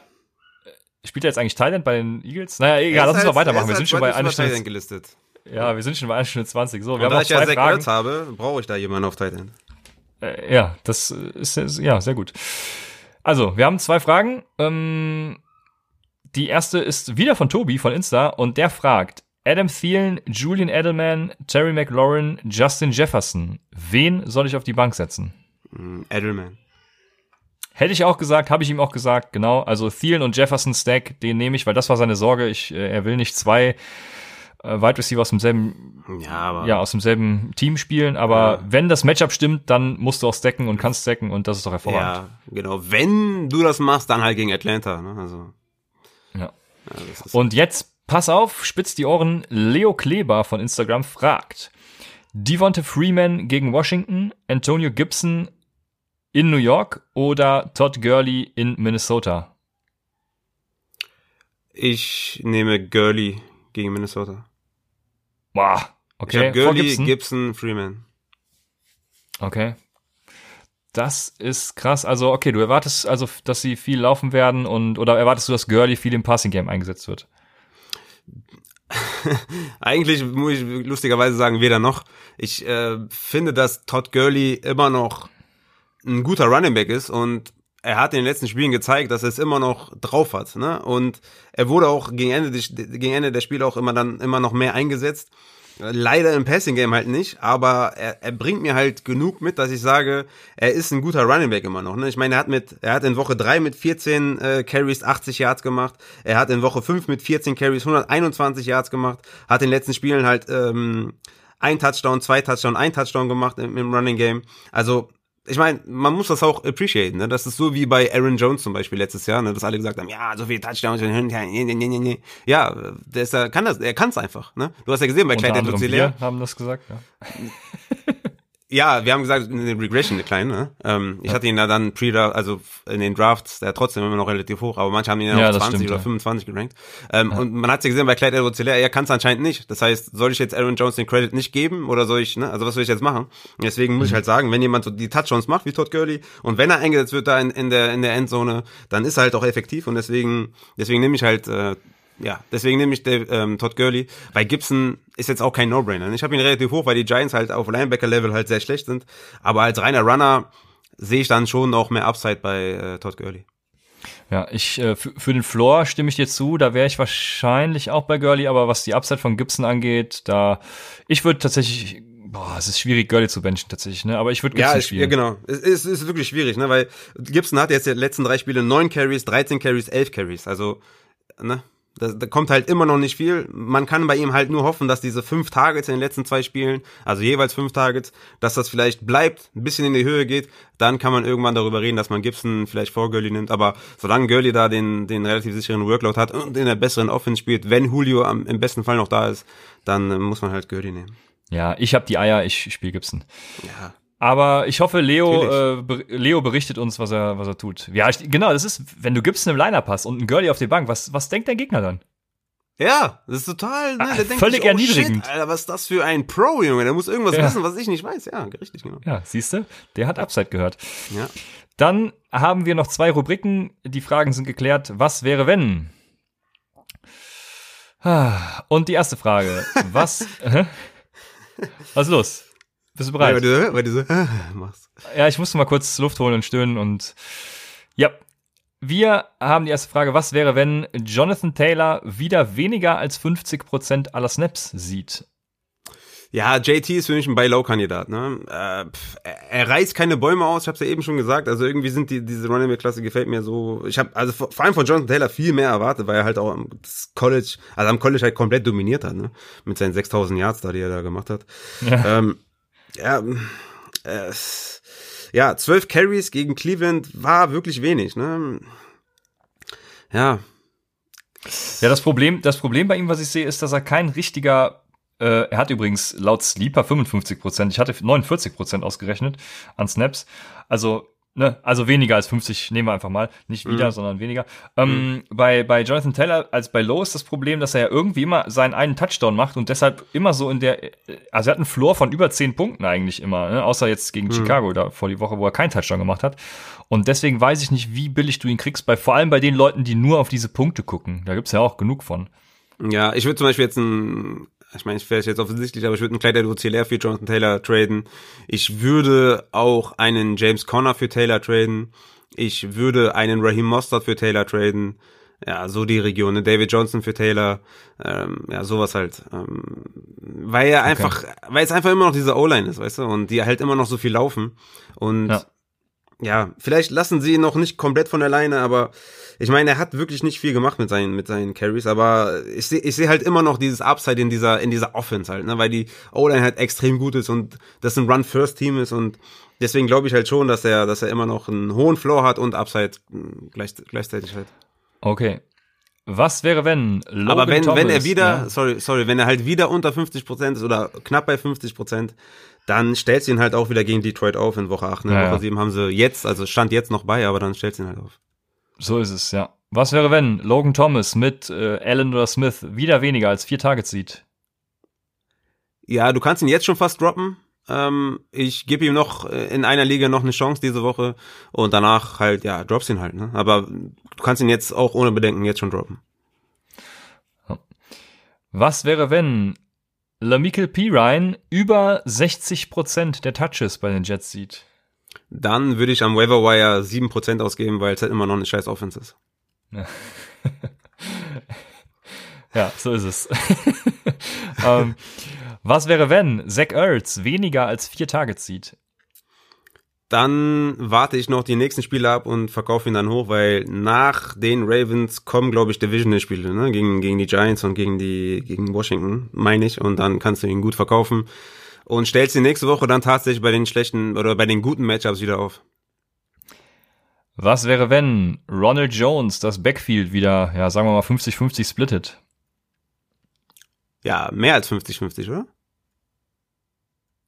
Spielt er jetzt eigentlich Thailand bei den Eagles? Naja, egal, lass uns halt, mal weitermachen. Wir sind schon bei einer Stunde. gelistet. Ja, wir sind schon bei 1 Stunde 20. So, wir Und haben da ich ja Fragen. Habe, brauche ich da jemanden auf Titan. Äh, ja, das ist, ist, ja sehr gut. Also, wir haben zwei Fragen. Ähm, die erste ist wieder von Tobi von Insta und der fragt: Adam Thielen, Julian Edelman, Terry McLaurin, Justin Jefferson. Wen soll ich auf die Bank setzen? Mm, Edelman. Hätte ich auch gesagt, habe ich ihm auch gesagt, genau. Also Thielen und Jefferson Stack, den nehme ich, weil das war seine Sorge. Ich, äh, er will nicht zwei äh, Wide Receiver aus demselben, ja, ja, aus demselben Team spielen. Aber ja. wenn das Matchup stimmt, dann musst du auch stacken und kannst stacken und das ist doch hervorragend. Ja, genau. Wenn du das machst, dann halt gegen Atlanta. Ne? Also. Ja. ja und jetzt pass auf, spitz die Ohren. Leo Kleber von Instagram fragt. Devonta Freeman gegen Washington, Antonio Gibson in New York oder Todd Gurley in Minnesota? Ich nehme Gurley gegen Minnesota. Boah, okay. Ich Gurley, Gibson. Gibson, Freeman. Okay. Das ist krass. Also, okay, du erwartest also, dass sie viel laufen werden und oder erwartest du, dass Gurley viel im Passing Game eingesetzt wird? *laughs* Eigentlich muss ich lustigerweise sagen, weder noch. Ich äh, finde, dass Todd Gurley immer noch ein guter Running Back ist und er hat in den letzten Spielen gezeigt, dass er es immer noch drauf hat, ne? Und er wurde auch gegen Ende, des, gegen Ende der Spiele auch immer dann immer noch mehr eingesetzt. Leider im Passing Game halt nicht, aber er, er bringt mir halt genug mit, dass ich sage, er ist ein guter Running Back immer noch. Ne? Ich meine, er hat mit, er hat in Woche 3 mit 14 äh, Carries 80 Yards gemacht, er hat in Woche 5 mit 14 Carries 121 Yards gemacht, hat in den letzten Spielen halt ähm, ein Touchdown, zwei Touchdown, ein Touchdown gemacht im, im Running Game. Also ich meine, man muss das auch appreciaten, ne? Das ist so wie bei Aaron Jones zum Beispiel letztes Jahr, ne? Dass alle gesagt haben, ja, so viele Touchdowns, ja, der ist, er kann das, er kann es einfach, ne? Du hast ja gesehen bei Clyde Edwards-Helaire. haben das gesagt, ja. *laughs* Ja, wir haben gesagt, eine Regression, eine kleine. Ne? Ähm, ich ja. hatte ihn da dann pre also in den Drafts, der trotzdem immer noch relativ hoch, aber manche haben ihn ja, ja auf 20 stimmt, oder ja. 25 gerankt. Ähm, Und man hat ja gesehen bei Clyde edwards er kann es anscheinend nicht. Das heißt, soll ich jetzt Aaron Jones den Credit nicht geben oder soll ich, ne? also was soll ich jetzt machen? Deswegen muss mhm. ich halt sagen, wenn jemand so die Touchdowns macht wie Todd Gurley und wenn er eingesetzt wird da in, in der in der Endzone, dann ist er halt auch effektiv und deswegen deswegen nehme ich halt äh, ja, deswegen nehme ich Dave, ähm, Todd Gurley. Bei Gibson ist jetzt auch kein No-Brainer. Ich habe ihn relativ hoch, weil die Giants halt auf Linebacker-Level halt sehr schlecht sind. Aber als reiner Runner sehe ich dann schon auch mehr Upside bei äh, Todd Gurley. Ja, ich äh, für, den Floor stimme ich dir zu, da wäre ich wahrscheinlich auch bei Gurley, aber was die Upside von Gibson angeht, da ich würde tatsächlich Boah, es ist schwierig, Gurley zu benchen tatsächlich, ne? Aber ich würde Gibson ja, spielen. Ja, genau. Es ist, ist wirklich schwierig, ne? Weil Gibson hat jetzt die letzten drei Spiele neun Carries, 13 Carries, 11 Carries. Also, ne? Da, da kommt halt immer noch nicht viel. Man kann bei ihm halt nur hoffen, dass diese fünf Targets in den letzten zwei Spielen, also jeweils fünf Targets, dass das vielleicht bleibt, ein bisschen in die Höhe geht. Dann kann man irgendwann darüber reden, dass man Gibson vielleicht vor Gurley nimmt. Aber solange Gurley da den, den relativ sicheren Workload hat und in der besseren Offense spielt, wenn Julio am, im besten Fall noch da ist, dann äh, muss man halt Gurley nehmen. Ja, ich habe die Eier, ich spiele Gibson. Ja. Aber ich hoffe, Leo, äh, Leo berichtet uns, was er, was er tut. Ja, ich, genau, das ist, wenn du gibst einem Liner Pass und einen Girlie auf die Bank, was, was denkt dein Gegner dann? Ja, das ist total, ne, der ah, denkt völlig sich, oh, erniedrigend. Shit, Alter, was ist das für ein Pro, Junge? Der muss irgendwas ja. wissen, was ich nicht weiß. Ja, richtig, genau. Ja, siehst du, der hat Upside gehört. Ja. Dann haben wir noch zwei Rubriken. Die Fragen sind geklärt. Was wäre, wenn? Ah, und die erste Frage. *laughs* Was, was ist los? Bist du bereit? Ja, weil du, weil du so, machst. ja, ich musste mal kurz Luft holen und stöhnen und ja. Wir haben die erste Frage. Was wäre, wenn Jonathan Taylor wieder weniger als 50% aller Snaps sieht? Ja, JT ist für mich ein Buy-Low-Kandidat. Ne? Äh, er reißt keine Bäume aus, ich habe es ja eben schon gesagt. Also irgendwie sind die diese Running Back Klasse gefällt mir so. Ich habe also vor, allem von Jonathan Taylor viel mehr erwartet, weil er halt auch am College, also am College halt komplett dominiert hat, ne? Mit seinen 6000 Yards da, die er da gemacht hat. Ja, ähm, ja, äh, ja, 12 Carries gegen Cleveland war wirklich wenig, ne? Ja. Ja, das Problem, das Problem bei ihm, was ich sehe, ist, dass er kein richtiger äh, er hat übrigens laut Sleeper 55 Prozent. Ich hatte 49 Prozent ausgerechnet an Snaps. Also Ne, also weniger als 50 nehmen wir einfach mal. Nicht wieder, mhm. sondern weniger. Ähm, mhm. bei, bei Jonathan Taylor als bei Lowe ist das Problem, dass er ja irgendwie immer seinen einen Touchdown macht und deshalb immer so in der, also er hat einen Floor von über 10 Punkten eigentlich immer, ne? außer jetzt gegen mhm. Chicago da vor die Woche, wo er keinen Touchdown gemacht hat. Und deswegen weiß ich nicht, wie billig du ihn kriegst, bei, vor allem bei den Leuten, die nur auf diese Punkte gucken. Da gibt's ja auch genug von. Ja, ich würde zum Beispiel jetzt ein ich meine, ich wäre jetzt offensichtlich, aber ich würde einen Kleider Cler für Jonathan Taylor traden. Ich würde auch einen James Conner für Taylor traden. Ich würde einen Raheem Mostert für Taylor traden. Ja, so die Region. Ne? David Johnson für Taylor. Ähm, ja, sowas halt. Ähm, weil er einfach, okay. weil es einfach immer noch diese O-Line ist, weißt du, und die halt immer noch so viel laufen. Und ja, ja vielleicht lassen sie ihn noch nicht komplett von alleine, aber ich meine, er hat wirklich nicht viel gemacht mit seinen, mit seinen Carries, aber ich sehe ich seh halt immer noch dieses Upside in dieser, in dieser Offense halt, ne, weil die O-Line halt extrem gut ist und das ein Run-First-Team ist und deswegen glaube ich halt schon, dass er, dass er immer noch einen hohen Floor hat und Upside hm, gleich, gleichzeitig halt. Okay. Was wäre, wenn Logan Aber wenn, Thomas, wenn er wieder, ja? sorry, sorry, wenn er halt wieder unter 50% ist oder knapp bei 50%, dann stellt sie ihn halt auch wieder gegen Detroit auf in Woche 8. Ne? Ja, Woche 7 haben sie jetzt, also stand jetzt noch bei, aber dann stellt sie ihn halt auf. So ist es, ja. Was wäre, wenn Logan Thomas mit äh, Allen oder Smith wieder weniger als vier Targets sieht? Ja, du kannst ihn jetzt schon fast droppen. Ähm, ich gebe ihm noch äh, in einer Liga noch eine Chance diese Woche und danach halt, ja, droppst ihn halt. Ne? Aber du kannst ihn jetzt auch ohne Bedenken jetzt schon droppen. Was wäre, wenn Lamikel P. Ryan über 60% der Touches bei den Jets sieht? Dann würde ich am Waiver Wire 7% ausgeben, weil es halt immer noch eine scheiß Offense ist. Ja, *laughs* ja so ist es. *laughs* ähm, was wäre, wenn Zach Ertz weniger als vier Targets sieht? Dann warte ich noch die nächsten Spiele ab und verkaufe ihn dann hoch, weil nach den Ravens kommen, glaube ich, Divisional-Spiele, ne? Gegen, gegen die Giants und gegen die, gegen Washington, meine ich. Und dann kannst du ihn gut verkaufen und stellst die nächste Woche dann tatsächlich bei den schlechten oder bei den guten Matchups wieder auf. Was wäre, wenn Ronald Jones das Backfield wieder, ja, sagen wir mal 50-50 splittet? Ja, mehr als 50-50, oder?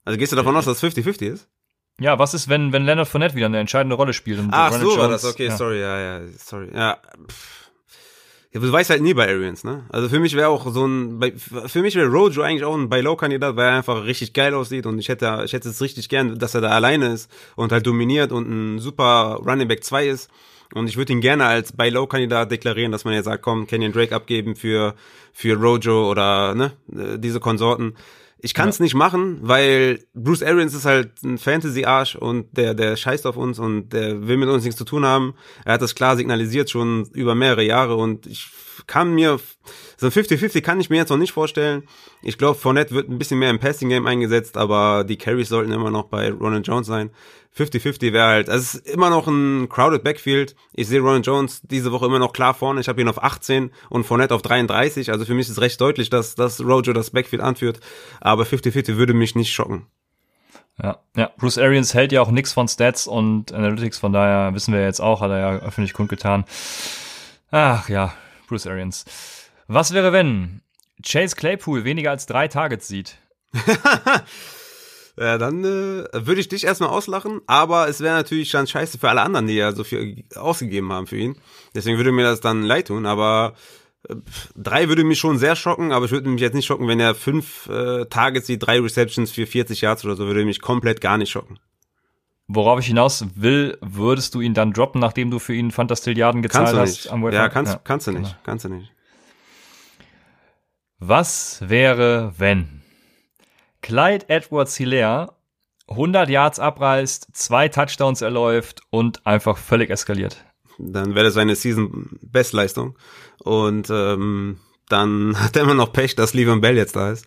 Also gehst du davon aus, dass es 50-50 ist? Ja, was ist, wenn, wenn Leonard Fournette wieder eine entscheidende Rolle spielt? Und Ach Ronald so, Jones, war das, okay, ja. sorry, ja, ja, sorry. Ja, pff. Ja, du weißt halt nie bei Arians, ne? Also für mich wäre auch so ein, für mich wäre Rojo eigentlich auch ein Buy-Low-Kandidat, weil er einfach richtig geil aussieht und ich hätte, ich hätte es richtig gern, dass er da alleine ist und halt dominiert und ein super Running Back 2 ist. Und ich würde ihn gerne als Buy-Low-Kandidat deklarieren, dass man ja sagt, komm, Kenyon Drake abgeben für, für Rojo oder, ne, äh, diese Konsorten. Ich kann es ja. nicht machen, weil Bruce Arians ist halt ein Fantasy-Arsch und der, der scheißt auf uns und der will mit uns nichts zu tun haben. Er hat das klar signalisiert schon über mehrere Jahre und ich kann mir, so ein 50-50 kann ich mir jetzt noch nicht vorstellen. Ich glaube, Fournette wird ein bisschen mehr im Passing-Game eingesetzt, aber die Carries sollten immer noch bei Ronald Jones sein. 50-50 wäre halt, also es ist immer noch ein crowded Backfield. Ich sehe Ronald Jones diese Woche immer noch klar vorne. Ich habe ihn auf 18 und Fournette auf 33. Also für mich ist recht deutlich, dass, dass Rojo das Backfield anführt. Aber 50-50 würde mich nicht schocken. Ja, ja. Bruce Arians hält ja auch nichts von Stats und Analytics, von daher wissen wir jetzt auch, hat er ja öffentlich kundgetan. Ach ja, Bruce Arians. Was wäre, wenn Chase Claypool weniger als drei Targets sieht? *laughs* Ja, dann äh, würde ich dich erstmal auslachen, aber es wäre natürlich dann scheiße für alle anderen, die ja so viel ausgegeben haben für ihn. Deswegen würde mir das dann leid tun, aber äh, drei würde mich schon sehr schocken, aber ich würde mich jetzt nicht schocken, wenn er fünf äh, Targets sieht, drei Receptions für 40 Yards oder so, würde mich komplett gar nicht schocken. Worauf ich hinaus will, würdest du ihn dann droppen, nachdem du für ihn Fantastilliarden gezahlt kannst du nicht. hast am? Ja, kannst, ja, kannst du nicht, genau. kannst du nicht. Was wäre, wenn Clyde Edwards Hilaire 100 Yards abreißt, zwei Touchdowns erläuft und einfach völlig eskaliert? Dann wäre das seine Season-Bestleistung. Und ähm, dann *laughs* hat er immer noch Pech, dass Levan Bell jetzt da ist.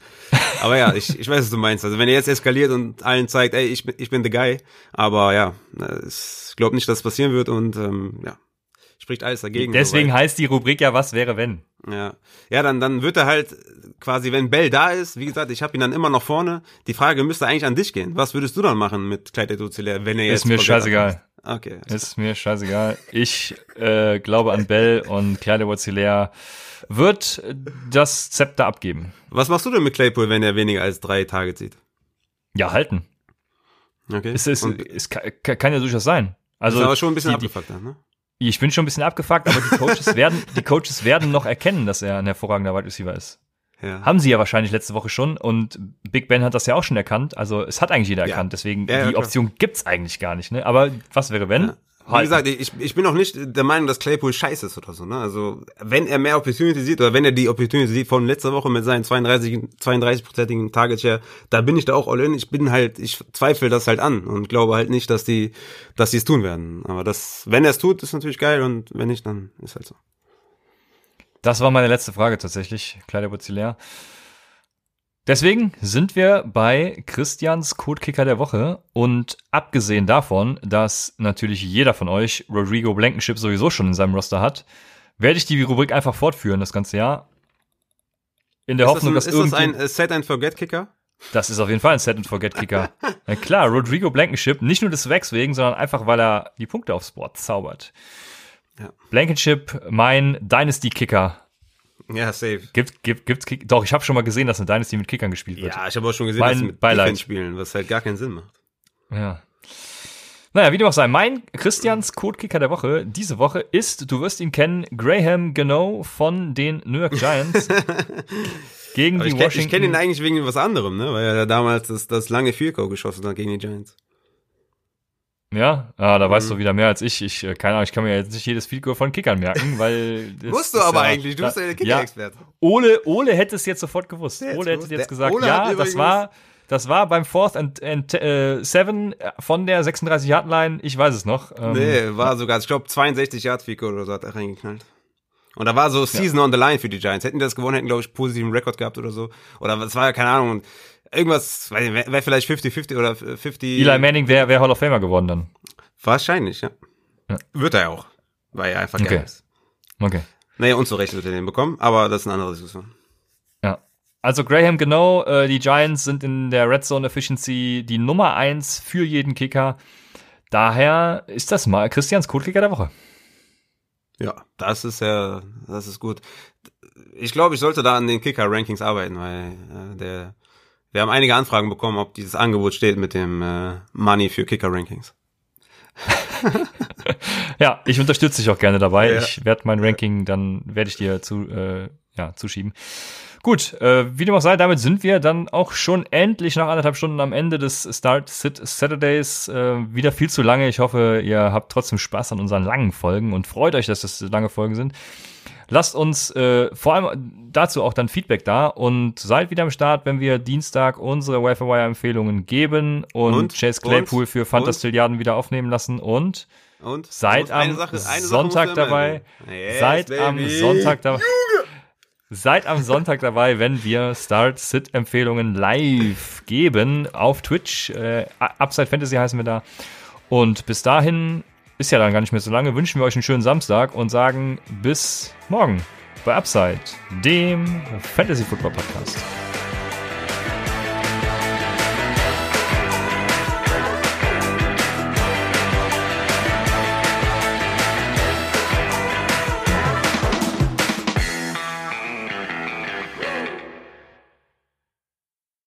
Aber ja, ich, ich weiß, was du meinst. Also wenn er jetzt eskaliert und allen zeigt, ey, ich bin, ich bin the guy. Aber ja, ich glaube nicht, dass es passieren wird und ähm, ja, spricht alles dagegen. Deswegen soweit. heißt die Rubrik ja, was wäre wenn? Ja, ja, dann dann wird er halt quasi, wenn Bell da ist, wie gesagt, ich habe ihn dann immer noch vorne. Die Frage müsste eigentlich an dich gehen. Was würdest du dann machen mit Clyde Eduzelaire, wenn er jetzt Ist mir scheißegal. Okay. Ist mir scheißegal. Ich äh, glaube an Bell und Clyde Eduzelaire wird das Zepter abgeben. Was machst du denn mit Claypool, wenn er weniger als drei Tage zieht? Ja, halten. Okay. Es, ist, es kann ja durchaus sein. Also, ist aber schon ein bisschen die, abgefuckt, ne? Ich bin schon ein bisschen abgefuckt, aber die Coaches *laughs* werden, die Coaches werden noch erkennen, dass er ein hervorragender Wide Receiver ist. Ja. Haben sie ja wahrscheinlich letzte Woche schon und Big Ben hat das ja auch schon erkannt. Also es hat eigentlich jeder ja. erkannt, deswegen ja, die Option gibt's eigentlich gar nicht. Ne? Aber was wäre wenn? Wie gesagt, ich, ich bin auch nicht der Meinung, dass Claypool scheiße ist oder so. Ne? Also wenn er mehr Opportunity sieht oder wenn er die Opportunity sieht von letzter Woche mit seinen 32 32-prozentigen Target Share, da bin ich da auch all in. Ich bin halt, ich zweifle das halt an und glaube halt nicht, dass die, dass die es tun werden. Aber das, wenn er es tut, ist natürlich geil und wenn nicht, dann ist halt so. Das war meine letzte Frage tatsächlich, Kleider leer. Deswegen sind wir bei Christians Codekicker der Woche und abgesehen davon, dass natürlich jeder von euch Rodrigo Blankenship sowieso schon in seinem Roster hat, werde ich die Rubrik einfach fortführen das ganze Jahr. In der ist Hoffnung, das ein, dass Ist das ein Set and Forget Kicker? Das ist auf jeden Fall ein Set and Forget Kicker. *laughs* ja, klar, Rodrigo Blankenship, nicht nur des Wegs wegen, sondern einfach, weil er die Punkte aufs Board zaubert. Ja. Blankenship, mein Dynasty Kicker ja, safe. Gibt, gibt, gibt's Kick Doch, ich habe schon mal gesehen, dass eine Dynasty mit Kickern gespielt wird. Ja, ich habe auch schon gesehen, mein dass sie mit Beileid. Defense spielen, was halt gar keinen Sinn macht. Ja. Naja, wie dem auch sei, mein Christians Codekicker der Woche diese Woche ist, du wirst ihn kennen, Graham Gano von den New York Giants. *laughs* gegen die ich Washington. ich kenne ihn eigentlich wegen was anderem, ne? Weil er damals das, das lange Goal geschossen hat gegen die Giants. Ja, ah, da mhm. weißt du wieder mehr als ich. Ich, äh, keine Ahnung, ich kann mir jetzt nicht jedes Field von Kickern merken, *laughs* weil. Musst du aber ja, eigentlich, du bist ja der Kicker-Experte. Ja, Ole, Ole hätte es jetzt sofort gewusst. Der Ole hätte jetzt gesagt, Ole ja, das war, das war beim Fourth and, and äh, Seven von der 36 Yard Line. Ich weiß es noch. Ähm, nee, war sogar, ich glaube 62 Yard Field oder so hat er reingeknallt. Und da war so Season ja. on the Line für die Giants. Hätten die das gewonnen, hätten glaube ich positiven Rekord gehabt oder so. Oder es war ja keine Ahnung. Irgendwas, wäre wär vielleicht 50-50 oder 50. Eli Manning wäre wär Hall of Famer geworden dann. Wahrscheinlich, ja. ja. Wird er auch. Weil er einfach okay. geil ist. Okay. Naja, und zu Recht wird er den bekommen, aber das ist eine andere Diskussion. Ja. Also Graham genau, äh, die Giants sind in der Red Zone Efficiency die Nummer eins für jeden Kicker. Daher ist das mal Christians Codekicker der Woche. Ja, das ist ja, das ist gut. Ich glaube, ich sollte da an den Kicker-Rankings arbeiten, weil äh, der, wir haben einige Anfragen bekommen, ob dieses Angebot steht mit dem äh, Money für Kicker-Rankings. *laughs* ja, ich unterstütze dich auch gerne dabei. Ja. Ich werde mein Ranking, dann werde ich dir zu, äh, ja, zuschieben. Gut, äh, wie dem auch sei, damit sind wir dann auch schon endlich nach anderthalb Stunden am Ende des Start Sit Saturdays. Äh, wieder viel zu lange. Ich hoffe, ihr habt trotzdem Spaß an unseren langen Folgen und freut euch, dass das lange Folgen sind. Lasst uns äh, vor allem dazu auch dann Feedback da und seid wieder am Start, wenn wir Dienstag unsere Wi-Fi Wire Empfehlungen geben und, und Chase Claypool und? für Fantastilliarden wieder aufnehmen lassen und, und? seid am Sonntag dabei. Seid am Sonntag dabei. Seid am Sonntag dabei, wenn wir Start-Sit-Empfehlungen live geben auf Twitch. Äh, Upside Fantasy heißen wir da. Und bis dahin ist ja dann gar nicht mehr so lange, wünschen wir euch einen schönen Samstag und sagen bis morgen bei Upside, dem Fantasy Football Podcast.